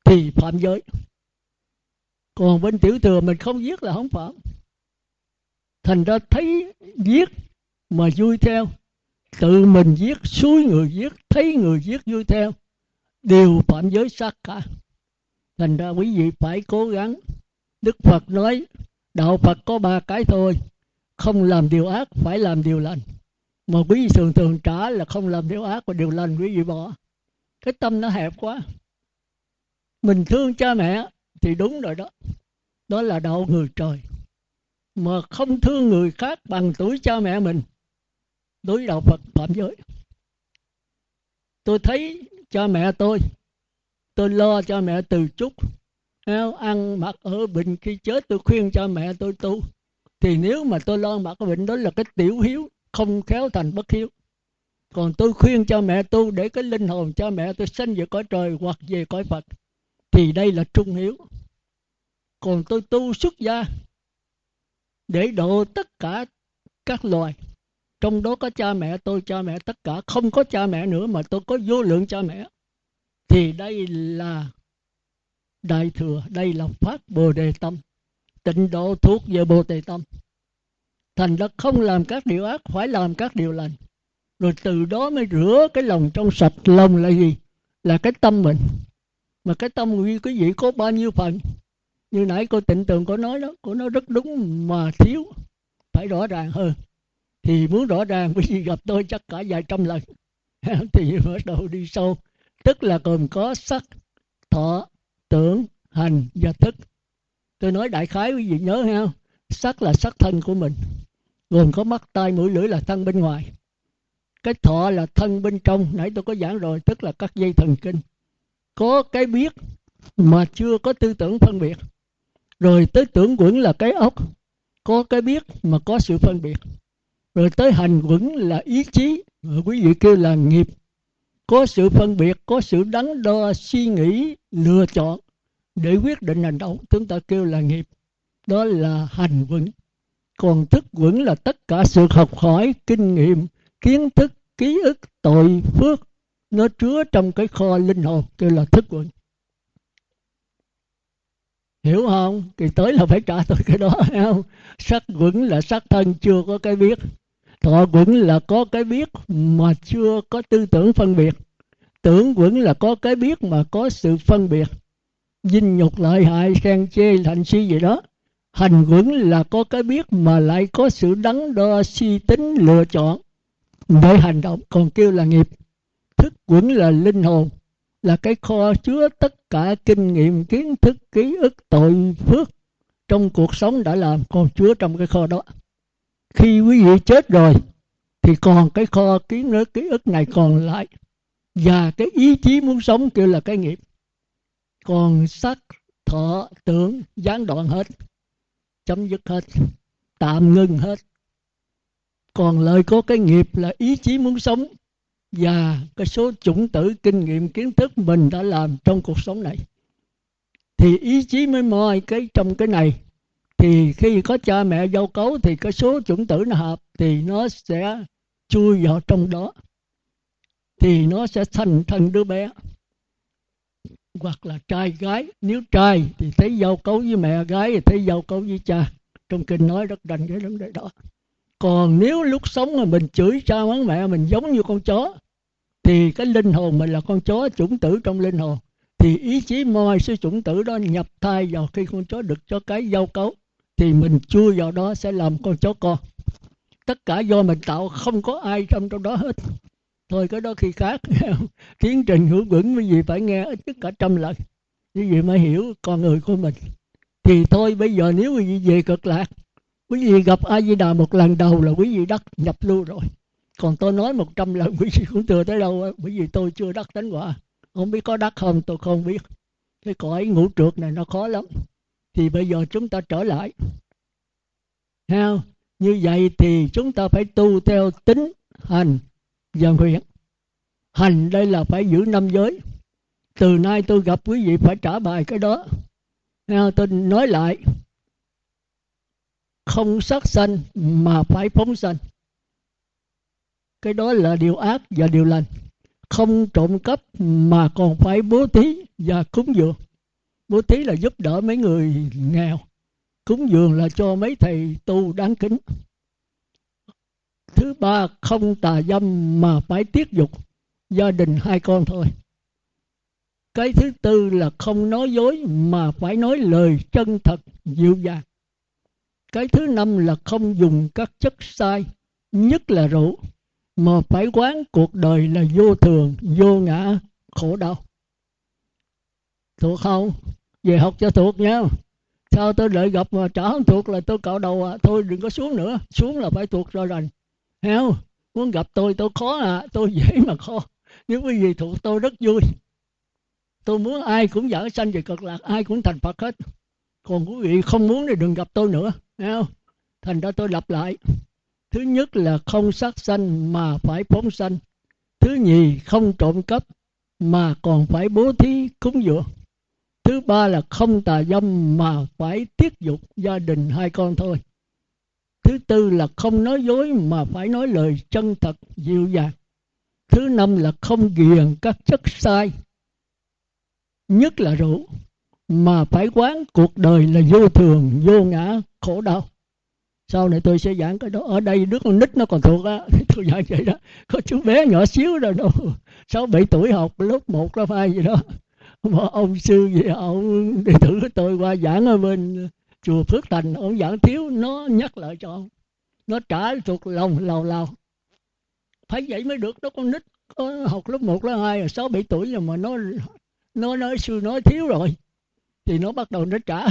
thì phạm giới. Còn bên tiểu thừa mình không giết là không phạm. Thành ra thấy giết mà vui theo, tự mình giết suối người giết, thấy người giết vui theo, đều phạm giới sát cả thành ra quý vị phải cố gắng. Đức phật nói, đạo phật có ba cái thôi, không làm điều ác phải làm điều lành. Mà quý vị thường thường trả là không làm điều ác và điều lành quý vị bỏ. Cái tâm nó hẹp quá. Mình thương cha mẹ thì đúng rồi đó. Đó là đạo người trời. Mà không thương người khác bằng tuổi cha mẹ mình, đối đạo phật, phạm giới. Tôi thấy cha mẹ tôi tôi lo cho mẹ từ chút. Ăn mặc ở bệnh khi chết, tôi khuyên cho mẹ tôi tu. Thì nếu mà tôi lo mặc ở bệnh đó là cái tiểu hiếu, không khéo thành bất hiếu. Còn tôi khuyên cho mẹ tu để cái linh hồn cho mẹ tôi sanh về cõi trời hoặc về cõi phật, thì đây là trung hiếu. Còn tôi tu xuất gia để độ tất cả các loài. Trong đó có cha mẹ tôi, cha mẹ tất cả. Không có cha mẹ nữa mà tôi có vô lượng cha mẹ thì đây là đại thừa, đây là phát bồ đề tâm, tịnh độ thuộc về bồ đề tâm. Thành ra không làm các điều ác, phải làm các điều lành. Rồi từ đó mới rửa cái lòng trong sạch. Lòng là gì? Là cái tâm mình. Mà cái tâm quý quý vị có bao nhiêu phần? Như nãy cô tịnh tường có nói đó, cô nói rất đúng mà thiếu. Phải rõ ràng hơn. Thì muốn rõ ràng, quý vị gặp tôi chắc cả vài trăm lần. (laughs) Thì bắt đầu đi sâu tức là gồm có sắc, thọ, tưởng, hành và thức. Tôi nói đại khái quý vị nhớ ha, sắc là sắc thân của mình, gồm có mắt, tai, mũi, lưỡi là thân bên ngoài. Cái thọ là thân bên trong, nãy tôi có giảng rồi, tức là các dây thần kinh. Có cái biết mà chưa có tư tưởng phân biệt. Rồi tới tưởng quẩn là cái ốc có cái biết mà có sự phân biệt. Rồi tới hành quẩn là ý chí rồi quý vị kêu là nghiệp có sự phân biệt, có sự đắn đo suy nghĩ, lựa chọn để quyết định hành động. Chúng ta kêu là nghiệp. Đó là hành vững còn thức vững là tất cả sự học hỏi, kinh nghiệm, kiến thức, ký ức, tội phước. Nó chứa trong cái kho linh hồn, kêu là thức vững hiểu không? Thì tới là phải trả (laughs) tôi cái đó không? Sắc vững là sắc thân, chưa có cái biết thọ quẩn là có cái biết mà chưa có tư tưởng phân biệt. Tưởng quẩn là có cái biết mà có sự phân biệt. Dinh nhục lợi hại khen chê thành si gì đó. Hành quẩn là có cái biết mà lại có sự đắn đo, suy tính, lựa chọn. Để hành động còn kêu là nghiệp. Thức quẩn là linh hồn, là cái kho chứa tất cả kinh nghiệm, kiến thức, ký ức, tội phước trong cuộc sống đã làm còn chứa trong cái kho đó khi quý vị chết rồi, thì còn cái kho kiến nữa ký ức này còn lại. Và cái ý chí muốn sống kêu là cái nghiệp. Còn sắc, thọ, tưởng, gián đoạn hết. Chấm dứt hết. Tạm ngưng hết. Còn lời có cái nghiệp là ý chí muốn sống. Và cái số chủng tử kinh nghiệm kiến thức mình đã làm trong cuộc sống này. Thì ý chí mới moi cái trong cái này thì khi có cha mẹ giao cấu thì cái số chủng tử nó hợp thì nó sẽ chui vào trong đó. Thì nó sẽ thành thành đứa bé. Hoặc là trai gái, nếu trai thì thấy giao cấu với mẹ gái thì thấy giao cấu với cha. Trong kinh nói rất rành cái vấn đề đó. Còn nếu lúc sống mà mình chửi cha mắng mẹ mình giống như con chó, thì cái linh hồn mình là con chó chủng tử trong linh hồn. Thì ý chí moi sư chủng tử đó nhập thai vào khi con chó được cho cái giao cấu thì mình chui vào đó sẽ làm con chó con. Tất cả do mình tạo, không có ai trong trong đó hết. Thôi cái đó khi khác, (laughs) tiến trình hữu vững, quý vị phải nghe ít nhất cả trăm lần. Quý vị mới hiểu con người của mình. Thì thôi, bây giờ nếu quý vị về cực lạc, quý vị gặp a di đà một lần đầu là quý vị đắc nhập lưu rồi. Còn tôi nói một trăm lần, (laughs) quý vị cũng chưa tới đâu bởi vì tôi chưa đắc tánh quả không biết có đắc không, tôi không biết. Cái cõi ngũ trượt này nó khó lắm thì bây giờ chúng ta trở lại. Ha như vậy thì chúng ta phải tu theo tính hành và nguyện. Hành đây là phải giữ năm giới. Từ nay tôi gặp quý vị phải trả bài cái đó. Ha, tôi nói lại. Không sát sanh mà phải phóng sanh. Cái đó là điều ác và điều lành. Không trộm cắp mà còn phải bố thí và cúng dường bố thí là giúp đỡ mấy người nghèo, cúng dường là cho mấy thầy tu đáng kính. Thứ ba, không tà dâm mà phải tiết dục, gia đình hai con thôi. Cái thứ tư là không nói dối mà phải nói lời chân thật, dịu dàng. Cái thứ năm là không dùng các chất sai, nhất là rượu, mà phải quán cuộc đời là vô thường, vô ngã, khổ đau. Thuộc không? Về học cho thuộc nha. Sao tôi đợi gặp mà trả không thuộc là tôi cạo đầu à. Thôi đừng có xuống nữa. Xuống là phải thuộc rồi rành. Heo muốn gặp tôi tôi khó à. Tôi dễ mà khó. Nếu quý vị thuộc tôi rất vui. Tôi muốn ai cũng giảng sanh về cực lạc, ai cũng thành phật hết. Còn quý vị không muốn thì đừng gặp tôi nữa. Heo thành ra tôi lặp lại. Thứ nhất là không sát sanh mà phải phóng sanh. Thứ nhì, không trộm cắp mà còn phải bố thí cúng dường thứ ba là không tà dâm mà phải tiết dục gia đình hai con thôi. Thứ tư là không nói dối mà phải nói lời chân thật, dịu dàng. Thứ năm là không ghiền các chất sai, nhất là rượu, mà phải quán cuộc đời là vô thường, vô ngã, khổ đau. Sau này tôi sẽ giảng cái đó. Ở đây đứa con nít nó còn thuộc á. (laughs) Tôi giảng vậy đó. Có chú bé nhỏ xíu rồi đâu. Sáu bảy tuổi học lớp một, lớp hai gì đó mà ông sư gì? Ông đệ tử của tôi qua giảng ở bên chùa Phước Thành. Ông giảng thiếu nó nhắc lại cho ông. Nó trả thuộc lòng lào lào phải vậy mới được. Đó con nít có học lớp 1, lớp 2, sáu bảy tuổi rồi mà nó nó nói sư nói thiếu rồi. Thì nó bắt đầu nó trả.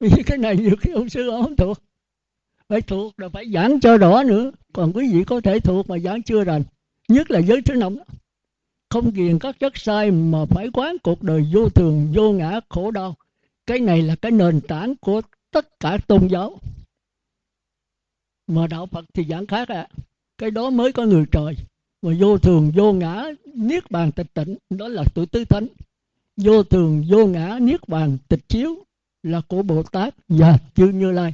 Vì cái này nhiều khi ông sư ông không thuộc. Phải thuộc rồi phải giảng cho rõ nữa. Còn quý vị có thể thuộc mà giảng chưa rành. Nhất là giới thứ năm không ghiền các chất sai mà phải quán cuộc đời vô thường, vô ngã, khổ đau. Cái này là cái nền tảng của tất cả tôn giáo. Mà đạo phật thì giảng khác ạ. À. cái đó mới có người trời. Mà vô thường, vô ngã, niết bàn tịch tịnh, đó là tuổi tứ thánh. Vô thường, vô ngã, niết bàn tịch chiếu là của bồ tát và chư như lai.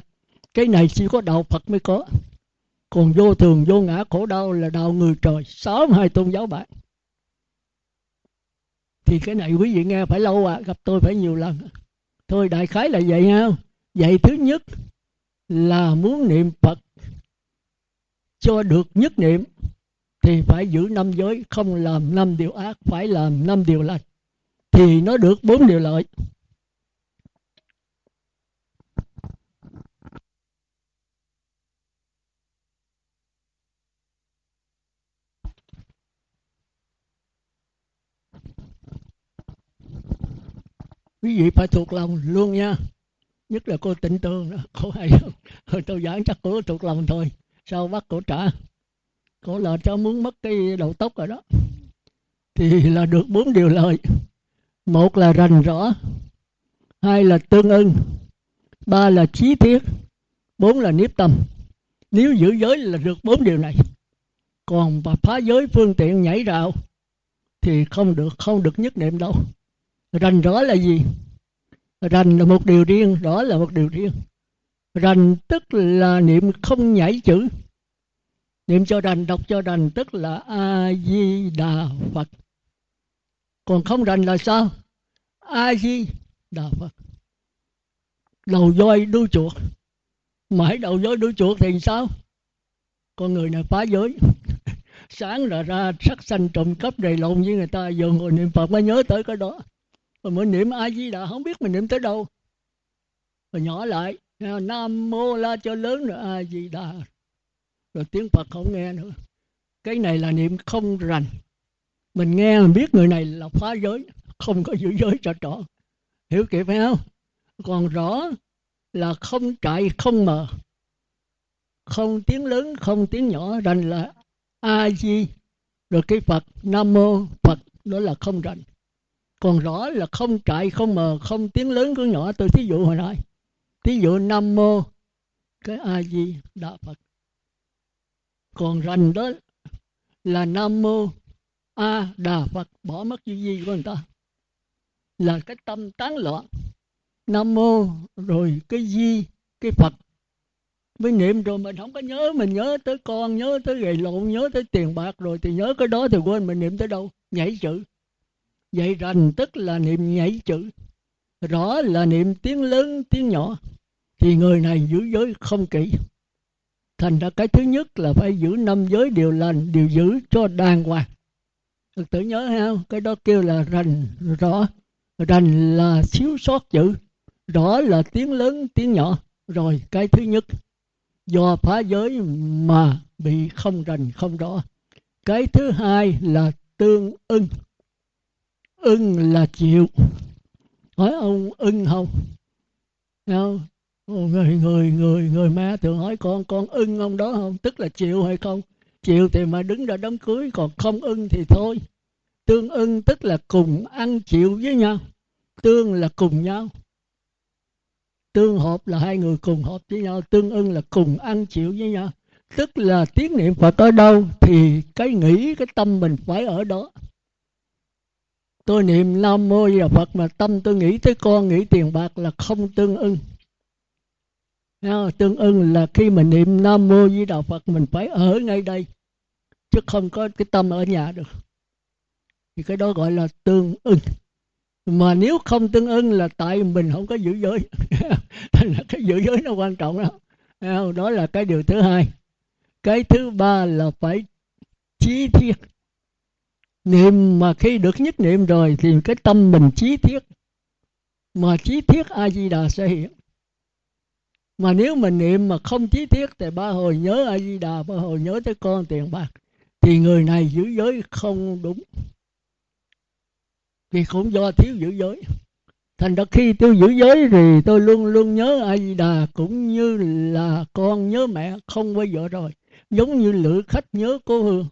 Cái này chỉ có đạo phật mới có. Còn vô thường, vô ngã, khổ đau là đạo người trời. Sáu hai tôn giáo bạn thì cái này quý vị nghe phải lâu à gặp tôi phải nhiều lần. Thôi đại khái là vậy ha. Vậy thứ nhất là muốn niệm phật. Cho được nhất niệm thì phải giữ năm giới, không làm năm điều ác, phải làm năm điều lành. Thì nó được bốn điều lợi. Quý vị phải thuộc lòng luôn nha. Nhất là cô tịnh tương đó. Cô hay không tôi giảng chắc cô thuộc lòng thôi. Sao bắt cổ trả? Cổ là cho muốn mất cái đầu tóc rồi đó. Thì là được bốn điều lợi một là rành rõ. Hai là tương ưng. Ba là trí thiết bốn là niếp tâm. Nếu giữ giới là được bốn điều này. Còn và phá giới phương tiện nhảy rào thì không được không được nhất niệm đâu rành rõ là gì? Rành là một điều riêng rõ là một điều riêng. Rành tức là niệm không nhảy chữ. Niệm cho rành, đọc cho rành tức là a di đà phật. Còn không rành là sao? A di đà phật. Đầu voi đuôi chuột. Mãi đầu voi đuôi chuột thì sao? Con người này phá giới. (laughs) Sáng là ra sắc xanh trộm cắp đầy lộn với người ta, giờ ngồi niệm phật mới nhớ tới cái đó rồi mới niệm a di đà, không biết mình niệm tới đâu. Rồi nhỏ lại, nam mô la cho lớn rồi a di đà. Rồi tiếng phật không nghe nữa. Cái này là niệm không rành. Mình nghe mình biết người này là phá giới, không có giữ giới cho trọn. Hiểu kịp phải không? Còn rõ là không chạy không mờ. Không tiếng lớn, không tiếng nhỏ, rành là a di. Rồi cái phật, nam mô phật, đó là không rành còn rõ là không chạy, không mờ, không tiếng lớn của nhỏ. Tôi thí dụ hồi nãy. Thí dụ nam mô, cái a di đà phật. Còn rành đó là nam mô a đà phật, bỏ mất chữ di của người ta. Là cái tâm tán loạn. Nam mô rồi cái di, cái phật. Mới niệm rồi mình không có nhớ, mình nhớ tới con, nhớ tới gầy lộn, nhớ tới tiền bạc rồi thì nhớ cái đó thì quên mình niệm tới đâu. Nhảy chữ vậy rành tức là niệm nhảy chữ. Rõ là niệm tiếng lớn, tiếng nhỏ. Thì người này giữ giới không kỹ. Thành ra cái thứ nhất là phải giữ năm giới điều lành, điều giữ cho đàng hoàng. Thực tử nhớ ha cái đó kêu là rành, rõ. Rành là thiếu sót chữ. Rõ là tiếng lớn, tiếng nhỏ. Rồi cái thứ nhất, do phá giới mà bị không rành, không rõ. Cái thứ hai là tương ưng ưng là chịu. Hỏi ông ưng không? Không. Người người người người mẹ thường hỏi con con ưng ông đó không? Tức là chịu hay không? Chịu thì mà đứng ra đám cưới, còn không ưng thì thôi. Tương ưng tức là cùng ăn chịu với nhau. Tương là cùng nhau. Tương hợp là hai người cùng hợp với nhau. Tương ưng là cùng ăn chịu với nhau. Tức là tiếng niệm phật ở đâu thì cái nghĩ, cái tâm mình phải ở đó tôi niệm nam mô và phật mà tâm tôi nghĩ tới con, nghĩ tiền bạc là không tương ưng. Tương ưng là khi mình niệm nam mô di đà phật mình phải ở ngay đây, chứ không có cái tâm ở nhà được. Thì cái đó gọi là tương ưng. Mà nếu không tương ưng là tại mình không có giữ giới. Thành (laughs) là cái giữ giới nó quan trọng đó đó là cái điều thứ hai. Cái thứ ba là phải chí thiết niệm mà khi được nhất niệm rồi thì cái tâm mình trí thiết. Mà trí thiết a di đà sẽ hiện. Mà nếu mình niệm mà không trí thiết thì ba hồi nhớ a di đà ba hồi nhớ tới con tiền bạc, thì người này giữ giới không đúng. Vì cũng do thiếu giữ giới. Thành ra khi tôi giữ giới thì tôi luôn luôn nhớ a di đà cũng như là con nhớ mẹ không bao giờ rồi. Giống như lữ khách nhớ cố hương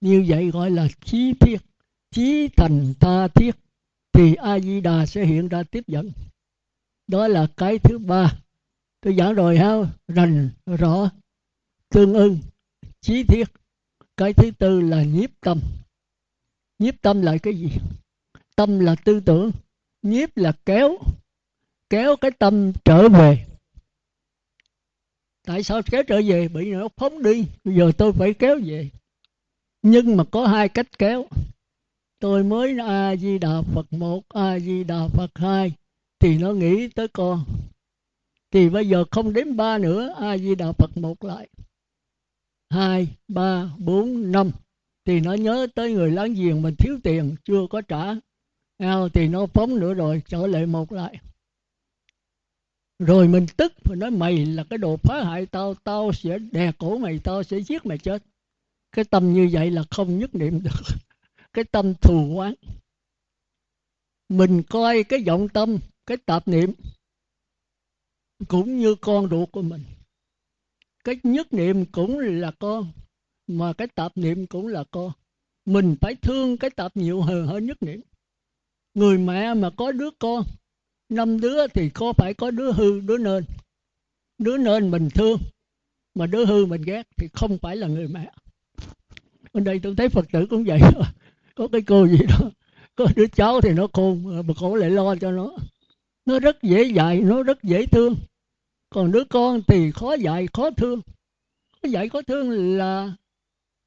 như vậy gọi là chí thiết chí thành tha thiết, thì a di đà sẽ hiện ra tiếp dẫn. Đó là cái thứ ba. Tôi giảng rồi ha, rành, rõ, tương ưng chí thiết cái thứ tư là nhiếp tâm. Nhiếp tâm là cái gì? Tâm là tư tưởng. Nhiếp là kéo. Kéo cái tâm trở về. Tại sao kéo trở về? Bị nó phóng đi. Bây giờ tôi phải kéo về nhưng mà có hai cách kéo. Tôi mới a di đà phật một a di đà phật hai, thì nó nghĩ tới con. Thì bây giờ không đến ba nữa a di đà phật một lại. Hai, ba, bốn, năm. Thì nó nhớ tới người láng giềng mình thiếu tiền, chưa có trả. Thì nó phóng nữa rồi, trở lại một lại. Rồi mình tức mình nói, mày là cái đồ phá hại tao tao sẽ đè cổ mày, tao sẽ giết mày chết cái tâm như vậy là không nhất niệm được. (laughs) Cái tâm thù oán. Mình coi cái vọng tâm, cái tạp niệm, cũng như con ruột của mình. Cái nhất niệm cũng là con, mà cái tạp niệm cũng là con. Mình phải thương cái tạp nhiều hơn hơn nhất niệm. Người mẹ mà có đứa con, năm đứa thì có phải có đứa hư, đứa nên? Đứa nên mình thương, mà đứa hư mình ghét thì không phải là người mẹ ở đây tôi thấy phật tử cũng vậy có cái cô gì đó, có đứa cháu thì nó khôn, mà cổ lại lo cho nó. Nó rất dễ dạy, nó rất dễ thương. Còn đứa con thì khó dạy, khó thương. Khó dạy, khó thương là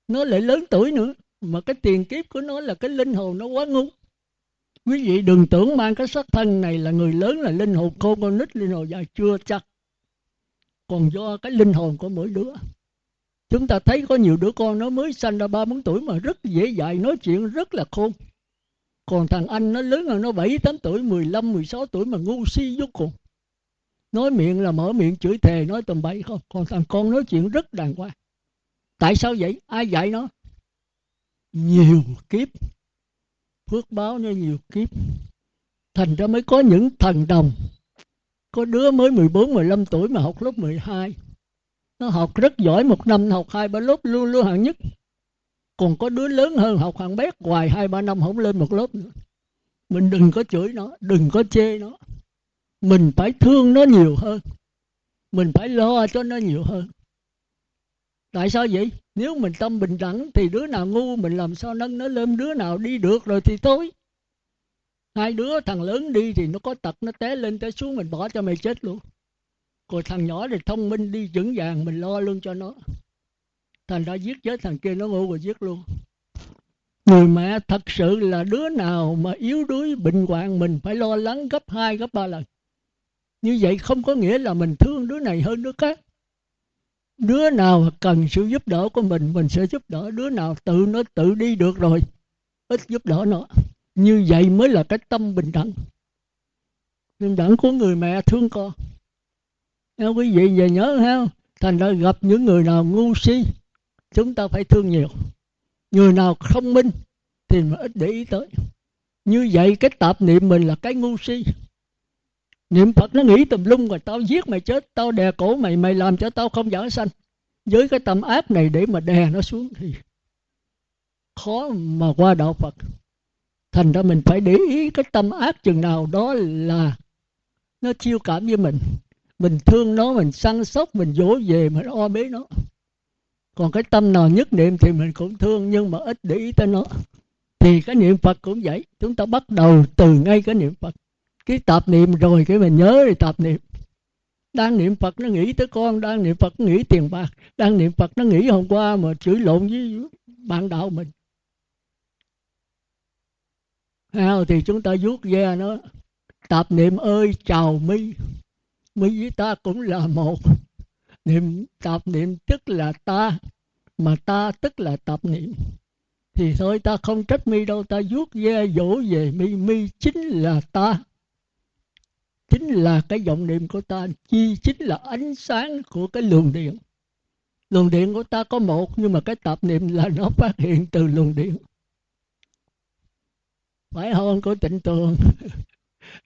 nó lại lớn tuổi nữa, mà cái tiền kiếp của nó là cái linh hồn nó quá ngu quý vị đừng tưởng mang cái sắc thân này là người lớn là linh hồn khôn, con nít linh hồn dài chưa chắc. Còn do cái linh hồn của mỗi đứa chúng ta thấy có nhiều đứa con nó mới sanh ra ba bốn tuổi mà rất dễ dạy nói chuyện rất là khôn. Còn thằng anh nó lớn hơn nó bảy tám tuổi mười lăm mười sáu tuổi mà ngu si vô cùng. Nói miệng là mở miệng chửi thề nói tầm bậy không. Còn thằng con nói chuyện rất đàng hoàng. Tại sao vậy? Ai dạy nó? Nhiều kiếp. Phước báo nó nhiều kiếp. Thành ra mới có những thần đồng. Có đứa mới 14, 15 tuổi mà học lớp 12 nó học rất giỏi, một năm học hai ba lớp luôn luôn hạng nhất. Còn có đứa lớn hơn học hạng bét hoài, hai ba năm không lên một lớp nữa. Mình đừng có chửi nó, đừng có chê nó. Mình phải thương nó nhiều hơn. Mình phải lo cho nó nhiều hơn. Tại sao vậy? Nếu mình tâm bình đẳng, thì đứa nào ngu mình làm sao nâng nó lên? Đứa nào đi được rồi thì thôi. Hai đứa thằng lớn đi thì nó có tật, nó té lên, té xuống, mình bỏ cho mày chết luôn còn thằng nhỏ thì thông minh đi, vững vàng, mình lo luôn cho nó. Thành ra giết chết thằng kia, nó ngu rồi giết luôn. Người mẹ thật sự là đứa nào mà yếu đuối, bệnh hoạn mình phải lo lắng gấp hai, gấp ba lần. Như vậy không có nghĩa là mình thương đứa này hơn đứa khác. Đứa nào cần sự giúp đỡ của mình mình sẽ giúp đỡ. Đứa nào tự nó tự đi được rồi, ít giúp đỡ nó như vậy mới là cái tâm bình đẳng. Bình đẳng của người mẹ thương con nếu quý vị về nhớ ha, thành ra gặp những người nào ngu si, chúng ta phải thương nhiều. Người nào không minh thì mà ít để ý tới. Như vậy cái tạp niệm mình là cái ngu si. Niệm phật nó nghĩ tùm lum rồi tao giết mày chết, tao đè cổ mày mày làm cho tao không giảng sanh. Với cái tâm ác này để mà đè nó xuống thì khó mà qua đạo phật. Thành ra mình phải để ý cái tâm ác chừng nào đó là nó chiêu cảm với mình mình thương nó mình săn sóc mình dỗ về mình o bế nó. Còn cái tâm nào nhất niệm thì mình cũng thương nhưng mà ít để ý tới nó. Thì cái niệm phật cũng vậy. Chúng ta bắt đầu từ ngay cái niệm phật. Cái tạp niệm rồi cái mình nhớ thì tạp niệm. Đang niệm phật nó nghĩ tới con đang niệm phật nó nghĩ tiền bạc. Đang niệm phật nó nghĩ hôm qua mà chửi lộn với bạn đạo mình. Hào, thì chúng ta vuốt ve nó. Tạp niệm ơi chào mi mi với ta cũng là một niệm tạp niệm tức là ta, mà ta tức là tạp niệm. Thì thôi ta không trách mi đâu, ta vuốt ve dỗ về mi. Mi chính là ta, chính là cái vọng niệm của ta, chi chính là ánh sáng của cái luồng điện. Luồng điện của ta có một, nhưng mà cái tạp niệm là nó phát hiện từ luồng điện. Phải không của tịnh tường?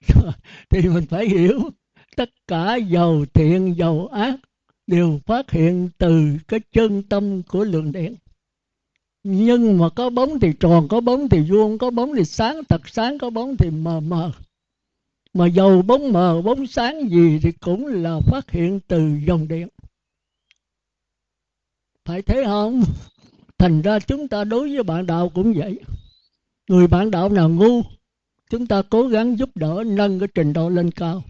(laughs) Thì mình phải hiểu tất cả giàu thiện, giàu ác đều phát hiện từ cái chân tâm của lượng điện nhưng mà có bóng thì tròn, có bóng thì vuông, có bóng thì sáng, thật sáng, có bóng thì mờ mờ. Mà dầu bóng mờ, bóng sáng gì thì cũng là phát hiện từ dòng điện phải thế không? Thành ra chúng ta đối với bạn đạo cũng vậy. Người bạn đạo nào ngu, chúng ta cố gắng giúp đỡ nâng cái trình độ lên cao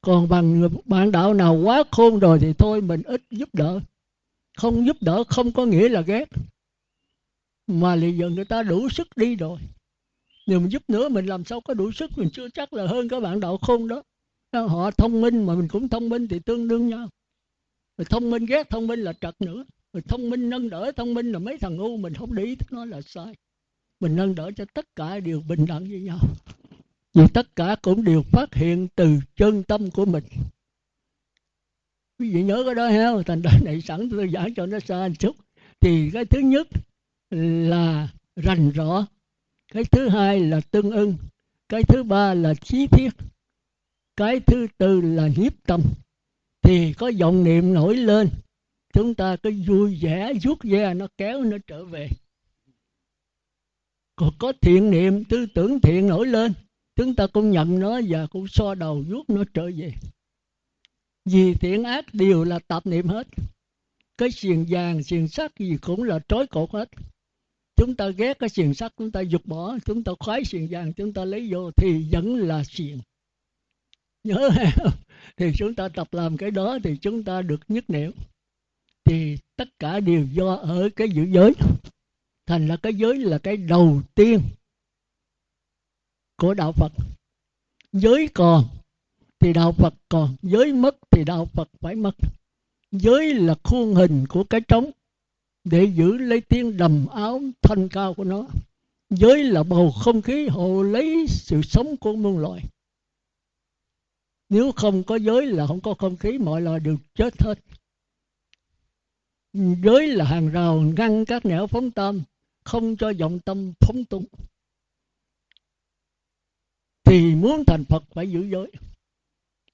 còn bằng bạn đạo nào quá khôn rồi thì thôi, mình ít giúp đỡ. Không giúp đỡ không có nghĩa là ghét. Mà lì giờ người ta đủ sức đi rồi. Nếu mình giúp nữa, mình làm sao có đủ sức? Mình chưa chắc là hơn các bạn đạo khôn đó. Họ thông minh mà mình cũng thông minh thì tương đương nhau. Rồi thông minh ghét, thông minh là trật nữa. Rồi thông minh nâng đỡ, thông minh là mấy thằng ngu, mình không để ý nó là sai. Mình nâng đỡ cho tất cả đều bình đẳng với nhau vì tất cả cũng đều phát hiện từ chân tâm của mình. Quý vị nhớ cái đó ha, thành ra này sẵn tôi giảng cho nó xa một chút. Thì cái thứ nhất là rành rõ cái thứ hai là tương ưng, cái thứ ba là trí thiết, cái thứ tư là hiếp tâm. Thì có vọng niệm nổi lên, chúng ta cứ vui vẻ, vuốt ve nó, kéo nó trở về. Còn có thiện niệm, tư tưởng thiện nổi lên chúng ta cũng nhận nó và cũng so đầu vuốt nó trở về. Vì thiện ác đều là tạp niệm hết. Cái xiềng vàng, xiềng sắt gì cũng là trói cột hết. Chúng ta ghét cái xiềng sắt, chúng ta dục bỏ, chúng ta khoái xiềng vàng, chúng ta lấy vô thì vẫn là xiềng. Nhớ không? Thì chúng ta tập làm cái đó thì chúng ta được nhất niệm. Thì tất cả đều do ở cái giữ giới. Thành là cái giới là cái đầu tiên của đạo phật. Giới còn thì đạo phật còn, giới mất thì đạo phật phải mất. Giới là khuôn hình của cái trống để giữ lấy tiếng đầm áo thanh cao của nó. Giới là bầu không khí hộ lấy sự sống của muôn loài. Nếu không có giới là không có không khí, mọi loài đều chết hết. Giới là hàng rào ngăn các nẻo phóng tâm không cho vọng tâm phóng tung thì muốn thành phật phải giữ giới.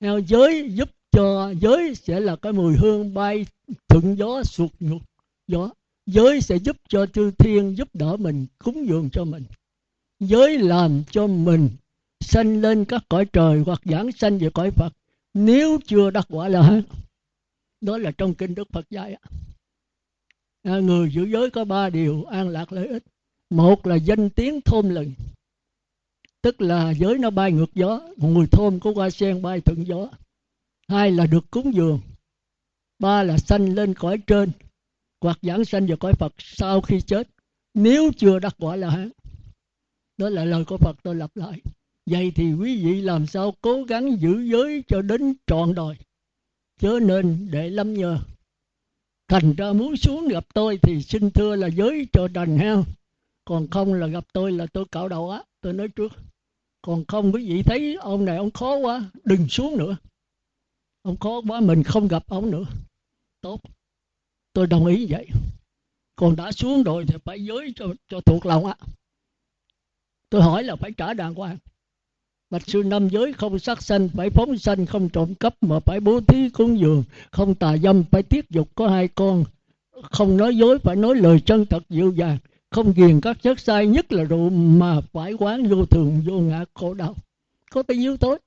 Theo giới giúp cho giới sẽ là cái mùi hương bay thuận gió sụt nhục gió. Giới sẽ giúp cho chư thiên giúp đỡ mình cúng dường cho mình. Giới làm cho mình sanh lên các cõi trời hoặc giảng sanh về cõi phật. Nếu chưa đắc quả là hết. Đó là trong kinh đức phật dạy à, người giữ giới có ba điều an lạc lợi ích. Một là danh tiếng thôn lừng tức là giới nó bay ngược gió mùi thơm của hoa sen bay thuận gió. Hai là được cúng dường. Ba là sanh lên cõi trên hoặc giảng sanh vào cõi Phật sau khi chết. Nếu chưa đắc quả là hán. Đó là lời của Phật tôi lặp lại. Vậy thì quý vị làm sao cố gắng giữ giới cho đến trọn đời? Chớ nên để lâm nhờ. Thành ra muốn xuống gặp tôi thì xin thưa là giới cho đành heo. Còn không là gặp tôi là tôi cạo đầu á, tôi nói trước còn không quý vị thấy ông này ông khó quá đừng xuống nữa. Ông khó quá mình không gặp ông nữa. Tốt. Tôi đồng ý vậy. Còn đã xuống rồi thì phải giới cho, cho thuộc lòng á tôi hỏi là phải trả đàng hoàng. Bạch sư năm giới không sát sanh phải phóng sanh không trộm cắp mà phải bố thí cúng dường. Không tà dâm phải tiết dục có hai con. Không nói dối phải nói lời chân thật dịu dàng không ghiền các chất sai nhất là rượu mà phải quán vô thường, vô ngã khổ đau. Có bao nhiêu tối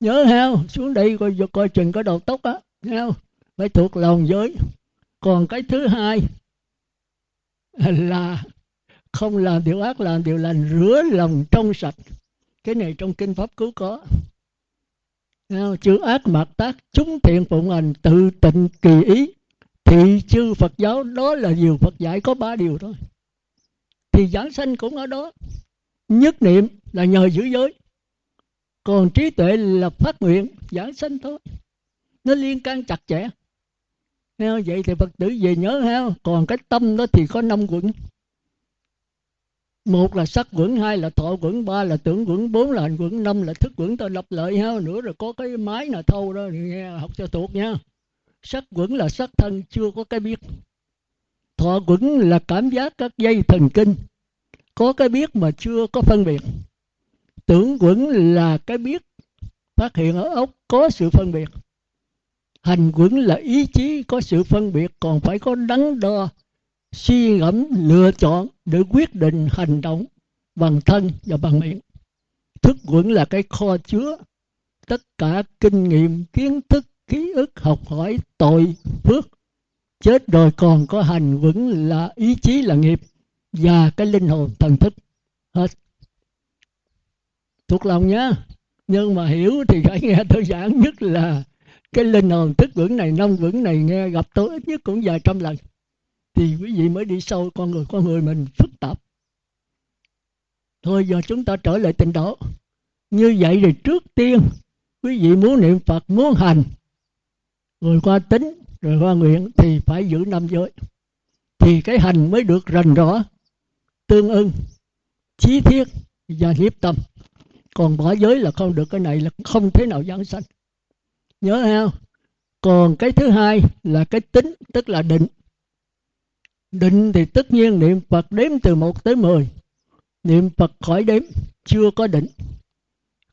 nhớ heo, xuống đây coi coi chừng có đầu tóc á. Heo, phải thuộc lòng giới. Còn cái thứ hai là không làm điều ác, làm điều lành, rửa lòng trong sạch. Cái này trong kinh pháp cứu có. Chữ ác mạt tác, chúng thiện phụng hành, tự tịnh kỳ ý thị chư phật giáo đó là điều phật dạy có ba điều thôi. Thì giảng sanh cũng ở đó. Nhất niệm là nhờ giữ giới. Còn trí tuệ là phát nguyện, giảng sanh thôi. Nó liên can chặt chẽ. Vậy thì phật tử về nhớ ha. Còn cái tâm đó thì có năm quẩn. Một là sắc quẩn, hai là thọ quẩn, ba là tưởng quẩn, bốn là hành quẩn, năm là thức quẩn. Tôi lập lợi ha. Nữa rồi có cái máy nào thâu đó nghe học cho thuộc nha sắc quẩn là sắc thân, chưa có cái biết. Thọ quẩn là cảm giác các dây thần kinh. Có cái biết mà chưa có phân biệt. Tưởng quẩn là cái biết, phát hiện ở ốc có sự phân biệt. Hành quẩn là ý chí có sự phân biệt, còn phải có đắn đo, suy ngẫm, lựa chọn để quyết định hành động bằng thân và bằng miệng. Thức quẩn là cái kho chứa tất cả kinh nghiệm, kiến thức ký ức học hỏi tội phước. Chết rồi còn có hành vững là ý chí là nghiệp và cái linh hồn thần thức. Hết. Thuộc lòng nhá. Nhưng mà hiểu thì phải nghe tôi giảng nhất là cái linh hồn thức vững này, nông vững này nghe gặp tôi ít nhất cũng vài trăm lần. Thì quý vị mới đi sâu con người con người mình phức tạp. Thôi giờ chúng ta trở lại tình độ. Như vậy thì trước tiên, quý vị muốn niệm phật, muốn hành rồi qua tính rồi qua nguyện thì phải giữ năm giới. Thì cái hành mới được rành rõ, tương ưng, chí thiết và hiếp tâm. Còn bỏ giới là không được, cái này là không thế nào giảng sanh. Nhớ ha còn cái thứ hai là cái tính, tức là định. Định thì tất nhiên niệm phật đếm từ 1 tới 10 niệm phật khỏi đếm, chưa có định.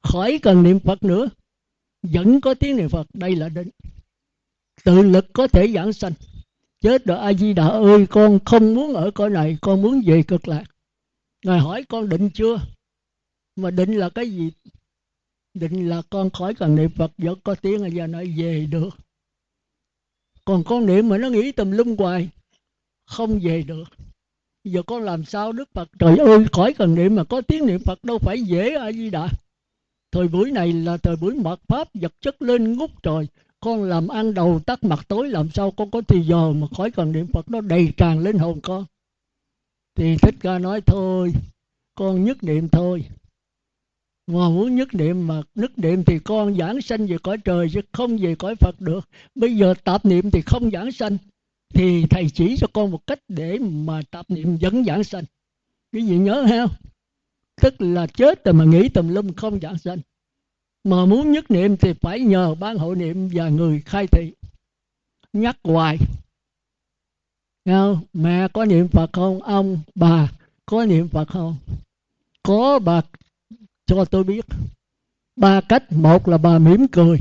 Khỏi cần niệm phật nữa, vẫn có tiếng niệm phật, đây là định tự lực có thể giảng sanh. Chết rồi a di đà ơi, con không muốn ở cõi này, con muốn về cực lạc. Ngài hỏi con định chưa? Mà định là cái gì? Định là con khỏi cần niệm phật, vẫn có tiếng giờ nói, về được. Còn con niệm mà nó nghĩ tùm lum hoài, không về được. Giờ con làm sao đức phật? Trời ơi, khỏi cần niệm mà có tiếng niệm phật, đâu phải dễ a di đà thời buổi này là thời buổi mật pháp, vật chất lên ngút trời con làm ăn đầu tắt mặt tối, làm sao con có thì giờ mà khỏi cần niệm phật, nó đầy tràn lên hồn con. Thì thích ca nói, thôi, con nhất niệm thôi. Mà muốn nhất niệm mà nhất niệm thì con giảng sanh về cõi trời chứ không về cõi phật được. Bây giờ tạp niệm thì không giảng sanh, thì thầy chỉ cho con một cách để mà tạp niệm vẫn giảng sanh. Cái gì nhớ ha tức là chết rồi mà nghĩ tùm lum không giảng sanh mà muốn nhất niệm thì phải nhờ ban hội niệm và người khai thị. Nhắc hoài. Không? mẹ có niệm phật không? Ông, bà, có niệm phật không? Có, bà, cho tôi biết. Ba cách. Một là bà mỉm cười.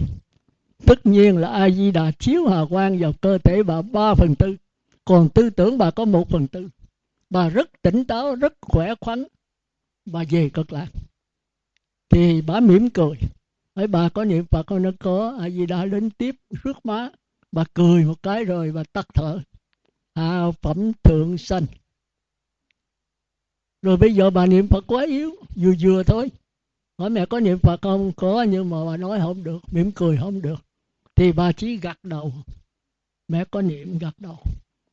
Tất nhiên là a di đà chiếu hà quang vào cơ thể bà ba phần tư. Còn tư tưởng bà có một phần tư. Bà rất tỉnh táo, rất khỏe khoắn. Bà về cực lạc. Thì bà mỉm cười ấy bà có niệm phật không? Nó có a di đà đến tiếp rước má. Bà cười một cái rồi bà tắt thở. À, phẩm thượng sanh. Rồi bây giờ bà niệm phật quá yếu vừa vừa thôi. Hỏi mẹ có niệm phật không? Có nhưng mà bà nói không được mỉm cười không được. Thì bà chỉ gật đầu. Mẹ có niệm gật đầu.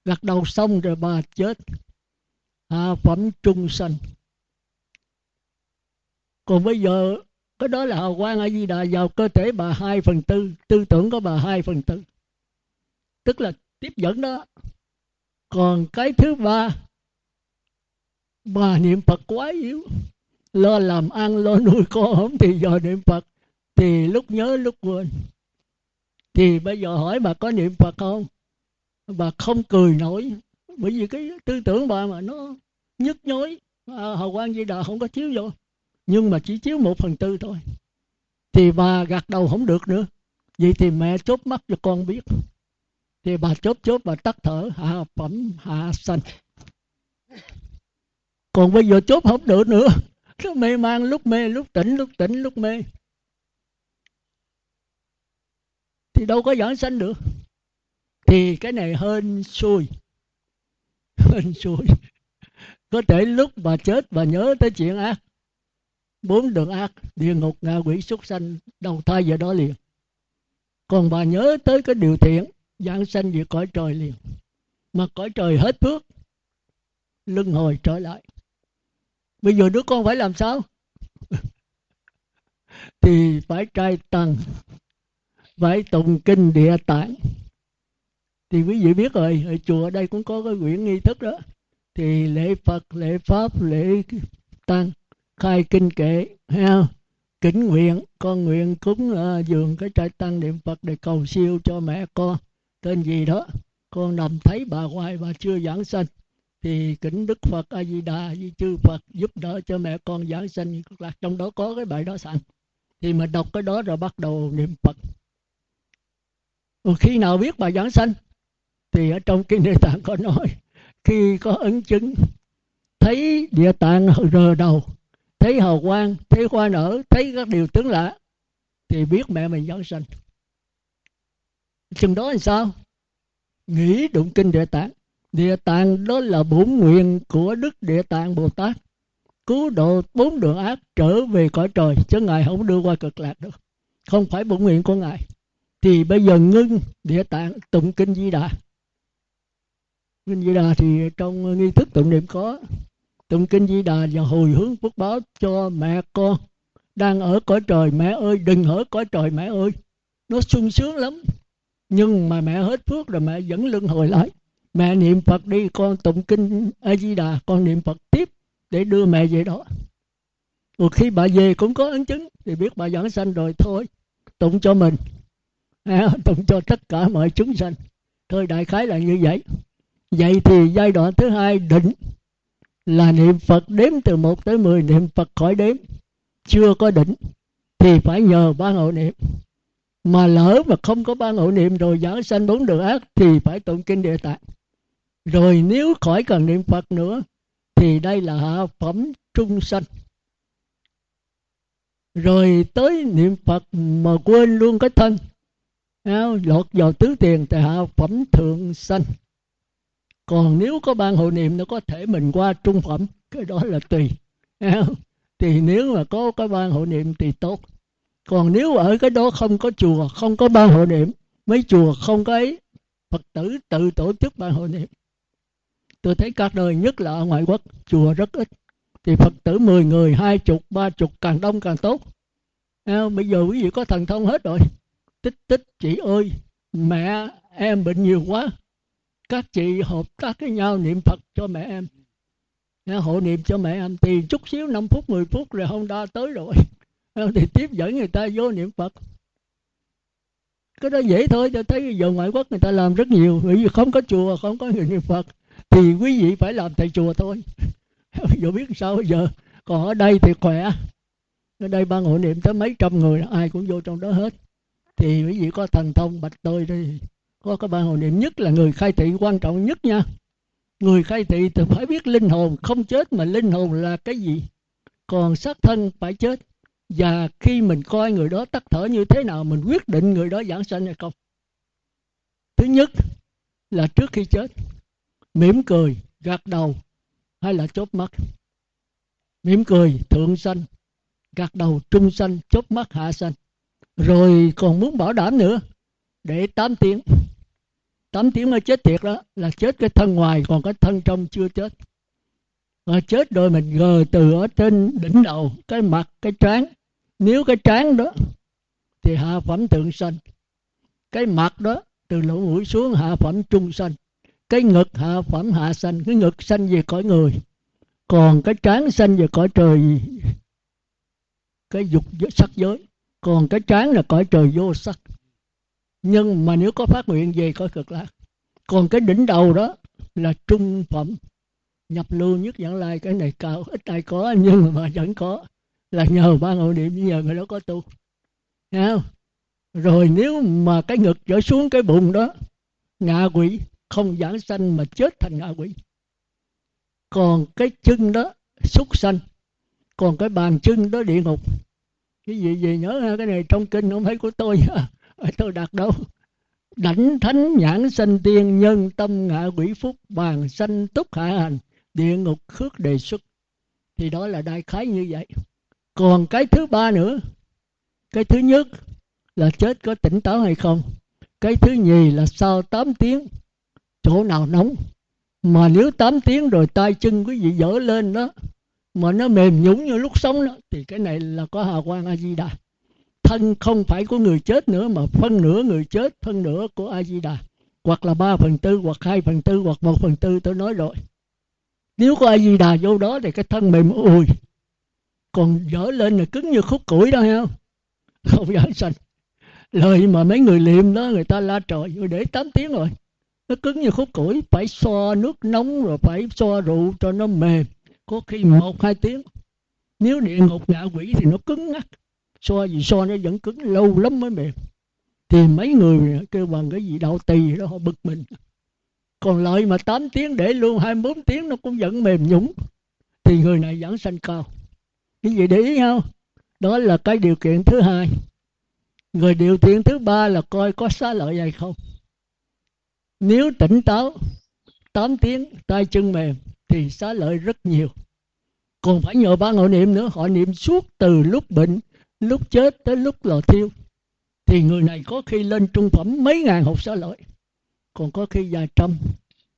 Gật đầu xong rồi bà chết. À, phẩm trung sanh. Còn bây giờ cái đó là hào quang a di đà vào cơ thể bà hai phần tư tư tưởng của bà hai phần tư. Tức là tiếp dẫn đó. Còn cái thứ ba bà niệm phật quá yếu. Lo làm ăn lo nuôi con không thì giờ niệm phật. Thì lúc nhớ lúc quên. Thì bây giờ hỏi bà có niệm phật không? Bà không cười nổi. Bởi vì cái tư tưởng bà mà nó nhức nhối. À, hào quang di đà không có chiếu vô nhưng mà chỉ chiếu một phần tư thôi. Thì bà gạt đầu không được nữa. Vậy thì mẹ chốt mắt cho con biết. Thì bà chốt chốt, bà tắt thở, hạ phẩm, hạ sanh còn bây giờ chốt không được nữa. Nó mê man, lúc mê, lúc tỉnh lúc tỉnh, lúc mê. Thì đâu có giảng sanh được. Thì cái này hơn xui. Hơn xui. Có thể lúc bà chết, bà nhớ tới chuyện ác bốn đường ác, địa ngục, ngạ quỷ, súc sanh, đầu thai về đó liền. Còn bà nhớ tới cái điều thiện, giảng sanh về cõi trời liền. Mà cõi trời hết phước lưng hồi trở lại. Bây giờ đứa con phải làm sao? (laughs) Thì phải trai tăng phải tụng kinh địa tạng. Thì quý vị biết rồi, ở chùa ở đây cũng có cái quyển nghi thức đó. Thì lễ phật, lễ pháp, lễ tăng khai kinh kệ ha kính nguyện con nguyện cúng uh, dường cái trai tăng niệm phật để cầu siêu cho mẹ con. Tên gì đó con nằm thấy bà hoài bà chưa giảng sanh. Thì kính đức phật a di đà di chư phật giúp đỡ cho mẹ con giảng sanh. Cực lạc trong đó có cái bài đó sẵn. Thì mình đọc cái đó rồi bắt đầu niệm phật. Rồi khi nào biết bài giảng sanh thì ở trong kinh địa tạng có nói khi có ấn chứng thấy địa tạng rờ đầu thấy hào quang, thấy hoa nở, thấy các điều tướng lạ thì biết mẹ mình giáng sanh chừng đó làm sao? Nghĩ đụng kinh địa tạng. Địa tạng đó là bổn nguyện của đức địa tạng bồ tát. Cứu độ bốn đường ác trở về cõi trời, chứ ngài không đưa qua cực lạc được. Không phải bổn nguyện của ngài. Thì bây giờ ngưng địa tạng tụng kinh di đà. Kinh di đà thì trong nghi thức tụng niệm có tụng kinh di đà và hồi hướng phước báo cho mẹ con đang ở cõi trời mẹ ơi đừng ở cõi trời mẹ ơi. Nó sung sướng lắm. Nhưng mà mẹ hết phước rồi mẹ vẫn luân hồi lại. Mẹ niệm phật đi con tụng kinh a di đà con niệm phật tiếp để đưa mẹ về đó. Một khi bà về cũng có ấn chứng thì biết bà giảng sanh rồi thôi tụng cho mình. À, (laughs) tụng cho tất cả mọi chúng sanh. Thôi đại khái là như vậy. Vậy thì giai đoạn thứ hai định là niệm phật đếm từ 1 tới 10 niệm phật khỏi đếm, chưa có đỉnh, thì phải nhờ ba ngộ niệm. Mà lỡ mà không có ba ngộ niệm rồi giảng sanh bốn đường ác, thì phải tụng kinh địa tạng. Rồi nếu khỏi cần niệm phật nữa, thì đây là hạ phẩm trung sanh. Rồi tới niệm phật mà quên luôn cái thân lọt vào tứ tiền thì hạ phẩm thượng sanh còn nếu có ban hộ niệm nó có thể mình qua trung phẩm cái đó là tùy thì nếu mà có cái ban hộ niệm thì tốt. Còn nếu ở cái đó không có chùa không có ban hộ niệm mấy chùa không có ấy phật tử tự tổ chức ban hộ niệm. Tôi thấy các nơi nhất là ở ngoại quốc chùa rất ít. Thì phật tử 10 người hai chục ba chục càng đông càng tốt. À, bây giờ quý vị có thần thông hết rồi. Tích tích chị ơi mẹ em bệnh nhiều quá các chị hợp tác với nhau niệm phật cho mẹ em. Hộ niệm cho mẹ em. Thì chút xíu 5 phút 10 phút rồi không đa tới rồi. (laughs) Thì tiếp dẫn người ta vô niệm phật. Cái đó dễ thôi cho thấy giờ ngoại quốc người ta làm rất nhiều. Bởi vì không có chùa, không có người niệm phật, thì quý vị phải làm tại chùa thôi. (laughs) Giờ biết sao bây giờ, còn ở đây thì khỏe. Ở đây ban hộ niệm tới mấy trăm người, ai cũng vô trong đó hết. Thì quý vị có thần thông bạch tôi đi có cái ban hồn niệm nhất là người khai thị quan trọng nhất nha. Người khai thị thì phải biết linh hồn, không chết mà linh hồn là cái gì? Còn xác thân phải chết. Và khi mình coi người đó tắt thở như thế nào, mình quyết định người đó giảng sanh hay không? Thứ nhất là trước khi chết, mỉm cười gật đầu hay là chốt mắt? Mỉm cười, thượng sanh gật đầu, trung sanh chốt mắt, hạ sanh. Rồi còn muốn bảo đảm nữa, để 8 tiếng. 8 tiếng mới chết thiệt đó, là chết cái thân ngoài, còn cái thân trong chưa chết. Mà chết rồi mình gờ từ ở trên đỉnh đầu, cái mặt, cái trán. Nếu cái trán đó, thì hạ phẩm thượng sanh. Cái mặt đó, từ lỗ mũi xuống hạ phẩm trung sanh. Cái ngực hạ phẩm hạ sanh. Cái ngực sanh về cõi người. Còn cái trán sanh về cõi trời, cái dục sắc giới. Còn cái trán là cõi trời vô sắc nhưng mà nếu có phát nguyện về cõi cực lạc. Còn cái đỉnh đầu đó là trung phẩm. Nhập lưu nhất dẫn lai, cái này cao, ít ai có, nhưng mà vẫn có. Là nhờ ba ngộ niệm, nhờ người đó có tu. Thấy không? rồi nếu mà cái ngực trở xuống cái bụng đó, ngạ quỷ, không giảng sanh mà chết thành ngạ quỷ. Còn cái chân đó, súc sanh. Còn cái bàn chân đó, địa ngục. Cái gì gì nhớ ha? Cái này trong kinh không phải của tôi. (laughs) tôi đặt đâu? Đảnh thánh nhãn sanh tiên, nhân tâm ngạ quỷ phúc, bàn sanh túc hạ hành, địa ngục khước đề xuất. Thì đó là đại khái như vậy. Còn cái thứ ba nữa, cái thứ nhất là chết có tỉnh táo hay không? Cái thứ nhì là sau 8 tiếng, chỗ nào nóng? Mà nếu 8 tiếng rồi tay chân quý vị dở lên đó, mà nó mềm nhũng như lúc sống đó, thì cái này là có hào quang a di đà thân không phải của người chết nữa, mà phân nửa người chết, phân nửa của a di đà hoặc là ba phần tư, hoặc hai phần tư, hoặc một phần tư, tôi nói rồi. Nếu có a di đà vô đó thì cái thân mềm ùi, còn dở lên là cứng như khúc củi đó không? (laughs) Không dở sanh. Lời mà mấy người liệm đó, người ta la trời rồi để 8 tiếng rồi. Nó cứng như khúc củi, phải xoa nước nóng rồi phải xoa rượu cho nó mềm. Có khi một, hai tiếng. Nếu địa ngục ngạ quỷ thì nó cứng ngắc so gì so nó vẫn cứng, lâu lắm mới mềm. Thì mấy người kêu bằng cái gì đạo tỳ đó, họ bực mình. Còn lợi mà 8 tiếng để luôn 24 tiếng nó cũng vẫn mềm nhũng. Thì người này vẫn sanh cao. Cái gì để ý không đó là cái điều kiện thứ hai. Người điều kiện thứ ba là coi có xá lợi hay không. Nếu tỉnh táo 8 tiếng, tay chân mềm, thì xá lợi rất nhiều. Còn phải nhờ ba ngộ niệm nữa, họ niệm suốt từ lúc bệnh lúc chết tới lúc lò thiêu. Thì người này có khi lên trung phẩm mấy ngàn hộp xá lợi. Còn có khi vài trăm,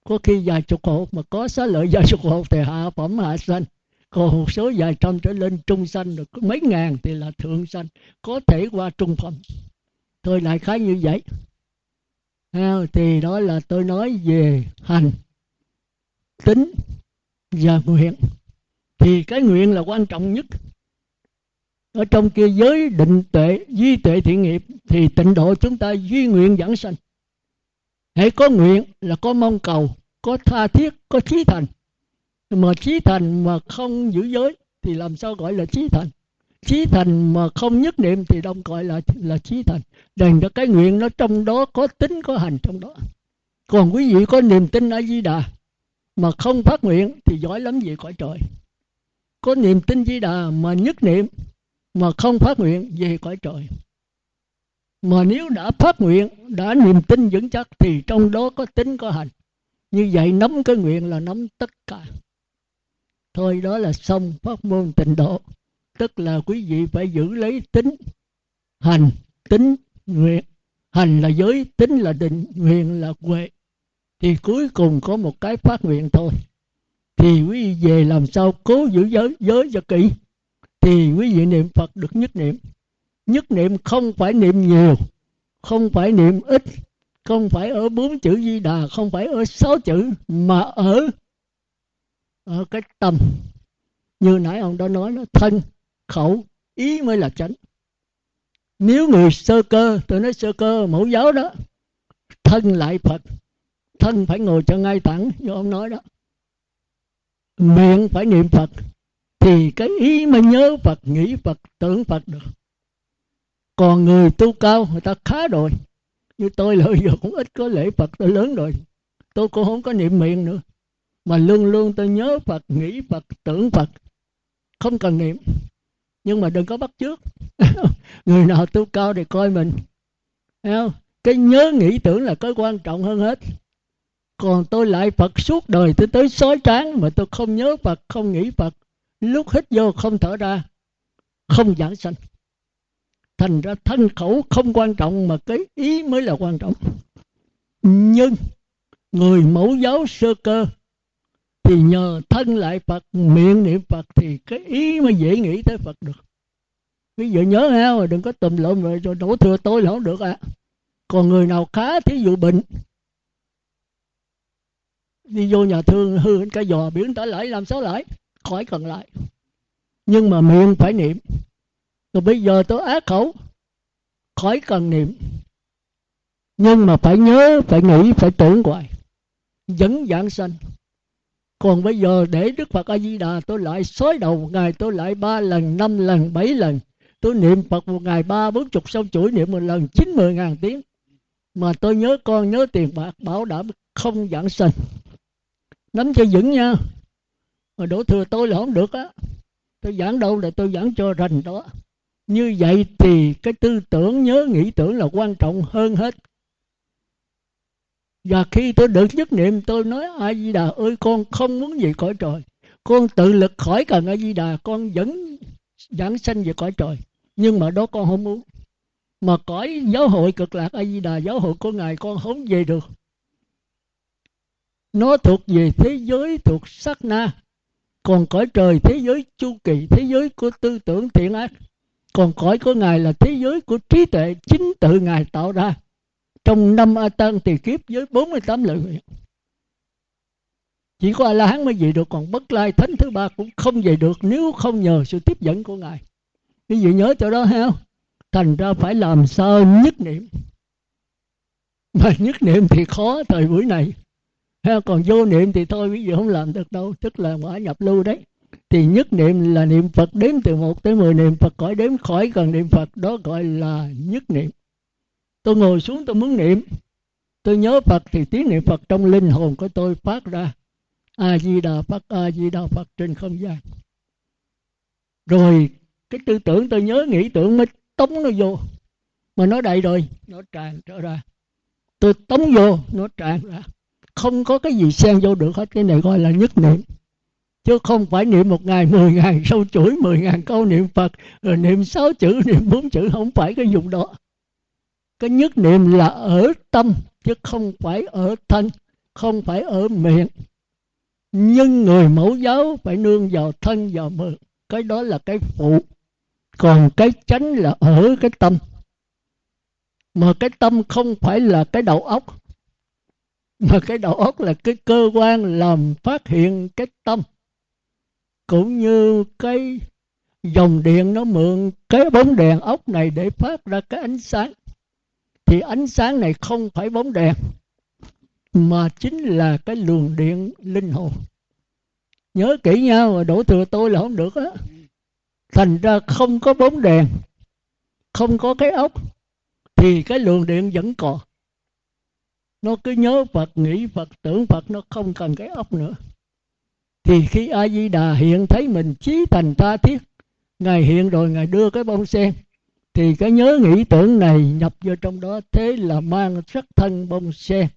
có khi vài chục hộp, mà có xá lợi vài chục hộp thì hạ phẩm hạ sanh. Còn một số vài trăm trở lên trung sanh được mấy ngàn thì là thượng sanh, có thể qua trung phẩm. Tôi lại khá như vậy. À, thì đó là tôi nói về hành, tính và nguyện. Thì cái nguyện là quan trọng nhất ở trong kia giới định tuệ duy tuệ thiện nghiệp, thì tịnh độ chúng ta duy nguyện dẫn sanh. Hãy có nguyện là có mong cầu, có tha thiết, có trí thành. Mà trí thành mà không giữ giới thì làm sao gọi là trí thành? Trí thành mà không nhất niệm thì đông gọi là là trí thành. Đừng cho cái nguyện nó trong đó có tính, có hành trong đó. Còn quý vị có niềm tin ở di đà mà không phát nguyện thì giỏi lắm gì cõi trời. Có niềm tin di đà mà nhất niệm mà không phát nguyện, về cõi trời. Mà nếu đã phát nguyện, đã niềm tin vững chắc, thì trong đó có tính, có hành. Như vậy nắm cái nguyện là nắm tất cả. Thôi, đó là xong pháp môn tịnh độ. Tức là quý vị phải giữ lấy tính, hành, tính, nguyện. Hành là giới, tính là định, nguyện là huệ. Thì cuối cùng có một cái phát nguyện thôi. Thì quý vị về làm sao cố giữ giới giới cho kỹ? Thì quý vị niệm phật được nhất niệm. Nhất niệm không phải niệm nhiều, không phải niệm ít, không phải ở bốn chữ di đà, không phải ở sáu chữ, mà ở ở cái tâm. Như nãy ông đã nói nó thân, khẩu, ý mới là chánh. Nếu người sơ cơ, tôi nói sơ cơ, mẫu giáo đó, thân lại phật, thân phải ngồi cho ngay thẳng như ông nói đó. Miệng phải niệm phật thì cái ý mà nhớ phật, nghĩ phật, tưởng phật được. Còn người tu cao, người ta khá rồi. Như tôi là giờ cũng ít có lễ phật, tôi lớn rồi. Tôi cũng không có niệm miệng nữa. Mà luôn luôn tôi nhớ phật, nghĩ phật, tưởng phật. Không cần niệm. Nhưng mà đừng có bắt trước (laughs) người nào tu cao thì coi mình. Thấy không? cái nhớ, nghĩ, tưởng là cái quan trọng hơn hết. Còn tôi lại phật suốt đời, tôi tới sói tráng mà tôi không nhớ phật, không nghĩ phật lúc hít vô không thở ra, không giảng sanh. Thành ra thân khẩu không quan trọng mà cái ý mới là quan trọng. Nhưng người mẫu giáo sơ cơ thì nhờ thân lại Phật, miệng niệm Phật thì cái ý mới dễ nghĩ tới Phật được. Ví dụ nhớ ha rồi đừng có tùm lum rồi rồi đổ thừa tôi là không được ạ à. còn người nào khá thí dụ bệnh, đi vô nhà thương, hư cái giò biển tả lại làm sao lại khỏi cần lại. Nhưng mà miệng phải niệm. Rồi bây giờ tôi ác khẩu, khỏi cần niệm. Nhưng mà phải nhớ, phải nghĩ, phải tưởng hoài. Vẫn giảng sanh. Còn bây giờ để đức phật a di đà tôi lại xói đầu một ngày, tôi lại ba lần, năm lần, bảy lần. Tôi niệm phật một ngày ba, bốn chục sau chuỗi niệm một lần, chín, mười ngàn tiếng. Mà tôi nhớ con, nhớ tiền bạc, bảo đảm không giảng sanh. Nắm cho vững nha mà đổ thừa tôi là không được á. Tôi giảng đâu là tôi giảng cho rành đó. Như vậy thì cái tư tưởng, nhớ nghĩ tưởng là quan trọng hơn hết. Và khi tôi được nhất niệm, tôi nói a di đà ơi, con không muốn gì cõi trời. Con tự lực khỏi cần a di đà con vẫn giảng sanh về cõi trời. Nhưng mà đó con không muốn. Mà cõi giáo hội cực lạc a di đà giáo hội của ngài, con không về được. Nó thuộc về thế giới, thuộc sắc na còn cõi trời thế giới chu kỳ, thế giới của tư tưởng thiện ác. Còn cõi của ngài là thế giới của trí tuệ chính tự ngài tạo ra. Trong năm a tăng thì kiếp với 48 lợi nguyện chỉ có a la hán mới về được, còn bất lai thánh thứ ba cũng không về được nếu không nhờ sự tiếp dẫn của ngài. Quý vị nhớ chỗ đó ha. Thành ra phải làm sao nhất niệm. Mà nhất niệm thì khó thời buổi này còn vô niệm thì thôi quý vị không làm được đâu, tức là quả nhập lưu đấy. Thì nhất niệm là niệm Phật đếm từ 1 tới 10 niệm Phật, khỏi đếm khỏi cần niệm Phật, đó gọi là nhất niệm. Tôi ngồi xuống tôi muốn niệm, tôi nhớ Phật thì tiếng niệm Phật trong linh hồn của tôi phát ra. A Di Đà Phật A Di Đà Phật trên không gian. Rồi, cái tư tưởng tôi nhớ, nghĩ tưởng mới tống nó vô. Mà nó đầy rồi, nó tràn trở ra. Tôi tống vô, nó tràn ra không có cái gì xen vô được hết. Cái này gọi là nhất niệm. Chứ không phải niệm một ngày, mười ngàn sâu chuỗi, mười ngàn câu niệm phật, rồi niệm sáu chữ, niệm bốn chữ, không phải cái dùng đó. Cái nhất niệm là ở tâm, chứ không phải ở thân, không phải ở miệng. Nhưng người mẫu giáo phải nương vào thân vào miệng. Cái đó là cái phụ. Còn cái chánh là ở cái tâm. Mà cái tâm không phải là cái đầu óc mà cái đầu óc là cái cơ quan làm phát hiện cái tâm. Cũng như cái dòng điện nó mượn cái bóng đèn ốc này để phát ra cái ánh sáng. Thì ánh sáng này không phải bóng đèn, mà chính là cái luồng điện linh hồn. Nhớ kỹ nhau mà đổ thừa tôi là không được á. Thành ra không có bóng đèn, không có cái ốc, thì cái luồng điện vẫn còn nó cứ nhớ phật, nghĩ phật, tưởng phật, nó không cần cái ốc nữa. Thì khi a di đà hiện thấy mình trí thành tha thiết, ngài hiện rồi, ngài đưa cái bông sen, thì cái nhớ nghĩ tưởng này nhập vô trong đó. Thế là mang sắc thân bông sen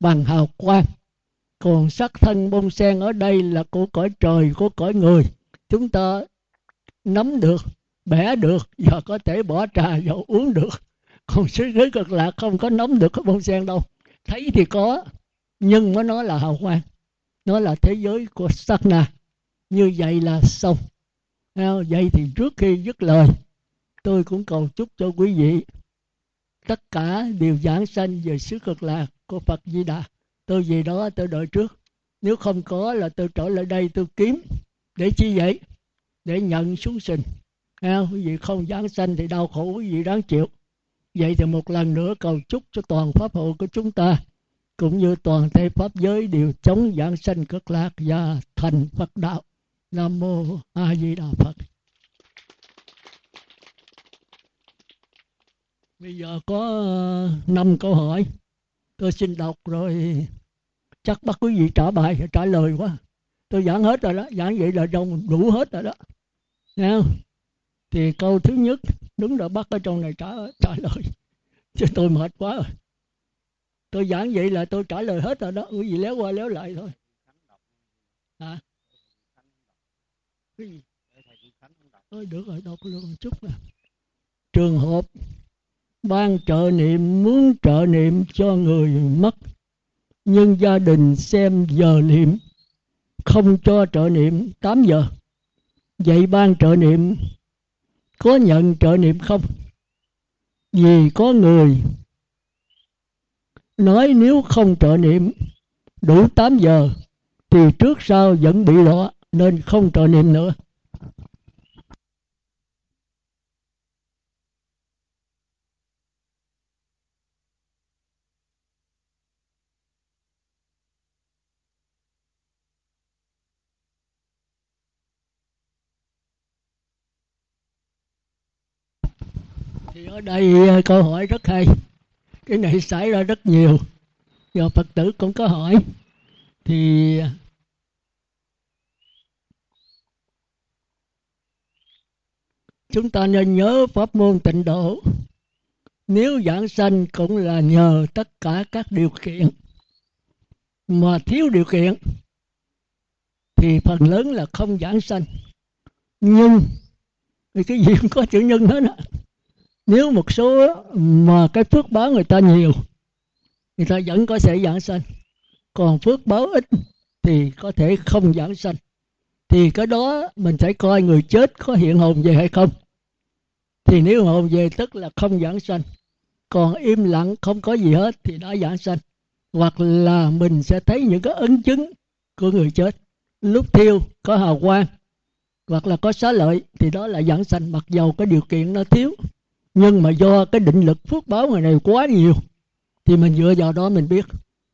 bằng hào quang. Còn sắc thân bông sen ở đây là của cõi trời, của cõi người. Chúng ta nắm được, bẻ được và có thể bỏ trà vào uống được. Còn xứ giới cực lạc không có nắm được cái bông sen đâu thấy thì có nhưng mà nó là hào quang. Nó là thế giới của sát na như vậy là xong. Vậy thì trước khi dứt lời tôi cũng cầu chúc cho quý vị tất cả đều giảng sanh về xứ cực lạc của Phật Di Đà. Tôi về đó tôi đợi trước. Nếu không có là tôi trở lại đây tôi kiếm để chi vậy? Để nhận xuống sinh à, quý vị không giảng sanh thì đau khổ quý vị đáng chịu vậy thì một lần nữa cầu chúc cho toàn pháp hội của chúng ta cũng như toàn thể pháp giới đều chống giảng sanh cực lạc và thành Phật đạo. Nam mô A Di Đà Phật. Bây giờ có ờ, năm câu hỏi. Tôi xin đọc rồi chắc bắt quý vị trả bài trả lời quá. Tôi giảng hết rồi đó, giảng vậy là đông đủ hết rồi đó. Nghe không? Thì câu thứ nhất đúng rồi bắt ở trong này trả trả lời. Chứ tôi mệt quá rồi. Tôi giảng vậy là tôi trả lời hết rồi đó. Quý vị léo qua léo lại thôi. Hả? Cái gì? Thôi, được rồi, đọc luôn một chút nè trường hợp ban trợ niệm muốn trợ niệm cho người mất, nhưng gia đình xem giờ niệm, không cho trợ niệm 8 giờ. Vậy ban trợ niệm có nhận trợ niệm không vì có người nói nếu không trợ niệm, đủ 8 giờ, thì trước sau vẫn bị lọ nên không trợ niệm nữa. Ở đây à, câu hỏi rất hay. Cái này xảy ra rất nhiều. Do phật tử cũng có hỏi. Thì à, chúng ta nên nhớ pháp môn tịnh độ. Nếu giảng sanh cũng là nhờ tất cả các điều kiện. Mà thiếu điều kiện, thì phần lớn là không giảng sanh. Nhưng thì cái gì cũng có chữ nhân hết á nếu một số mà cái phước báo người ta nhiều, người ta vẫn có thể giảng sanh. Còn phước báo ít thì có thể không giảng sanh. Thì cái đó mình phải coi người chết có hiện hồn về hay không. Thì nếu hồn về tức là không giảng sanh. Còn im lặng không có gì hết thì đã giảng sanh. Hoặc là mình sẽ thấy những cái ấn chứng của người chết. Lúc thiêu có hào quang, hoặc là có xá lợi thì đó là giảng sanh. Mặc dầu cái điều kiện nó thiếu nhưng mà do cái định lực phước báo ngày này quá nhiều, thì mình dựa vào đó mình biết.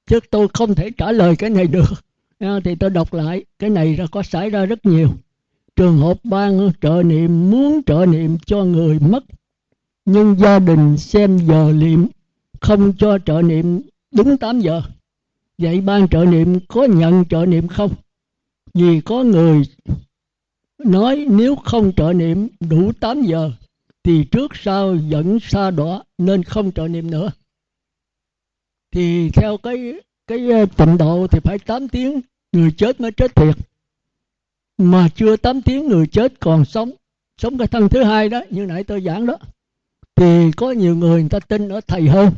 Chứ tôi không thể trả lời cái này được. À, thì tôi đọc lại, cái này ra có xảy ra rất nhiều. Trường hợp ban trợ niệm, muốn trợ niệm cho người mất, nhưng gia đình xem giờ niệm không cho trợ niệm đúng 8 giờ. Vậy ban trợ niệm có nhận trợ niệm không? Vì có người nói nếu không trợ niệm đủ 8 giờ thì trước sau vẫn xa đọa nên không trợ niệm nữa. Thì theo cái cái ờ, tịnh độ thì phải 8 tiếng người chết mới chết thiệt. Mà chưa 8 tiếng người chết còn sống sống cái thân thứ hai đó, như nãy tôi giảng đó. Thì có nhiều người người ta tin ở thầy hơn,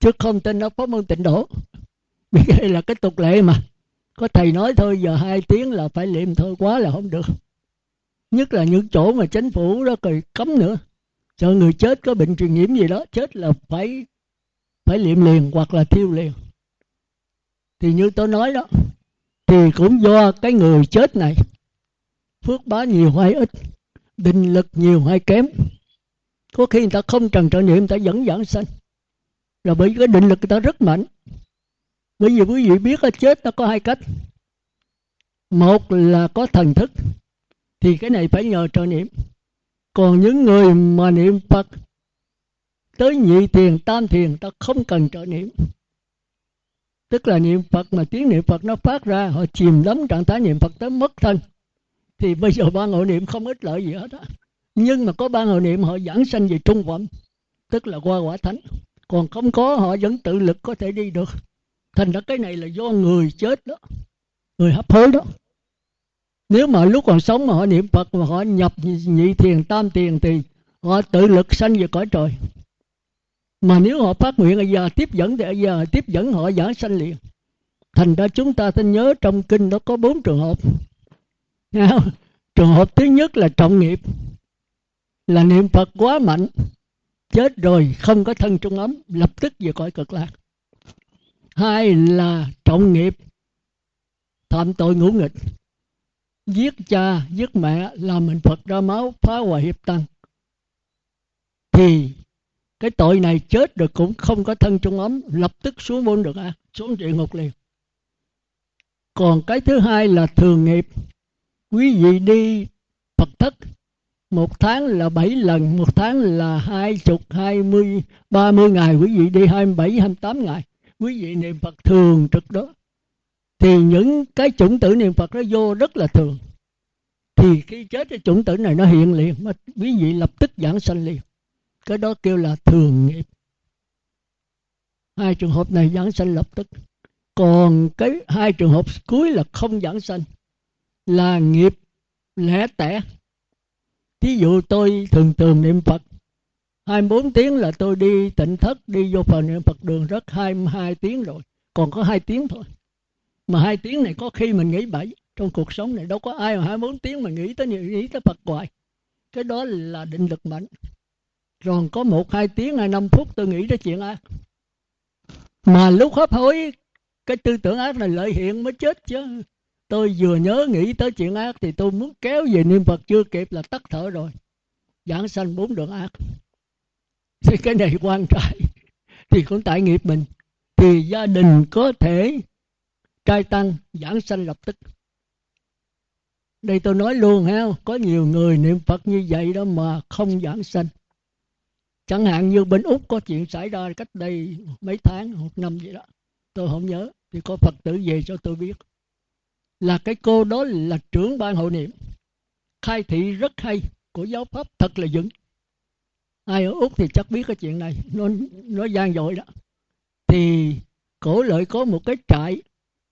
chứ không tin ở pháp môn tịnh độ. (laughs) Vì đây là cái tục lệ mà. Có thầy nói thôi, giờ hai tiếng là phải liệm thôi, quá là không được nhất là những chỗ mà chính phủ đó cười cấm nữa. Sợ người chết có bệnh truyền nhiễm gì đó, chết là phải phải liệm liền hoặc là thiêu liền. Thì như tôi nói đó, thì cũng do cái người chết này, phước bá nhiều hay ít, định lực nhiều hay kém. Có khi người ta không trần trợ niệm, người ta vẫn giảng sanh. Là bởi vì cái định lực người ta rất mạnh. Bởi vì quý vị biết là chết nó có hai cách. Một là có thần thức thì cái này phải nhờ trợ niệm. Còn những người mà niệm phật, tới nhị thiền, tam thiền, ta không cần trợ niệm. Tức là niệm phật mà tiếng niệm phật nó phát ra, họ chìm đắm trạng thái niệm phật tới mất thân. Thì bây giờ ban hội niệm không ích lợi gì hết á. Nhưng mà có ban hội niệm, họ giảng sanh về trung phẩm, tức là qua quả thánh. Còn không có, họ vẫn tự lực có thể đi được. Thành ra cái này là do người chết đó. Người hấp hối đó nếu mà lúc còn sống mà họ niệm phật mà họ nhập nhị thiền, tam thiền thì họ tự lực sanh về cõi trời. Mà nếu họ phát nguyện ở giờ tiếp dẫn thì ở giờ tiếp dẫn họ giảng sanh liền. Thành ra chúng ta nên nhớ trong kinh nó có bốn trường hợp. Trường hợp thứ nhất là trọng nghiệp, là niệm phật quá mạnh, chết rồi không có thân trung ấm, lập tức về cõi cực lạc. Hai là trọng nghiệp, phạm tội ngũ nghịch giết cha, giết mẹ làm mình phật ra máu, phá hoại hiệp tăng. Thì cái tội này chết được cũng không có thân trong ấm, lập tức xuống môn được à xuống địa ngục liền. Còn cái thứ hai là thường nghiệp. Quý vị đi phật thất, một tháng là bảy lần, một tháng là hai chục, hai mươi, ba mươi ngày. Quý vị đi hai mươi bảy, hai mươi tám ngày. Quý vị niệm phật thường trực đó thì những cái chủng tử niệm phật nó vô rất là thường. Thì khi chết cái chủng tử này nó hiện liền, mà quý vị lập tức giảng sanh liền. Cái đó kêu là thường nghiệp. Hai trường hợp này giảng sanh lập tức. Còn cái hai trường hợp cuối là không giảng sanh. Là nghiệp lẻ tẻ. Thí dụ tôi thường thường niệm phật 24 tiếng là tôi đi tịnh thất, đi vô phần niệm phật đường rất 22 tiếng rồi. Còn có hai tiếng thôi mà hai tiếng này có khi mình nghĩ bậy, trong cuộc sống này đâu có ai mà 24 tiếng mà nghĩ tới nhiều nghĩ tới Phật hoài. Cái đó là định lực mạnh. Rồi có một hai tiếng hay năm phút tôi nghĩ tới chuyện ác mà lúc hấp hối, cái tư tưởng ác này lợi hiện mới chết chứ. Tôi vừa nhớ nghĩ tới chuyện ác thì tôi muốn kéo về niệm phật chưa kịp là tắt thở rồi. Giảng sanh bốn đường ác. Thì cái này quan trọng thì cũng tại nghiệp mình. Thì gia đình có thể trai tăng, giảng sanh lập tức. Đây tôi nói luôn ha, có nhiều người niệm phật như vậy đó mà không giảng sanh. Chẳng hạn như bên úc có chuyện xảy ra cách đây mấy tháng, một năm vậy đó. Tôi không nhớ, thì có phật tử về cho tôi biết. Là cái cô đó là trưởng ban hội niệm. Khai thị rất hay, của giáo pháp thật là vững. Ai ở úc thì chắc biết cái chuyện này, nó nó gian dội đó. Thì cổ lợi có một cái trại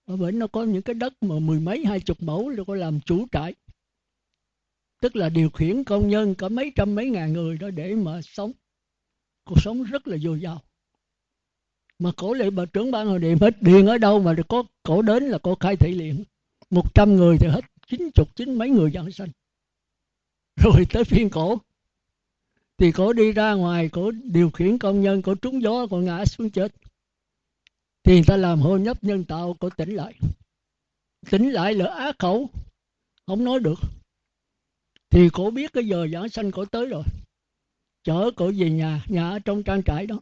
ở bển nó có những cái đất mà mười mấy, hai chục mẫu nó có làm chủ trại. Tức là điều khiển công nhân có mấy trăm, mấy ngàn người đó để mà sống. Cuộc sống rất là dồi dào. Mà cổ lại bà trưởng ban hội điện hết điện ở đâu mà có cổ đến là cổ khai thị liền. Một trăm người thì hết, chín chục, chín mấy người giảng sanh. Rồi tới phiên cổ. Thì cổ đi ra ngoài, cổ điều khiển công nhân, cổ trúng gió, cổ ngã xuống chết thì người ta làm hô nhấp nhân tạo của tỉnh lại. Tỉnh lại là á khẩu, không nói được. Thì cổ biết cái giờ giảng sanh cổ tới rồi. Chở cổ về nhà nhà ở trong trang trại đó.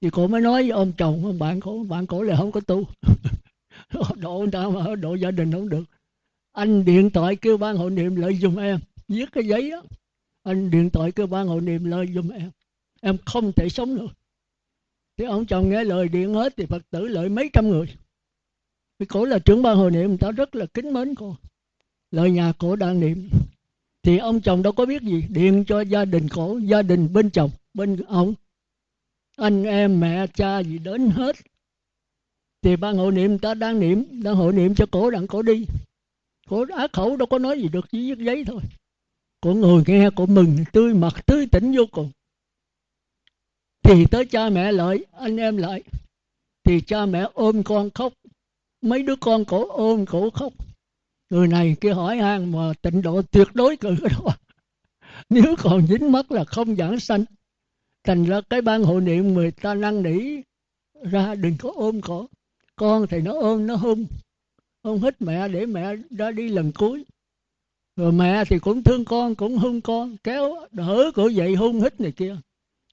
Thì cổ mới nói với ông chồng, ông bạn cổ bạn cổ là không có tu. Độ người ta mà độ gia đình không được. Anh điện thoại kêu ban hội niệm lợi dụng em. Viết cái giấy đó anh điện thoại kêu ban hội niệm lợi dụng em. Em không thể sống được thì ông chồng nghe lời điện hết thì phật tử lợi mấy trăm người. Vì cổ là trưởng ban hội niệm, người ta rất là kính mến cô. Lời nhà cổ đang niệm. Thì ông chồng đâu có biết gì. Điện cho gia đình cổ, gia đình bên chồng, bên ông. Anh em, mẹ, cha gì đến hết. Thì ban hội niệm ta đang niệm, đang hội niệm cho cổ đặng cổ đi. Cổ á khẩu, đâu có nói gì được, chỉ viết giấy thôi. Cổ ngồi nghe, cổ mừng, tươi mặt, tươi tỉnh vô cùng thì tới cha mẹ lại, anh em lại. Thì cha mẹ ôm con khóc. Mấy đứa con cổ ôm cổ khóc. Người này kia hỏi han mà tịnh độ tuyệt đối cử (laughs) đó. Nếu còn dính mất là không giảng sanh. Thành ra cái ban hội niệm người ta năn nỉ ra, đừng có ôm cổ. Con thì nó ôm, nó hung. Ôm hết mẹ để mẹ ra đi lần cuối. Rồi mẹ thì cũng thương con, cũng hung con. Kéo đỡ cổ dậy hung hít này kia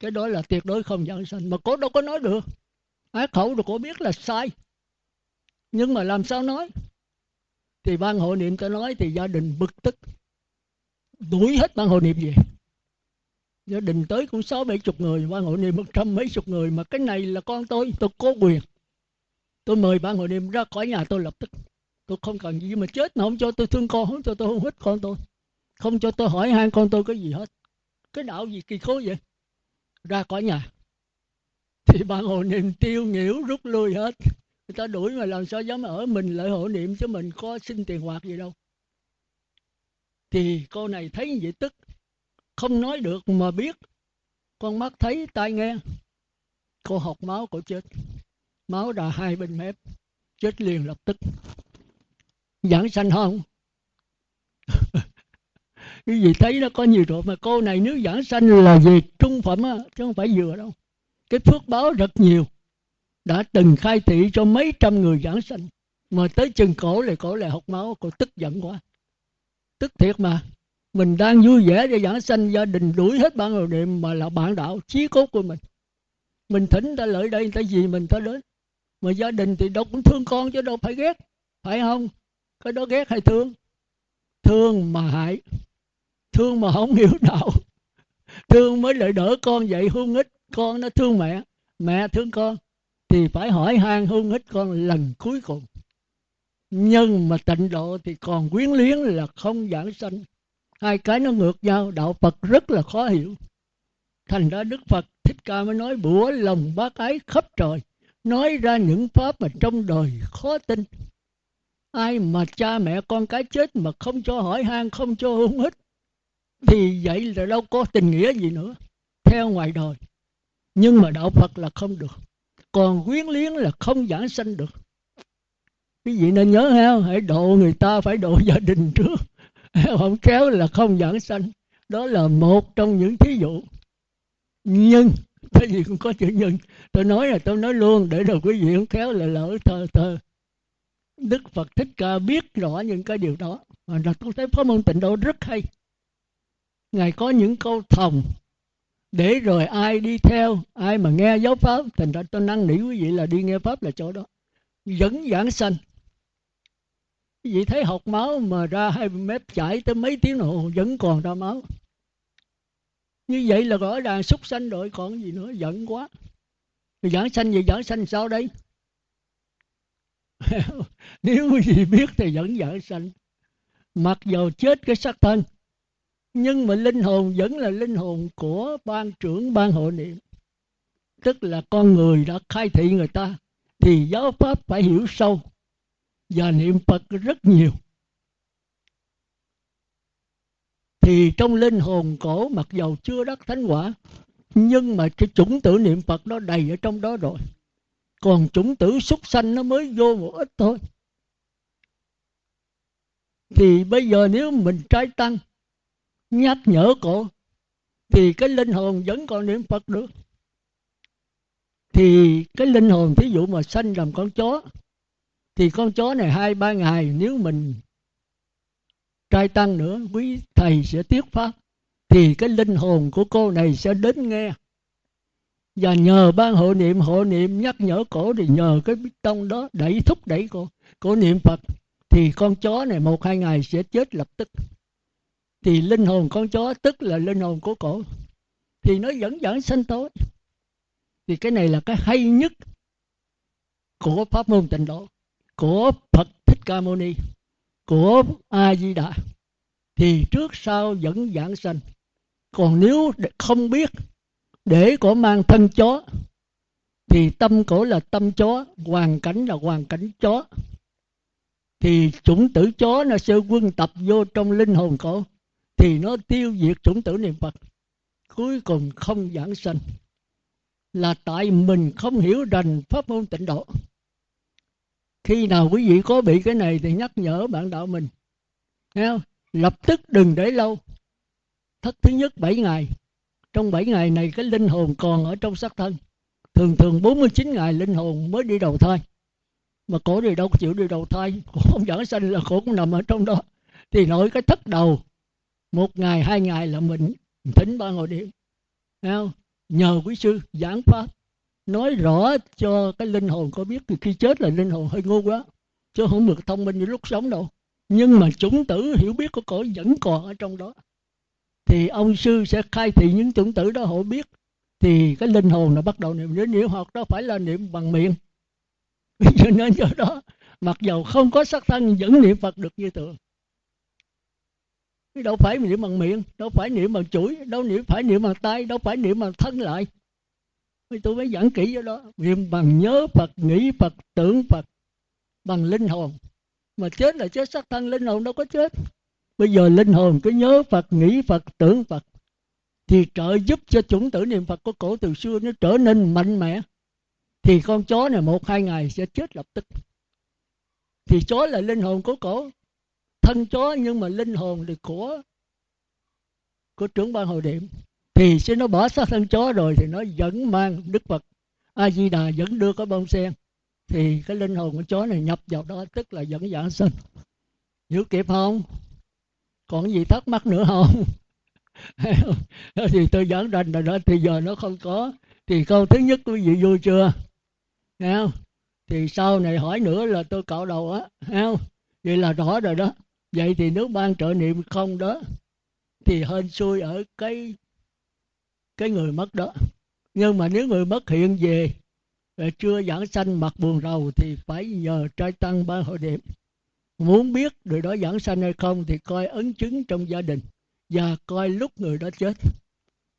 cái đó là tuyệt đối không giảng sanh. Mà cô đâu có nói được. Ác khẩu rồi cô biết là sai. Nhưng mà làm sao nói? Thì ban hội niệm ta nói thì gia đình bực tức. Đuổi hết ban hội niệm về. Gia đình tới cũng sáu bảy chục người, ban hội niệm một trăm mấy chục người. Mà cái này là con tôi tôi có quyền. Tôi mời ban hội niệm ra khỏi nhà tôi lập tức. Tôi không cần gì mà chết mà không cho tôi thương con, không cho tôi hôn hít con tôi. Không cho tôi hỏi han con tôi cái gì hết. Cái đạo gì kỳ khối vậy? Ra khỏi nhà. Thì ban hội niệm tiêu nhiễu rút lui hết. Người ta đuổi mà làm sao dám ở mình lại hộ niệm chứ mình có xin tiền hoạt gì đâu. Thì cô này thấy như vậy tức, không nói được mà biết. Con mắt thấy tai nghe. Cô học máu cô chết. Máu ra hai bên mép. Chết liền lập tức. Giảng sanh không? (laughs) cái gì thấy nó có nhiều rồi mà cô này nếu giảng sanh là gì trung phẩm á, chứ không phải vừa đâu. Cái phước báo rất nhiều. Đã từng khai thị cho mấy trăm người giảng sanh. Mà tới chừng cổ lại cổ lại học máu, cổ tức giận quá. Tức thiệt mà. Mình đang vui vẻ để giảng sanh, gia đình đuổi hết bạn đồ niệm mà là bạn đạo, chí cốt của mình. Mình thỉnh ta lợi đây ta gì mình ta đến. Mà gia đình thì đâu cũng thương con, chứ đâu phải ghét. Phải không? Cái đó ghét hay thương? Thương mà hại thương mà không hiểu đạo. Thương mới lại đỡ con dạy hung ích. Con nó thương mẹ. Mẹ thương con. Thì phải hỏi han hung ích con lần cuối cùng. Nhưng mà tịnh độ thì còn quyến luyến là không giảng sanh. Hai cái nó ngược nhau. Đạo phật rất là khó hiểu. Thành ra đức phật thích ca mới nói, bủa lòng bác ái khắp trời, nói ra những pháp mà trong đời khó tin. Ai mà cha mẹ con cái chết mà không cho hỏi han, không cho hung hít thì vậy là đâu có tình nghĩa gì nữa, theo ngoài đời. Nhưng mà đạo phật là không được, còn quyến liếng là không giảng sanh được. Quý vị nên nhớ ha, hãy độ người ta phải độ gia đình trước, (laughs) không kéo là không giảng sanh. Đó là một trong những thí dụ. Nhưng, cái gì cũng có chữ nhân tôi nói là tôi nói luôn, để rồi quý vị không khéo là lỡ thơ thơ đức phật thích ca biết rõ những cái điều đó. Và tôi thấy pháp môn tịnh độ rất hay ngài có những câu thòng để rồi ai đi theo, ai mà nghe giáo pháp, thành ra tôi năn nỉ quý vị là đi nghe pháp là chỗ đó. Dẫn giảng sanh. Quý vị thấy học máu mà ra hai mét chảy tới mấy tiếng hồ vẫn còn ra máu. Như vậy là rõ ràng súc sanh rồi, còn gì nữa, giận quá. Giảng sanh gì, giảng sanh sao đây? (laughs) Nếu quý vị biết thì vẫn giảng sanh. Mặc dù chết cái xác thân nhưng mà linh hồn vẫn là linh hồn của ban trưởng ban hội niệm. Tức là con người đã khai thị người ta, thì giáo pháp phải hiểu sâu và niệm phật rất nhiều. Thì trong linh hồn cổ, mặc dầu chưa đắc thánh quả, nhưng mà cái chủng tử niệm phật nó đầy ở trong đó rồi. Còn chủng tử súc sanh nó mới vô một ít thôi. Thì bây giờ nếu mình trai tăng nhắc nhở cổ thì cái linh hồn vẫn còn niệm phật được. Thì cái linh hồn, thí dụ mà sanh làm con chó, thì con chó này hai, ba ngày nếu mình trai tăng nữa, quý thầy sẽ thuyết pháp, thì cái linh hồn của cô này sẽ đến nghe. Và nhờ ban hộ niệm hộ niệm, nhắc nhở cổ, thì nhờ cái bít tông đó đẩy thúc đẩy cô, cổ niệm phật, thì con chó này một, hai ngày sẽ chết lập tức thì linh hồn con chó, tức là linh hồn của cổ, thì nó vẫn vẫn sanh tối. Thì cái này là cái hay nhất của pháp môn tịnh độ, của phật thích ca mâu ni, của a di đà. Thì trước sau vẫn giảng sanh. Còn nếu không biết để cổ mang thân chó, thì tâm cổ là tâm chó, hoàn cảnh là hoàn cảnh chó. Thì chủng tử chó nó sẽ quân tập vô trong linh hồn cổ thì nó tiêu diệt chủng tử niệm phật. Cuối cùng không giảng sanh. Là tại mình không hiểu rành pháp môn tịnh độ. Khi nào quý vị có bị cái này thì nhắc nhở bạn đạo mình. Thấy không? lập tức đừng để lâu. Thất thứ nhất 7 ngày. Trong 7 ngày này cái linh hồn còn ở trong xác thân. Thường thường 49 ngày linh hồn mới đi đầu thai. Mà cổ thì đâu chịu đi đầu thai. Cổ không giảng sanh là cổ cũng nằm ở trong đó. Thì nội cái thất đầu một ngày, hai ngày là mình thỉnh ba ngồi điện. Không? nhờ quý sư giảng pháp. Nói rõ cho cái linh hồn có biết khi chết là linh hồn hơi ngu quá, chứ không được thông minh như lúc sống đâu. Nhưng mà chủng tử hiểu biết của cổ vẫn còn ở trong đó. Thì ông sư sẽ khai thị những chủng tử đó họ biết. Thì cái linh hồn nó bắt đầu niệm đến niệm, hoặc đó phải là niệm bằng miệng. (laughs) Cho nên do đó, mặc dầu không có sắc thân, vẫn niệm phật được như thường đâu phải niệm bằng miệng, đâu phải niệm bằng chuỗi, đâu niệm phải niệm bằng tay đâu phải niệm bằng thân lại. Tôi mới giảng kỹ cho đó. Niệm bằng nhớ phật, nghĩ phật, tưởng phật bằng linh hồn. Mà chết là chết sắc thân linh hồn đâu có chết. Bây giờ linh hồn cứ nhớ phật, nghĩ phật, tưởng phật thì trợ giúp cho chủng tử niệm phật của cổ từ xưa nó trở nên mạnh mẽ. Thì con chó này một hai ngày sẽ chết lập tức. Thì chó là linh hồn của cổ thân chó nhưng mà linh hồn thì của của trưởng ban hội điểm thì sẽ nó bỏ xác thân chó rồi thì nó vẫn mang đức phật. A di đà vẫn đưa cái bông sen. Thì cái linh hồn của chó này nhập vào đó, tức là vẫn giảng sinh hiểu kịp không? Còn gì thắc mắc nữa không? (laughs) Thì tôi giảng rành rồi đó, thì giờ nó không có. Thì câu thứ nhất quý vị vui chưa? Thấy không? Thì sau này hỏi nữa là tôi cạo đầu á Thấy không? Vậy là rõ rồi đó vậy thì nếu ban trợ niệm không đó, thì hên xui ở cái cái người mất đó. Nhưng mà nếu người mất hiện về chưa giảng sanh mặt buồn rầu, thì phải nhờ trai tăng ban hội niệm. Muốn biết người đó giảng sanh hay không thì coi ấn chứng trong gia đình, và coi lúc người đó chết,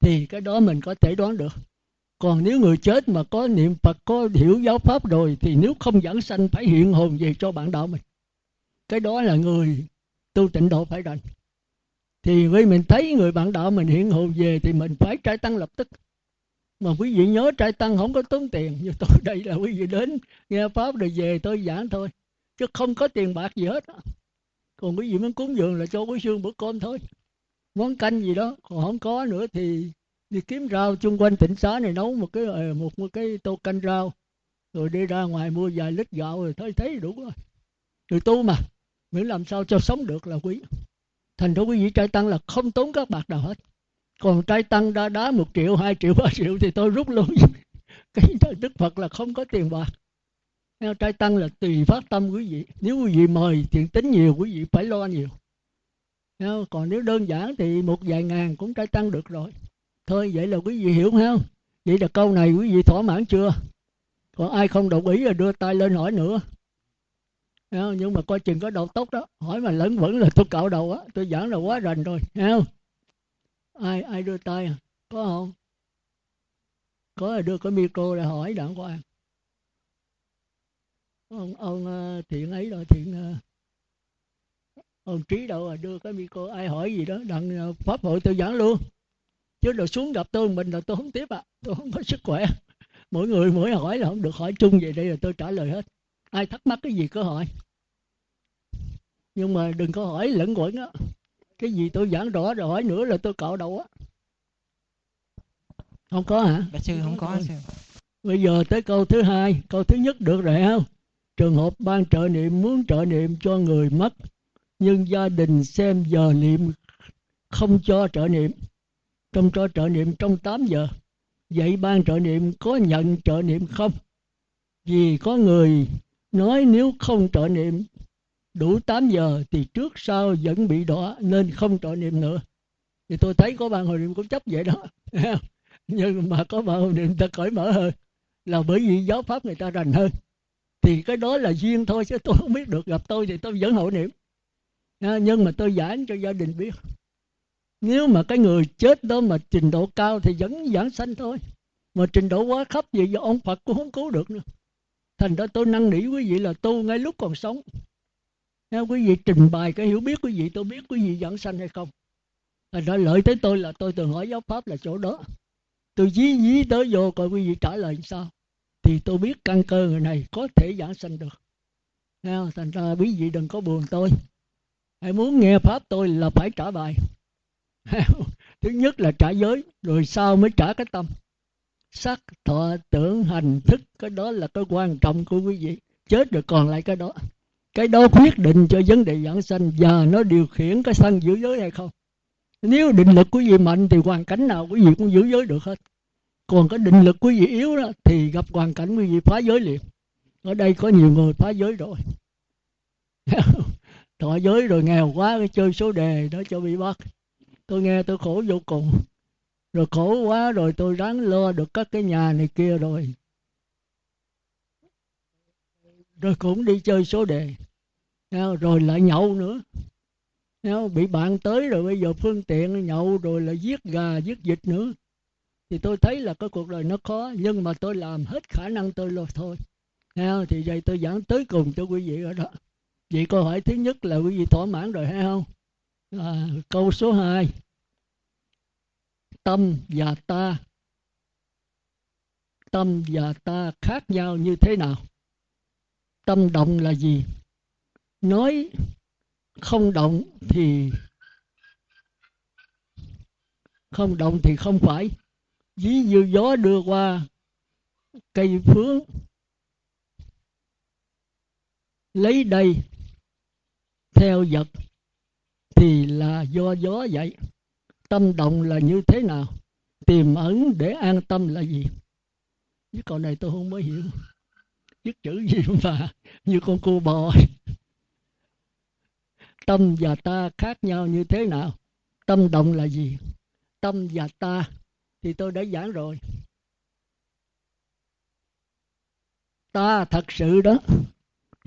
thì cái đó mình có thể đoán được. Còn nếu người chết mà có niệm phật, có hiểu giáo pháp rồi, thì nếu không giảng sanh phải hiện hồn về cho bạn đạo mình. Cái đó là người tu tịnh độ phải đền thì vì mình thấy người bạn đạo mình hiện hữu về thì mình phải trai tăng lập tức. Mà quý vị nhớ trai tăng không có tốn tiền. Như tôi đây là quý vị đến nghe pháp rồi về tôi giảng thôi. Chứ không có tiền bạc gì hết. Còn quý vị muốn cúng dường là cho quý xương bữa cơm thôi. Món canh gì đó còn không có nữa thì đi kiếm rau chung quanh tỉnh xá này nấu một cái ờ, một, một cái tô canh rau. Rồi đi ra ngoài mua vài lít gạo rồi thấy thấy đủ rồi. Người tu mà miễn làm sao cho sống được là quý. Thành ra quý vị trai tăng là không tốn các bạc nào hết. Còn trai tăng đã đá một triệu, hai triệu, ba triệu thì tôi rút luôn. (laughs) Cái đức phật là không có tiền bạc. Trai tăng là tùy phát tâm quý vị. Nếu quý vị mời tiền tính nhiều, quý vị phải lo nhiều. Còn nếu đơn giản thì một vài ngàn cũng trai tăng được rồi. Thôi, vậy là quý vị hiểu không? Vậy là câu này quý vị thỏa mãn chưa? Còn ai không đồng ý là đưa tay lên hỏi nữa nhưng mà coi chừng có đầu tóc đó. Hỏi mà lẫn vẫn là tôi cạo đầu á. Tôi giảng là quá rành rồi. Thấy không? Ai ai đưa tay à? Có không? Có là đưa cái micro để hỏi đặng qua ông ông ờ, thiện ấy rồi, thiện ờ, ông trí đâu à? Đưa cái micro, ai hỏi gì đó, đặng ờ, pháp hội tôi giảng luôn. Chứ rồi xuống gặp tôi mình là tôi không tiếp à. Tôi không có sức khỏe. Mỗi người mỗi hỏi là không được hỏi chung về đây là tôi trả lời hết ai thắc mắc cái gì cứ hỏi? Nhưng mà đừng có hỏi lẫn quẩn á. Cái gì tôi giảng rõ rồi hỏi nữa là tôi cạo đầu á. Không có hả? Bạch sư không có sư. Bây giờ tới câu thứ hai. Câu thứ nhất được rồi không? Trường hợp ban trợ niệm muốn trợ niệm cho người mất nhưng gia đình xem giờ niệm không cho trợ niệm. Trong cho trợ niệm trong 8 giờ. Vậy ban trợ niệm có nhận trợ niệm không? Vì có người nói nếu không trợ niệm, đủ 8 giờ thì trước sau vẫn bị đọa nên không trợ niệm nữa. Thì tôi thấy có bạn hồi niệm cũng chấp vậy đó. (laughs) Nhưng mà có bạn hồi niệm ta cởi mở hơn, là bởi vì giáo pháp người ta rành hơn. Thì cái đó là duyên thôi, chứ tôi không biết được. Gặp tôi thì tôi vẫn hội niệm. À, nhưng mà tôi giảng cho gia đình biết. Nếu mà cái người chết đó mà trình độ cao thì vẫn giảng sanh thôi. Mà trình độ quá thấp vậy do ông Phật cũng không cứu được nữa thành ra tôi năn nỉ quý vị là tu ngay lúc còn sống. Nếu quý vị trình bày cái hiểu biết quý vị, tôi biết quý vị dẫn sanh hay không. Thành ra lợi tới tôi là tôi từng hỏi giáo pháp là chỗ đó. Tôi dí dí tới vô coi quý vị trả lời sao. Thì tôi biết căn cơ người này có thể giảng sanh được. Thành ra quý vị đừng có buồn tôi. Hãy muốn nghe pháp tôi là phải trả bài. (laughs) Thứ nhất là trả giới, rồi sau mới trả cái tâm sắc thọ tưởng hành thức, cái đó là cái quan trọng của quý vị. Chết rồi còn lại cái đó. Cái đó quyết định cho vấn đề giảng sanh và nó điều khiển cái sanh giữ giới hay không. Nếu định lực quý vị mạnh thì hoàn cảnh nào quý vị cũng giữ giới được hết. Còn cái định lực quý vị yếu đó thì gặp hoàn cảnh quý vị phá giới liền. Ở đây có nhiều người phá giới rồi. (laughs) Thọ giới rồi nghèo quá, cái chơi số đề đó cho bị bắt. Tôi nghe tôi khổ vô cùng rồi khổ quá rồi tôi ráng lo được các cái nhà này kia rồi. Rồi cũng đi chơi số đề. Rồi lại nhậu nữa. Bị bạn tới rồi bây giờ phương tiện nhậu rồi là giết gà giết vịt nữa. Thì tôi thấy là cái cuộc đời nó khó nhưng mà tôi làm hết khả năng tôi lo thôi. Thì vậy tôi giảng tới cùng cho quý vị ở đó. Vậy câu hỏi thứ nhất là quý vị thỏa mãn rồi hay không? À, câu số 2 tâm và ta. Tâm và ta khác nhau như thế nào? Tâm động là gì? Nói không động thì không động thì không phải. Ví như gió đưa qua cây phướng, lấy đây theo vật thì là do gió vậy tâm động là như thế nào? Tiềm ẩn để an tâm là gì? Chứ còn này tôi không mới hiểu. Viết chữ gì mà như con cua bò. Tâm và ta khác nhau như thế nào? Tâm động là gì? Tâm và ta thì tôi đã giảng rồi. Ta thật sự đó.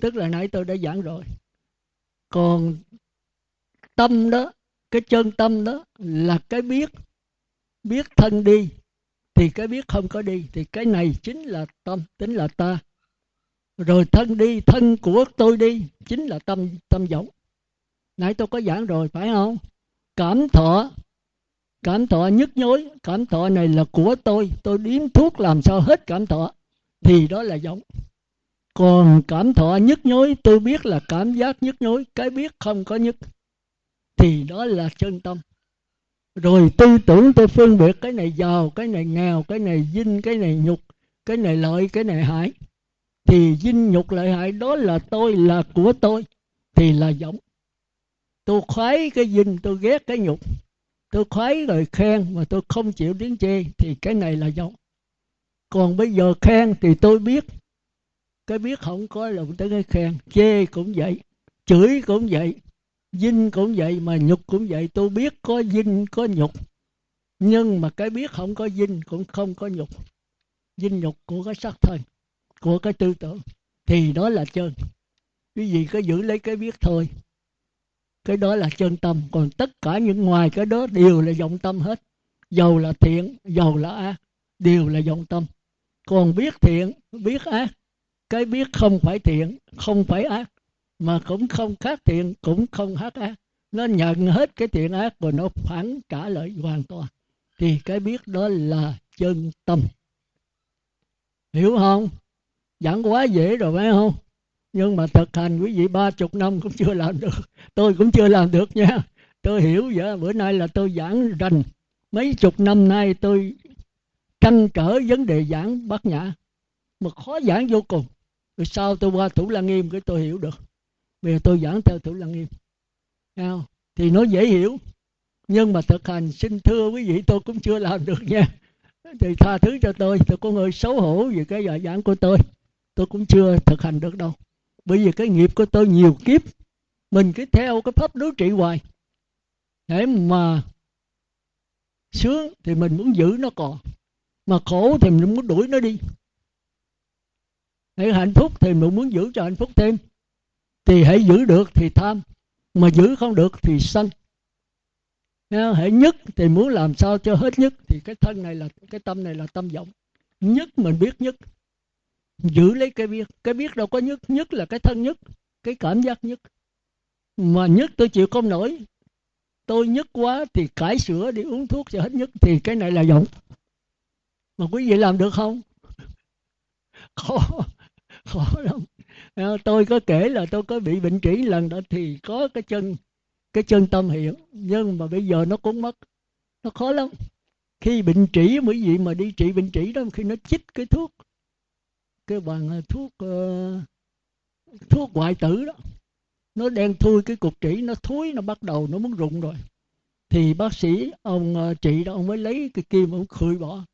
Tức là nãy tôi đã giảng rồi. Còn tâm đó cái chân tâm đó là cái biết biết thân đi, thì cái biết không có đi, thì cái này chính là tâm, tính là ta. Rồi thân đi, thân của tôi đi, chính là tâm tâm giống nãy tôi có giảng rồi, phải không? Cảm thọ cảm thọ nhức nhối, cảm thọ này là của tôi tôi điếm thuốc làm sao hết cảm thọ, thì đó là giống còn cảm thọ nhức nhối, tôi biết là cảm giác nhức nhối, cái biết không có nhức thì đó là chân tâm. Rồi tư tưởng tôi phân biệt cái này giàu, cái này nghèo, cái này dinh, cái này nhục, cái này lợi, cái này hại. Thì dinh nhục lợi hại đó là tôi, là của tôi, thì là giống. Tôi khoái cái dinh, tôi ghét cái nhục. Tôi khoái rồi khen mà tôi không chịu tiếng chê, thì cái này là giống. Còn bây giờ khen thì tôi biết. Cái biết không có lòng tới cái khen. Chê cũng vậy, chửi cũng vậy dinh cũng vậy mà nhục cũng vậy. Tôi biết có dinh, có nhục. Nhưng mà cái biết không có dinh cũng không có nhục. Dinh nhục của cái sắc thân, của cái tư tưởng. Thì đó là chân. Quý vị cứ giữ lấy cái biết thôi. Cái đó là chân tâm. Còn tất cả những ngoài cái đó đều là vọng tâm hết. Dầu là thiện, dầu là ác, đều là vọng tâm. Còn biết thiện, biết ác, cái biết không phải thiện, không phải ác mà cũng không khác thiện cũng không hát ác. Nó nhận hết cái thiện ác rồi nó phản trả lại hoàn toàn. Thì cái biết đó là chân tâm. Hiểu không? Giảng quá dễ rồi phải không? Nhưng mà thực hành quý vị ba chục năm cũng chưa làm được. Tôi cũng chưa làm được nha. Tôi hiểu vậy, bữa nay là tôi giảng rành. Mấy chục năm nay tôi trăn trở vấn đề giảng bát nhã. Mà khó giảng vô cùng. Rồi sau tôi qua thủ lăng nghiêm cái tôi hiểu được bây giờ tôi giảng theo thủ lăng nghiêm. Thì nó dễ hiểu. Nhưng mà thực hành xin thưa quý vị, tôi cũng chưa làm được nha. Thì tha thứ cho tôi. Tôi có hơi xấu hổ về cái giờ giảng của tôi. Tôi cũng chưa thực hành được đâu. Bởi vì cái nghiệp của tôi nhiều kiếp. Mình cứ theo cái pháp đối trị hoài. Để mà sướng thì mình muốn giữ nó còn. Mà khổ thì mình muốn đuổi nó đi. Để hạnh phúc thì mình muốn giữ cho hạnh phúc thêm thì hãy giữ được thì tham, mà giữ không được thì sanh. Hãy nhất thì muốn làm sao cho hết nhất. Thì cái thân này là, cái tâm này là tâm vọng. Nhất mình biết nhất. Giữ lấy cái biết. Cái biết đâu có nhất. Nhất là cái thân nhất. Cái cảm giác nhất. Mà nhất tôi chịu không nổi. Tôi nhất quá thì cải sửa đi uống thuốc cho hết nhất. Thì cái này là vọng. Mà quý vị làm được không? (laughs) Khó. Khó lắm. Ờ, tôi có kể là tôi có bị bệnh trĩ lần đó thì có cái chân cái chân tâm hiện nhưng mà bây giờ nó cũng mất nó khó lắm. Khi bệnh trĩ quý vị mà đi trị bệnh trĩ đó khi nó chích cái thuốc cái bằng ờ, thuốc uh, thuốc hoại tử đó nó đen thui cái cục trĩ nó thối nó bắt đầu nó muốn rụng rồi. Thì bác sĩ ông uh, trị đó ông mới lấy cái kim ông khơi bỏ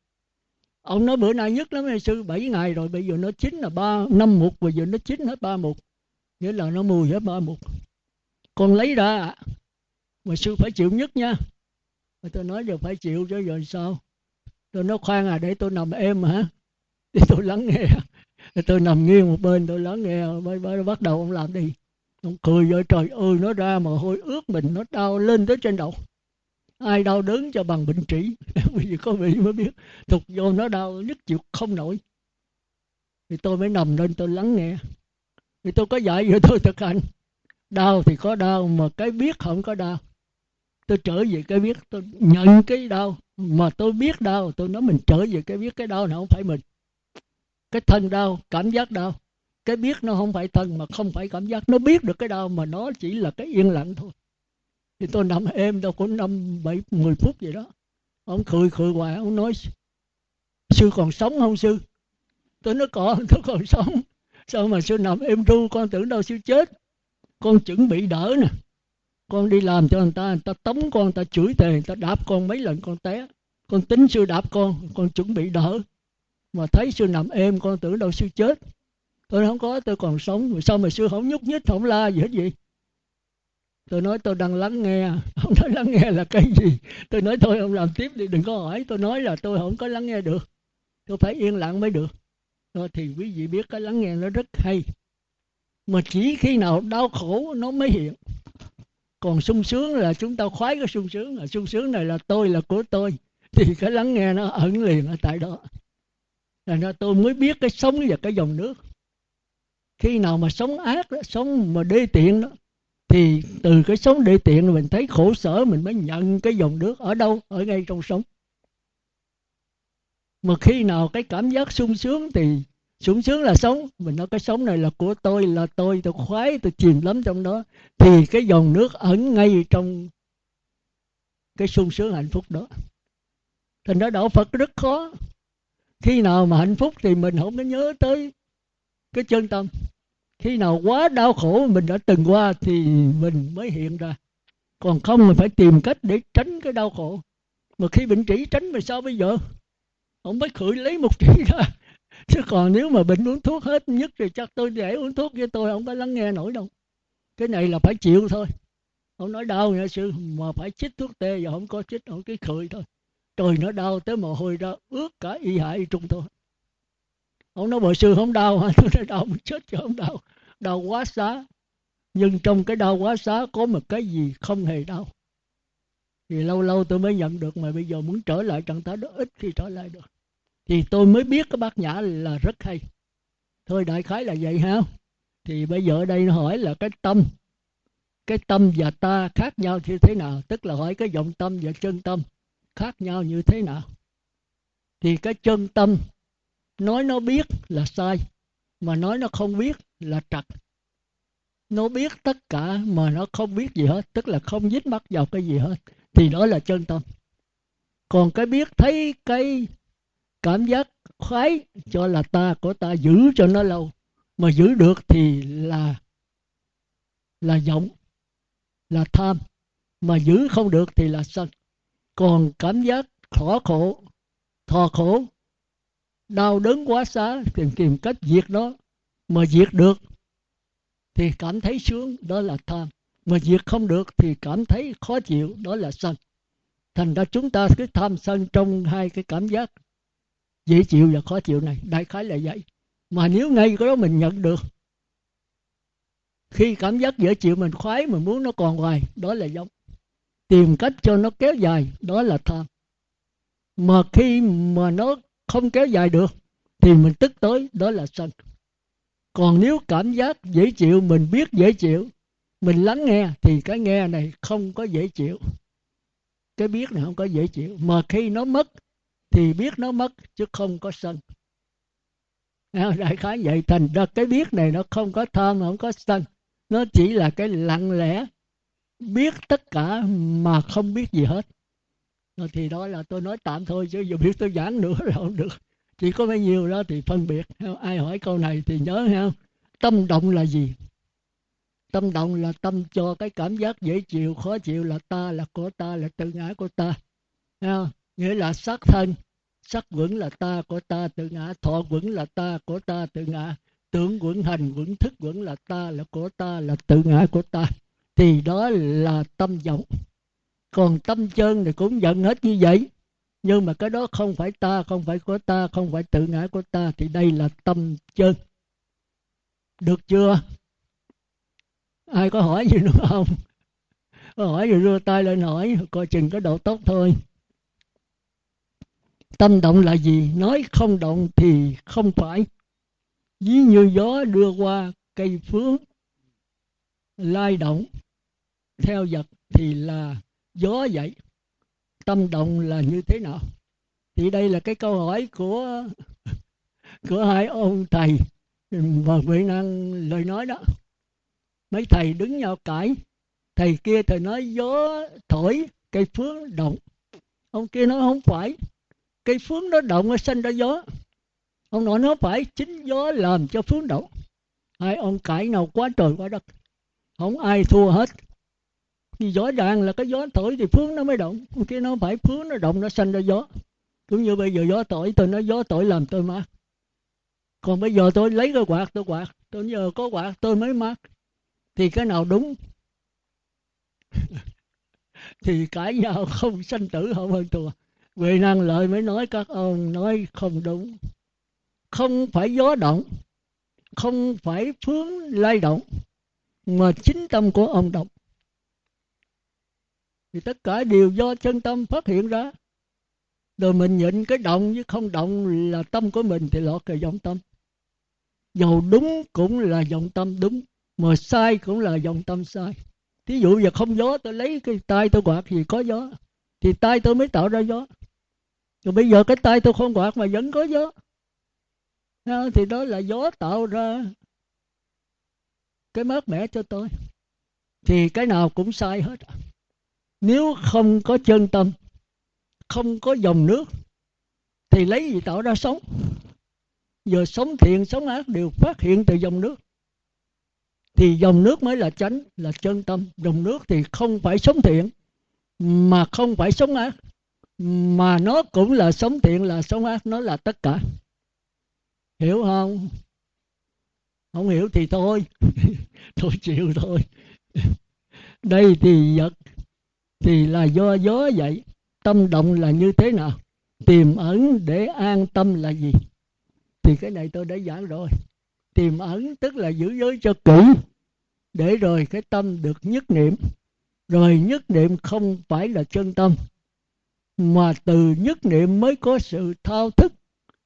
ông nói bữa nay nhất lắm sư 7 ngày rồi bây giờ nó chín là ba năm mục bây giờ nó chín hết ba mục. Nghĩa là nó mùi hết ba mục. Con lấy ra mà sư phải chịu nhất nha. Mà tôi nói giờ phải chịu chứ giờ sao? Tôi nói khoan à để tôi nằm êm hả? Để tôi lắng nghe. Tôi nằm nghiêng một bên tôi lắng nghe. Mới, mới bắt đầu ông làm đi. Ông cười rồi trời ơi nó ra mà hôi ướt mình nó đau lên tới trên đầu ai đau đớn cho bằng bệnh trĩ? (laughs) Bây vì có vị mới biết. Thục vô nó đau nhất chịu không nổi. Thì tôi mới nằm lên, tôi lắng nghe. Thì tôi có dạy rồi tôi thực hành. Đau thì có đau, mà cái biết không có đau. Tôi trở về cái biết, tôi nhận cái đau. Mà tôi biết đau, tôi nói mình trở về cái biết, cái đau nó không phải mình. Cái thân đau, cảm giác đau. Cái biết nó không phải thân mà không phải cảm giác. Nó biết được cái đau mà nó chỉ là cái yên lặng thôi thì tôi nằm êm đâu có năm bảy, mười phút vậy đó. Ông cười cười hoài, ông nói, sư còn sống không sư? Tôi nói còn (laughs) tôi còn sống. Sao mà sư nằm êm ru, con tưởng đâu sư chết. Con chuẩn bị đỡ nè. Con đi làm cho người ta người ta tống con, người ta chửi thề, người ta đạp con mấy lần con té. Con tính sư đạp con con chuẩn bị đỡ. Mà thấy sư nằm êm, con tưởng đâu sư chết. Tôi không có, tôi còn sống. Sao mà sư không nhúc nhích, không la gì hết vậy? Tôi nói tôi đang lắng nghe. (laughs) Ông nói lắng nghe là cái gì? Tôi nói thôi ông làm tiếp đi đừng có hỏi. Tôi nói là tôi không có lắng nghe được. Tôi phải yên lặng mới được. Rồi thì quý vị biết cái lắng nghe nó rất hay. Mà chỉ khi nào đau khổ nó mới hiện. Còn sung sướng là chúng ta khoái cái sung sướng. Là sung sướng này là tôi là của tôi. Thì cái lắng nghe nó ẩn liền ở tại đó. Là nó tôi mới biết cái sống và cái dòng nước. Khi nào mà sống ác đó, sống mà đê tiện đó thì từ cái sống đê tiện mình thấy khổ sở, mình mới nhận cái dòng nước ở đâu, ở ngay trong sống mà khi nào cái cảm giác sung sướng thì sung sướng là sống. Mình nói cái sống này là của tôi, là tôi tôi khoái, tôi chìm lắm trong đó. Thì cái dòng nước ẩn ngay trong cái sung sướng hạnh phúc đó. Thành ra đạo phật rất khó. Khi nào mà hạnh phúc thì mình không có nhớ tới cái chân tâm khi nào quá đau khổ mình đã từng qua thì mình mới hiện ra. Còn không mình phải tìm cách để tránh cái đau khổ. Mà khi bệnh trĩ tránh mà sao bây giờ? Ông mới khử lấy một trĩ ra. (laughs) Chứ còn nếu mà bệnh uống thuốc hết nhất thì chắc tôi để uống thuốc với tôi không có lắng nghe nổi đâu. Cái này là phải chịu thôi. Ông nói đau nha sư, mà phải chích thuốc tê và không có chích, ông cái khử thôi. Trời nó đau tới mồ hôi ra, ướt cả y hại y trung thôi. Ông nói bồi sư, không đau hả? (laughs) Tôi nói, đau mình chết chứ không đau đau quá xá. Nhưng trong cái đau quá xá có một cái gì không hề đau. Thì lâu lâu tôi mới nhận được, mà bây giờ muốn trở lại trạng thái đó, ít khi trở lại được. Thì tôi mới biết cái bát nhã là rất hay. Thôi đại khái là vậy ha. Thì bây giờ ở đây nó hỏi là cái tâm cái tâm và ta khác nhau như thế nào? Tức là hỏi cái vọng tâm và chân tâm khác nhau như thế nào? Thì cái chân tâm, nói nó biết là sai, mà nói nó không biết là trật. Nó biết tất cả mà nó không biết gì hết, tức là không dính mắc vào cái gì hết, thì đó là chân tâm. Còn cái biết thấy cái cảm giác khoái cho là ta, của ta giữ cho nó lâu, mà giữ được thì là là vọng là tham, mà giữ không được thì là sân. Còn cảm giác khổ khổ thọ khổ, đau đớn quá xá tìm tìm cách diệt nó mà diệt được, thì cảm thấy sướng, đó là tham. Mà diệt không được thì cảm thấy khó chịu, đó là sân. Thành ra chúng ta cứ tham sân trong hai cái cảm giác dễ chịu và khó chịu này. Đại khái là vậy. Mà nếu ngay cái đó mình nhận được, khi cảm giác dễ chịu mình khoái, mình muốn nó còn hoài, đó là giống. Tìm cách cho nó kéo dài, đó là tham. Mà khi mà nó không kéo dài được, thì mình tức tới, đó là sân còn nếu cảm giác dễ chịu, mình biết dễ chịu, mình lắng nghe, thì cái nghe này không có dễ chịu. Cái biết này không có dễ chịu. Mà khi nó mất, thì biết nó mất, chứ không có sân. Đại khái vậy, thành ra cái biết này nó không có tham, không có sân. Nó chỉ là cái lặng lẽ, biết tất cả mà không biết gì hết. Thì đó là tôi nói tạm thôi, chứ dù biết tôi giảng nữa là không được chỉ có bấy nhiêu đó thì phân biệt ai hỏi câu này thì nhớ ha. Tâm động là gì? Tâm động là tâm cho cái cảm giác dễ chịu, khó chịu là ta là của ta, là tự ngã của ta. Ha? nghĩa là sắc thân. Sắc quẩn là ta của ta, tự ngã. Thọ quẩn là ta của ta, tự ngã. Tưởng quẩn, hành quẩn, thức quẩn là ta là của ta, là tự ngã của ta. Thì đó là tâm vọng. Còn tâm chân thì cũng giận hết như vậy nhưng mà cái đó không phải ta, không phải của ta, không phải tự ngã của ta, thì đây là tâm chân. Được chưa? Ai có hỏi gì nữa không? Có hỏi gì đưa tay lên hỏi, coi chừng có độ tốt thôi. Tâm động là gì? Nói không động thì không phải. Ví như gió đưa qua cây phướng, lai động, theo vật thì là gió vậy tâm động là như thế nào? Thì đây là cái câu hỏi của của hai ông thầy. Và vị năng lời nói đó? Mấy thầy đứng nhau cãi. Thầy kia, thầy nói, gió thổi, cây phướng động. Ông kia nói, không phải. Cây phướng nó động, nó sinh ra gió. Ông nói nó phải. Chính gió làm cho phướng động. Hai ông cãi nào quá trời quá đất. Không ai thua hết vì gió ràng là cái gió thổi thì phướng nó mới động. Khi kia nó phải phướng nó động, nó sanh ra gió. Cũng như bây giờ gió thổi, tôi nói gió thổi làm tôi mát. Còn bây giờ tôi lấy cái quạt, tôi quạt. Tôi nhờ có quạt, tôi mới mát. Thì cái nào đúng? (laughs) Thì cãi nhau không sanh tử, không hơn thua. Về năng lợi mới nói, các ông nói không đúng. Không phải gió động, không phải phướng lay động, mà chính tâm của ông động thì tất cả đều do chân tâm phát hiện ra. Rồi mình nhịn cái động với không động là tâm của mình thì lọt vào vọng tâm. Dầu đúng cũng là vọng tâm đúng, mà sai cũng là vọng tâm sai. Thí dụ giờ không gió, tôi lấy cái tay tôi quạt thì có gió. Thì tay tôi mới tạo ra gió. Rồi bây giờ cái tay tôi không quạt mà vẫn có gió. Thì đó là gió tạo ra cái mát mẻ cho tôi. Thì cái nào cũng sai hết nếu không có chân tâm, không có dòng nước, thì lấy gì tạo ra sống? Giờ sống thiện, sống ác đều phát hiện từ dòng nước. Thì dòng nước mới là chánh, là chân tâm. Dòng nước thì không phải sống thiện, mà không phải sống ác. Mà nó cũng là sống thiện, là sống ác. Nó là tất cả. Hiểu không? Không hiểu thì thôi. (laughs) Thôi chịu thôi. Đây thì vật thì là do gió vậy. Tâm động là như thế nào? Tìm ẩn để an tâm là gì? Thì cái này tôi đã giảng rồi. Tìm ẩn tức là giữ giới cho kỹ để rồi cái tâm được nhất niệm. Rồi nhất niệm không phải là chân tâm, mà từ nhất niệm mới có sự thao thức,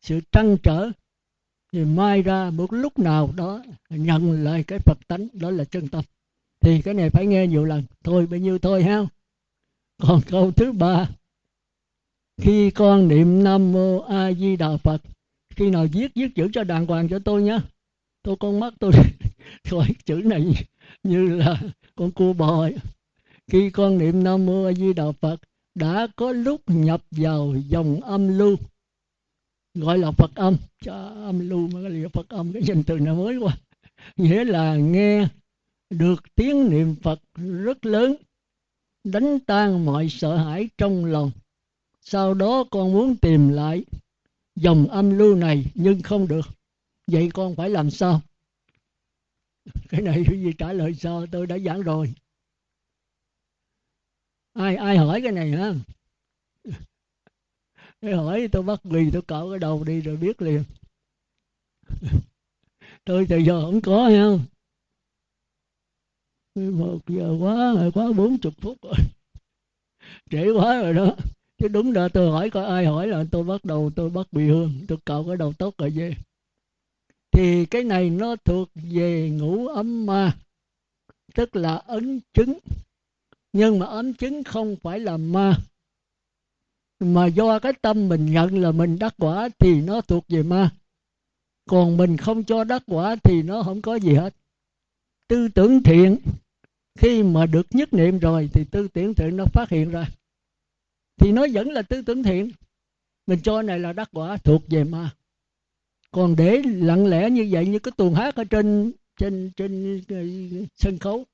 sự trăn trở. Thì mai ra một lúc nào đó, nhận lại cái phật tánh, đó là chân tâm. Thì cái này phải nghe nhiều lần. Thôi bao nhiêu thôi ha còn câu thứ ba. Khi con niệm nam mô a di đà phật, khi nào viết viết chữ cho đàng hoàng cho tôi nhé tôi con mắt tôi (laughs) khỏi chữ này như là con cua bò khi con niệm nam mô a di đà phật, đã có lúc nhập vào dòng âm lưu. Gọi là phật âm. Cho âm lưu mà cái phật âm, cái danh từ này mới quá. Nghĩa là nghe được tiếng niệm phật rất lớn đánh tan mọi sợ hãi trong lòng. Sau đó con muốn tìm lại dòng âm lưu này, nhưng không được. Vậy con phải làm sao? Cái này quý gì trả lời sao? Tôi đã giảng rồi. Ai ai hỏi cái này hả? Cái hỏi tôi bắt quỳ tôi cạo cái đầu đi rồi biết liền. Tôi từ giờ không có nha một giờ quá rồi quá bốn chục phút rồi. (laughs) Trễ quá rồi đó. Chứ đúng là tôi hỏi có ai hỏi là tôi bắt đầu, tôi bắt bị hương. Tôi cạo cái đầu tóc rồi về. Thì cái này nó thuộc về ngũ ấm ma, tức là ấn chứng. Nhưng mà ấn chứng không phải là ma. Mà do cái tâm mình nhận là mình đắc quả thì nó thuộc về ma. Còn mình không cho đắc quả thì nó không có gì hết. Tư tưởng thiện khi mà được nhất niệm rồi thì tư tưởng thiện nó phát hiện ra. Thì nó vẫn là tư tưởng thiện. Mình cho này là đắc quả thuộc về ma. Còn để lặng lẽ như vậy như cái tuồng hát ở trên trên trên, sân khấu.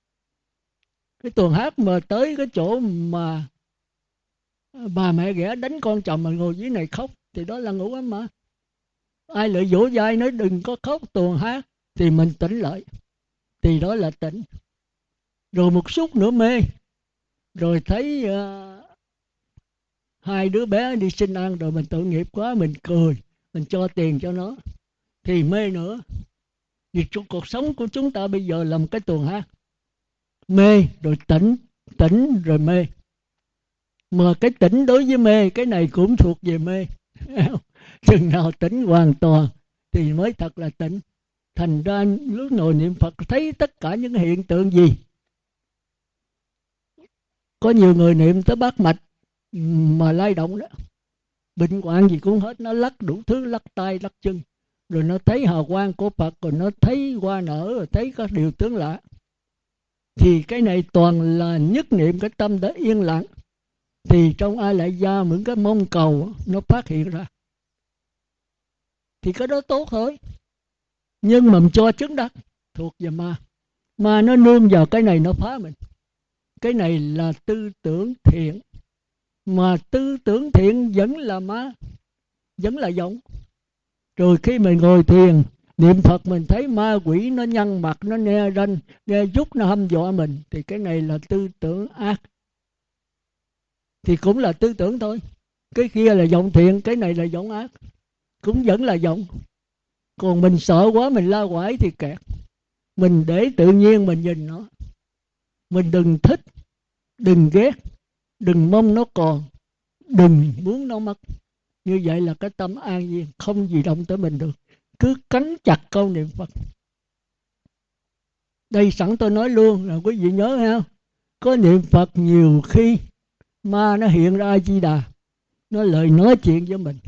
Cái tuồng hát mà tới cái chỗ mà bà mẹ ghẻ đánh con chồng mà ngồi dưới này khóc thì đó là ngủ ấm mà. Ai lại vỗ vai nói đừng có khóc tuồng hát thì mình tỉnh lại. Thì đó là tỉnh rồi một chút nữa mê. Rồi thấy uh, hai đứa bé đi xin ăn rồi mình tội nghiệp quá mình cười mình cho tiền cho nó thì mê nữa. Vì trong cuộc sống của chúng ta bây giờ là một cái tuần ha, mê rồi tỉnh tỉnh rồi mê. Mà cái tỉnh đối với mê cái này cũng thuộc về mê. (laughs) Chừng nào tỉnh hoàn toàn thì mới thật là tỉnh. Thành ra lúc ngồi niệm phật thấy tất cả những hiện tượng gì có nhiều người niệm tới bát mạch, mà lay động đó. Bệnh hoạn gì cũng hết, nó lắc đủ thứ, lắc tay, lắc chân. Rồi nó thấy hào quang của phật, rồi nó thấy hoa nở, rồi thấy các điều tướng lạ. Thì cái này toàn là nhất niệm cái tâm đã yên lặng. Thì trong ai lại ra những cái mong cầu nó phát hiện ra. Thì cái đó tốt thôi. Nhưng mà cho chứng đắc, thuộc về ma. Ma nó nương vào cái này nó phá mình cái này là tư tưởng thiện. Mà tư tưởng thiện vẫn là ma, vẫn là giống. Rồi khi mình ngồi thiền, niệm phật mình thấy ma quỷ nó nhăn mặt, nó nghe ranh nghe giúp nó hâm dọa mình, thì cái này là tư tưởng ác. Thì cũng là tư tưởng thôi. Cái kia là giọng thiện, cái này là giọng ác. Cũng vẫn là giọng còn mình sợ quá, mình la quải thì kẹt. Mình để tự nhiên mình nhìn nó. Mình đừng thích đừng ghét, đừng mong nó còn, đừng muốn nó mất. Như vậy là cái tâm an nhiên, không gì động tới mình được. Cứ cắn chặt câu niệm phật. Đây sẵn tôi nói luôn, là quý vị nhớ ha. Có niệm phật nhiều khi ma nó hiện ra di đà nó lời nói chuyện với mình.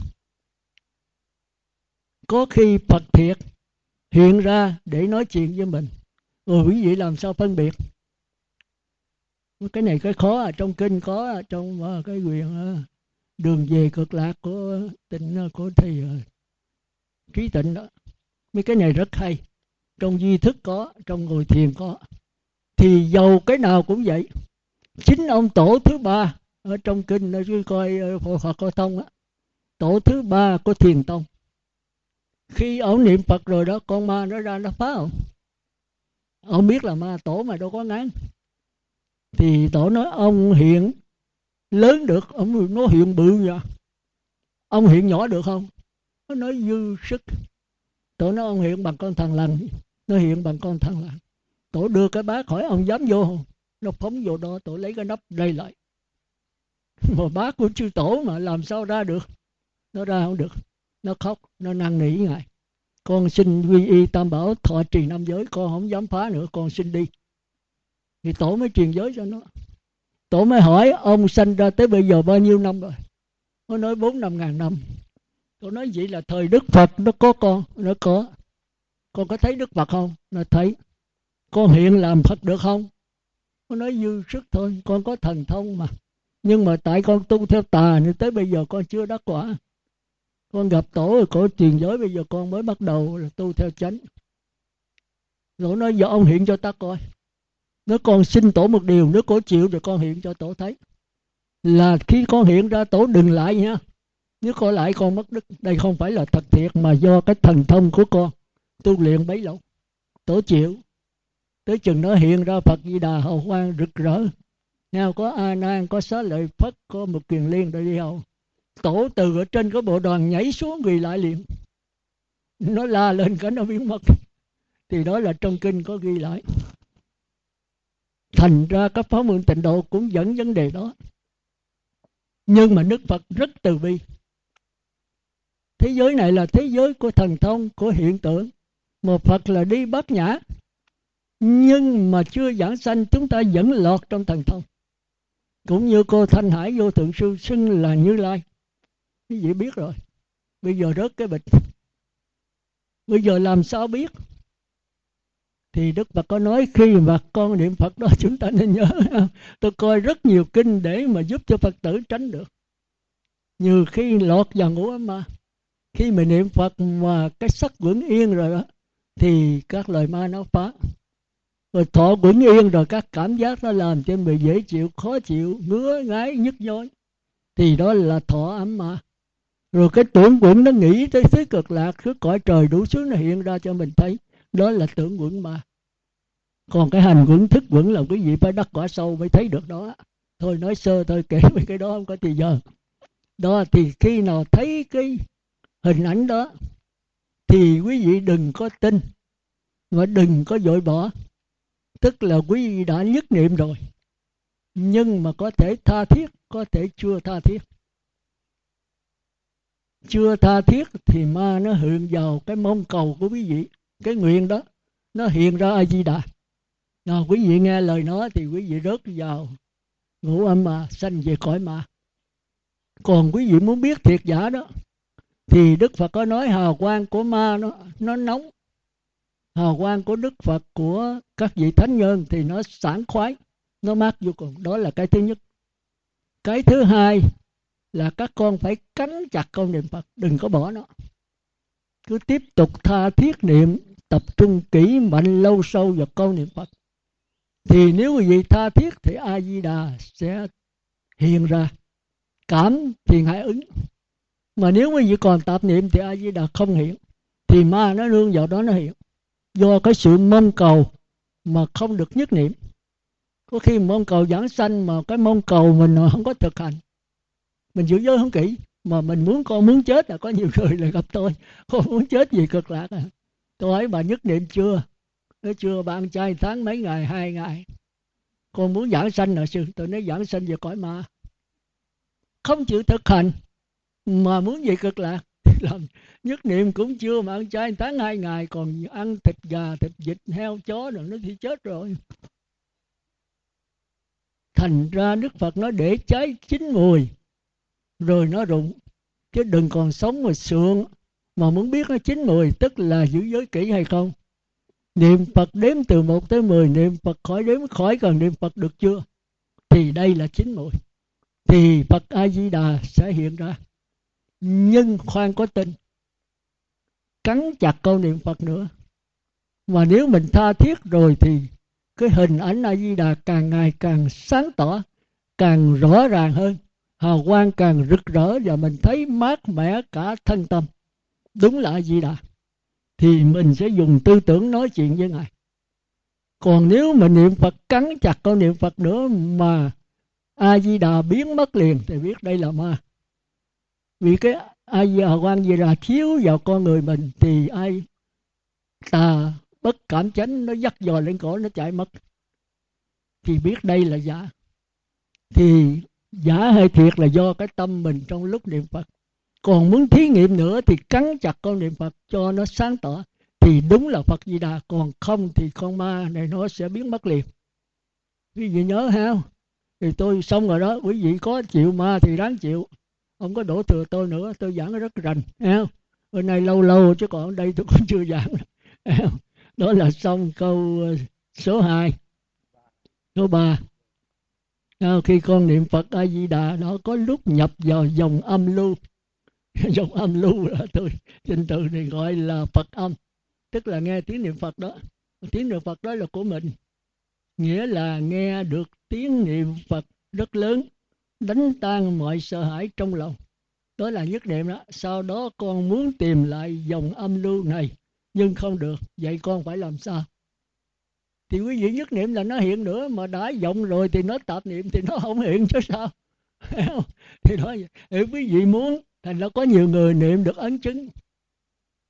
Có khi phật thiệt hiện ra để nói chuyện với mình. Rồi quý vị làm sao phân biệt? Cái này cái khó ở trong kinh có à, trong à, cái quyền đường về cực lạc của tịnh của thầy trí tịnh đó. Mấy cái này rất hay. Trong duy thức có, trong ngồi thiền có. Thì dầu cái nào cũng vậy. Chính ông tổ thứ ba ở trong kinh, nó cứ coi phật Phật coi thông á. Tổ thứ ba của thiền tông. Khi ông niệm phật rồi đó, con ma nó ra nó phá không ông biết là ma tổ mà đâu có ngán thì tổ nói, ông hiện lớn được, ông nó hiện bự vậy ông hiện nhỏ được không? Nó nói dư sức. Tổ nói, ông hiện bằng con thằng lằn. Nó hiện bằng con thằng lằn. Tổ đưa cái bác hỏi ông dám vô. Không nó phóng vô đó, tổ lấy cái nắp đây lại. (laughs) Mà bác của chư tổ mà làm sao ra được? Nó ra không được. Nó khóc, nó năn nỉ ngài. Con xin quy y tam bảo thọ trì năm giới, con không dám phá nữa, con xin đi thì tổ mới truyền giới cho nó. Tổ mới hỏi, ông sanh ra tới bây giờ bao nhiêu năm rồi? Nó nói, bốn năm ngàn năm. Tổ nói, vậy là thời đức phật nó có con. Nó có. Con có thấy đức phật không? Nó thấy. Con hiện làm phật được không? Nó nói, dư sức thôi, con có thần thông mà. Nhưng mà tại con tu theo tà nên tới bây giờ con chưa đắc quả. Con gặp tổ rồi cổ truyền giới, bây giờ con mới bắt đầu là tu theo chánh. Rồi nói, giờ ông hiện cho ta coi nếu con xin tổ một điều, nếu cổ chịu thì con hiện cho tổ thấy. Là khi con hiện ra, tổ đừng lại nha. Nếu con lại, con mất đức. Đây không phải là thật thiệt, mà do cái thần thông của con. Tu luyện bấy lâu. Tổ chịu. Tới chừng nó hiện ra, phật di đà hầu quang rực rỡ. Nào có a nan, có xá lợi phất, có một kiền liên đây đi hầu. Tổ từ ở trên cái bộ đoàn nhảy xuống người lại liền. Nó la lên cái nó biến mất. Thì đó là trong kinh có ghi lại thành ra các pháp môn tịnh độ cũng dẫn vấn đề đó. Nhưng mà đức phật rất từ bi. Thế giới này là thế giới của thần thông, của hiện tượng. Mà phật là đi bát nhã. Nhưng mà chưa giảng sanh, chúng ta vẫn lọt trong thần thông. Cũng như cô thanh hải vô thượng sư xưng là như lai. Quý vị biết rồi. Bây giờ rớt cái bịch. Bây giờ làm sao biết? Thì Đức Phật có nói, khi mà con niệm Phật đó, (laughs) chúng ta nên nhớ, tôi coi rất nhiều kinh để mà giúp cho Phật tử tránh được. Như khi lọt vào ngủ ấm ma, khi mình niệm Phật mà cái sắc vững yên rồi đó, thì các lời ma nó phá. Rồi thọ vững yên rồi các cảm giác nó làm cho mình dễ chịu, khó chịu, ngứa ngáy, nhức nhối. Thì đó là thọ ấm ma. Rồi cái tưởng quẩn nó nghĩ tới thế cực lạc cứ cõi trời đủ thứ nó hiện ra cho mình thấy đó là tưởng quẩn mà còn cái hành quẩn, thức quẩn là quý vị phải đắc quả sâu mới thấy được đó. Thôi nói sơ, thôi kể về cái đó, không có thì giờ. Đó thì khi nào thấy cái hình ảnh đó, thì quý vị đừng có tin mà đừng có dội bỏ. Tức là quý vị đã nhất niệm rồi, nhưng mà có thể tha thiết, có thể chưa tha thiết. Chưa tha thiết thì ma nó hưởng vào cái mong cầu của quý vị cái nguyện đó, nó hiện ra a di đà. Nào, quý vị nghe lời nó thì quý vị rớt vào ngủ âm mà, sanh về cõi mà. Còn quý vị muốn biết thiệt giả đó, thì đức phật có nói hào quang của ma nó nó nóng. Hào quang của đức phật, của các vị thánh nhân thì nó sảng khoái, nó mát vô cùng. Đó là cái thứ nhất. Cái thứ hai là các con phải cắn chặt con niệm phật, đừng có bỏ nó. Cứ tiếp tục tha thiết niệm tập trung kỹ mạnh lâu sâu vào câu niệm phật. Thì nếu quý vị tha thiết thì a di đà sẽ hiện ra. Cảm thì hãy ứng. Mà nếu quý vị còn tạp niệm thì a di đà không hiện. Thì ma nó nương vào đó nó hiện. Do cái sự mong cầu mà không được nhất niệm. Có khi mong cầu giảng sanh mà cái mong cầu mình không có thực hành. Mình giữ giới không kỹ. Mà mình muốn con muốn chết là có nhiều người là gặp tôi. Con muốn chết gì cực lạc à tôi hỏi bà nhất niệm chưa? Nó chưa ăn chay tháng mấy ngày? Hai ngày. Con muốn giảng sanh là sư tôi nói giảng sanh về cõi ma. Không chịu thực hành. Mà muốn gì cực lạc (laughs) làm nhất niệm cũng chưa. Mà ăn chay tháng hai ngày, còn ăn thịt gà, thịt vịt, heo, chó rồi nó thì chết rồi. Thành ra đức phật nói để cháy chín mùi, rồi nó rụng. Chứ đừng còn sống mà sượng mà muốn biết nó chín mùi tức là giữ giới kỹ hay không? Niệm phật đếm từ 1 tới 10 niệm phật khỏi đếm khỏi cần niệm phật được chưa? Thì đây là chín mùi thì phật a di đà sẽ hiện ra. Nhưng khoan có tin. Cắn chặt câu niệm phật nữa. Mà nếu mình tha thiết rồi thì cái hình ảnh a di đà càng ngày càng sáng tỏ, càng rõ ràng hơn. Hào quang càng rực rỡ và mình thấy mát mẻ cả thân tâm đúng là a di đà. Thì mình sẽ dùng tư tưởng nói chuyện với ngài. Còn nếu mà niệm phật cắn chặt con niệm phật nữa mà a di đà biến mất liền, thì biết đây là ma. Vì cái a di đà, quan gì là thiếu vào con người mình, thì ai tà bất cảm chánh, nó dắt dò lên cổ, nó chạy mất. Thì biết đây là giả. Thì giả hay thiệt là do cái tâm mình trong lúc niệm phật còn muốn thí nghiệm nữa thì cắn chặt con niệm phật cho nó sáng tỏ, thì đúng là phật di đà. Còn không thì con ma này nó sẽ biến mất liền. Quý vị nhớ ha, thì tôi xong rồi đó. Quý vị có chịu ma thì đáng chịu, không có đổ thừa tôi nữa, tôi giảng rất rành không bữa nay lâu lâu chứ còn đây tôi cũng chưa giảng. (laughs) Đó là xong câu ờ, số 2 số 3 khi con niệm Phật A Di Đà, nó có lúc nhập vào dòng âm lưu. (laughs) dòng âm lưu là tôi trình tự này gọi là Phật âm. Tức là nghe tiếng niệm Phật đó. Tiếng niệm Phật đó là của mình. Nghĩa là nghe được tiếng niệm Phật rất lớn, đánh tan mọi sợ hãi trong lòng. Đó là nhất niệm đó. Sau đó con muốn tìm lại dòng âm lưu này, nhưng không được. Vậy con phải làm sao? Thì quý vị nhất niệm là nó hiện nữa, mà đã vọng rồi thì nó tạp niệm thì nó không hiện chứ sao? (laughs) Thì nói vậy. quý vị muốn thành nó có nhiều người niệm được ấn chứng.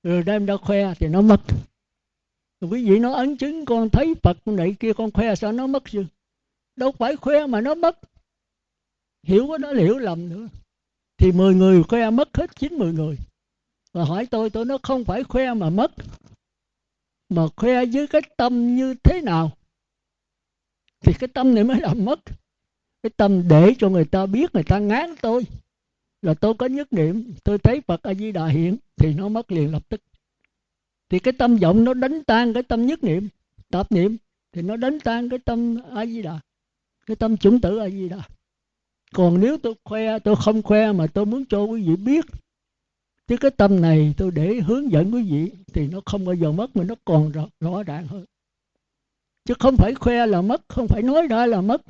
Rồi đem ra khoe thì nó mất. Quý vị nó ấn chứng, con thấy phật này kia, con khoe sao nó mất chứ? Đâu phải khoe mà nó mất. Hiểu có nó hiểu lầm nữa. Thì 10 người khoe mất hết chín mười người. Và hỏi tôi tôi nó không phải khoe mà mất. Mà khoe với cái tâm như thế nào? Thì cái tâm này mới làm mất. Cái tâm để cho người ta biết, người ta ngán tôi là tôi có nhất niệm tôi thấy phật a di đà hiện thì nó mất liền lập tức. Thì cái tâm vọng nó đánh tan cái tâm nhất niệm tạp niệm thì nó đánh tan cái tâm a di đà cái tâm chủng tử a di đà. Còn nếu tôi khoe tôi không khoe mà tôi muốn cho quý vị biết chứ cái tâm này tôi để hướng dẫn quý vị thì nó không bao giờ mất mà nó còn rõ, rõ ràng hơn. Chứ không phải khoe là mất không phải nói ra là mất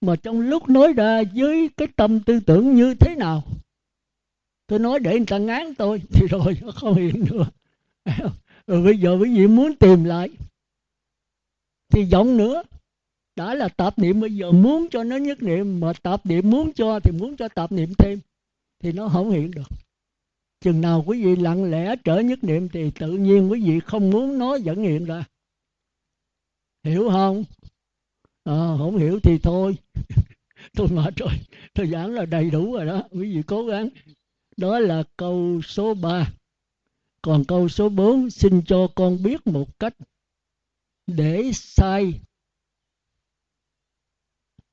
mà trong lúc nói ra với cái tâm tư tưởng như thế nào, tôi nói để người ta ngán tôi, (laughs) thì rồi nó không hiện nữa. (laughs) Rồi bây giờ quý vị muốn tìm lại, thì giọng nữa. Đã là tạp niệm, bây giờ muốn cho nó nhất niệm, mà tạp niệm muốn cho thì muốn cho tạp niệm thêm, thì nó không hiện được. Chừng nào quý vị lặng lẽ trở nhất niệm thì tự nhiên quý vị không muốn nó vẫn hiện ra. Hiểu không? À, không hiểu thì thôi. (laughs) Tôi mệt rồi. Tôi giảng là đầy đủ rồi đó. Quý vị cố gắng. Đó là câu số 3 còn câu số 4 xin cho con biết một cách để sai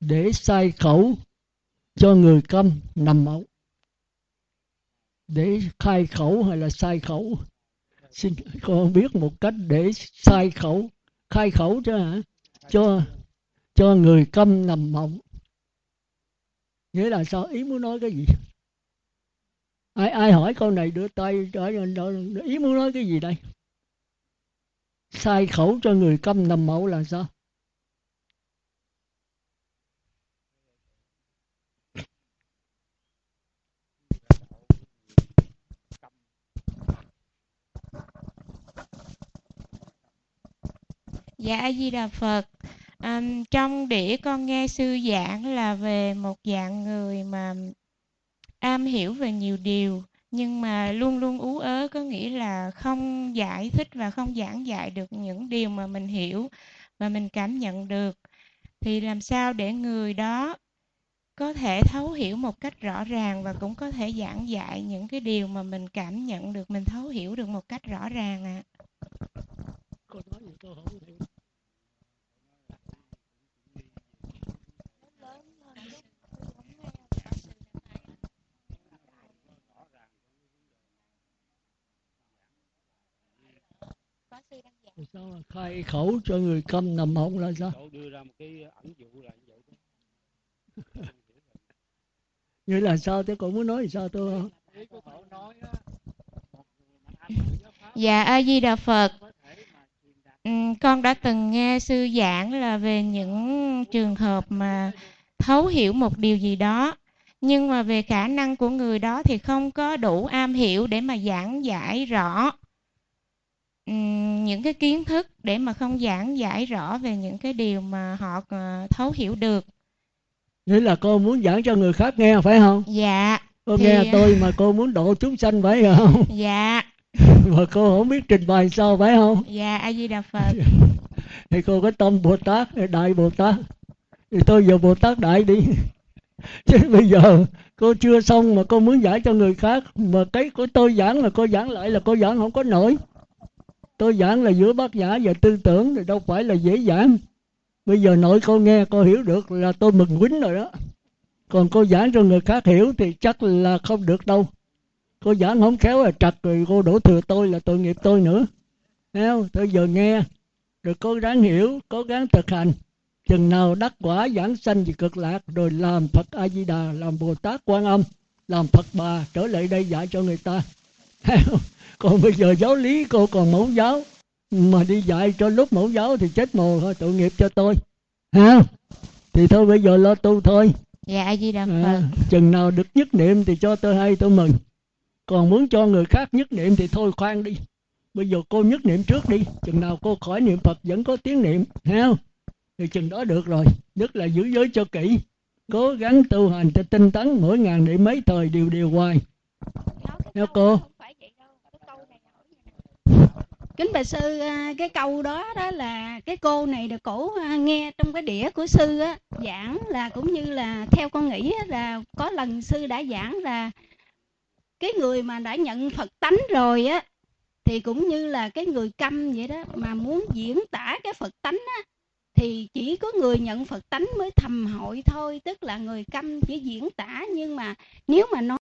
để sai khẩu cho người câm nằm mẫu để khai khẩu hay là sai khẩu? Xin con biết một cách để sai khẩu. Khai khẩu cho hả? Cho cho người câm nằm mộng. Nghĩa là sao? Ý muốn nói cái gì? Ai ai hỏi câu này đưa tay trở ý muốn nói cái gì đây? Sai khẩu cho người câm nằm mẫu là sao? Dạ A Di Đà Phật. À, trong đĩa con nghe sư giảng là về một dạng người mà am hiểu về nhiều điều nhưng mà luôn luôn ú ớ có nghĩa là không giải thích và không giảng dạy được những điều mà mình hiểu và mình cảm nhận được thì làm sao để người đó có thể thấu hiểu một cách rõ ràng và cũng có thể giảng dạy những cái điều mà mình cảm nhận được mình thấu hiểu được một cách rõ ràng ạ à. Sao là khai khẩu cho người câm nằm mộng là sao? Đưa ra một cái ẩn dụ là (laughs) vậy đó như là sao? Tôi cũng muốn nói sao? Tôi dạ a di đà phật. Ừ, con đã từng nghe sư giảng là về những trường hợp mà thấu hiểu một điều gì đó nhưng mà về khả năng của người đó thì không có đủ am hiểu để mà giảng giải rõ những cái kiến thức để mà không giảng giải rõ về những cái điều mà họ ờ, thấu hiểu được. Nghĩa là cô muốn giảng cho người khác nghe phải không? Dạ. Cô thì... nghe tôi mà cô muốn độ chúng sanh phải không? (laughs) Dạ. (laughs) Mà cô không biết trình bày sao phải không? Dạ a di đà phật. (laughs) Thì cô có tâm bồ tát đại bồ tát. Thì tôi giờ bồ tát đại đi. Chứ bây giờ cô chưa xong mà cô muốn giải cho người khác mà cái của tôi giảng là cô giảng lại là cô giảng không có nổi tôi giảng là giữa bác giả và tư tưởng thì đâu phải là dễ giảng. Bây giờ nội cô nghe cô hiểu được là tôi mừng quýnh rồi đó. Còn cô giảng cho người khác hiểu thì chắc là không được đâu. Cô giảng không khéo là trật rồi cô đổ thừa tôi là tội nghiệp tôi nữa. Thấy không? Tôi giờ nghe. Rồi cố gắng hiểu, cố gắng thực hành. Chừng nào đắc quả giảng sanh thì cực lạc, rồi làm phật a di đà làm bồ tát quan âm, làm phật bà, trở lại đây dạy cho người ta. Thấy không? Còn bây giờ giáo lý cô còn mẫu giáo. Mà đi dạy cho lúc mẫu giáo thì chết mồ thôi tội nghiệp cho tôi. Ha thì thôi bây giờ lo tu thôi. Dạ a di đà phật. À, chừng nào được nhất niệm thì cho tôi hay tôi mừng. Còn muốn cho người khác nhất niệm thì thôi khoan đi. Bây giờ cô nhất niệm trước đi. Chừng nào cô khỏi niệm phật vẫn có tiếng niệm không? Thì chừng đó được rồi. Nhất là giữ giới cho kỹ. Cố gắng tu hành cho tinh tấn mỗi ngàn niệm mấy thời đều đều hoài. Theo cô kính bạch sư à, cái câu đó đó là cái cô này được cổ à, nghe trong cái đĩa của sư á, giảng là cũng như là theo con nghĩ là có lần sư đã giảng là cái người mà đã nhận phật tánh rồi á, thì cũng như là cái người câm vậy đó mà muốn diễn tả cái phật tánh á, thì chỉ có người nhận phật tánh mới thầm hội thôi, tức là người câm chỉ diễn tả nhưng mà nếu mà nói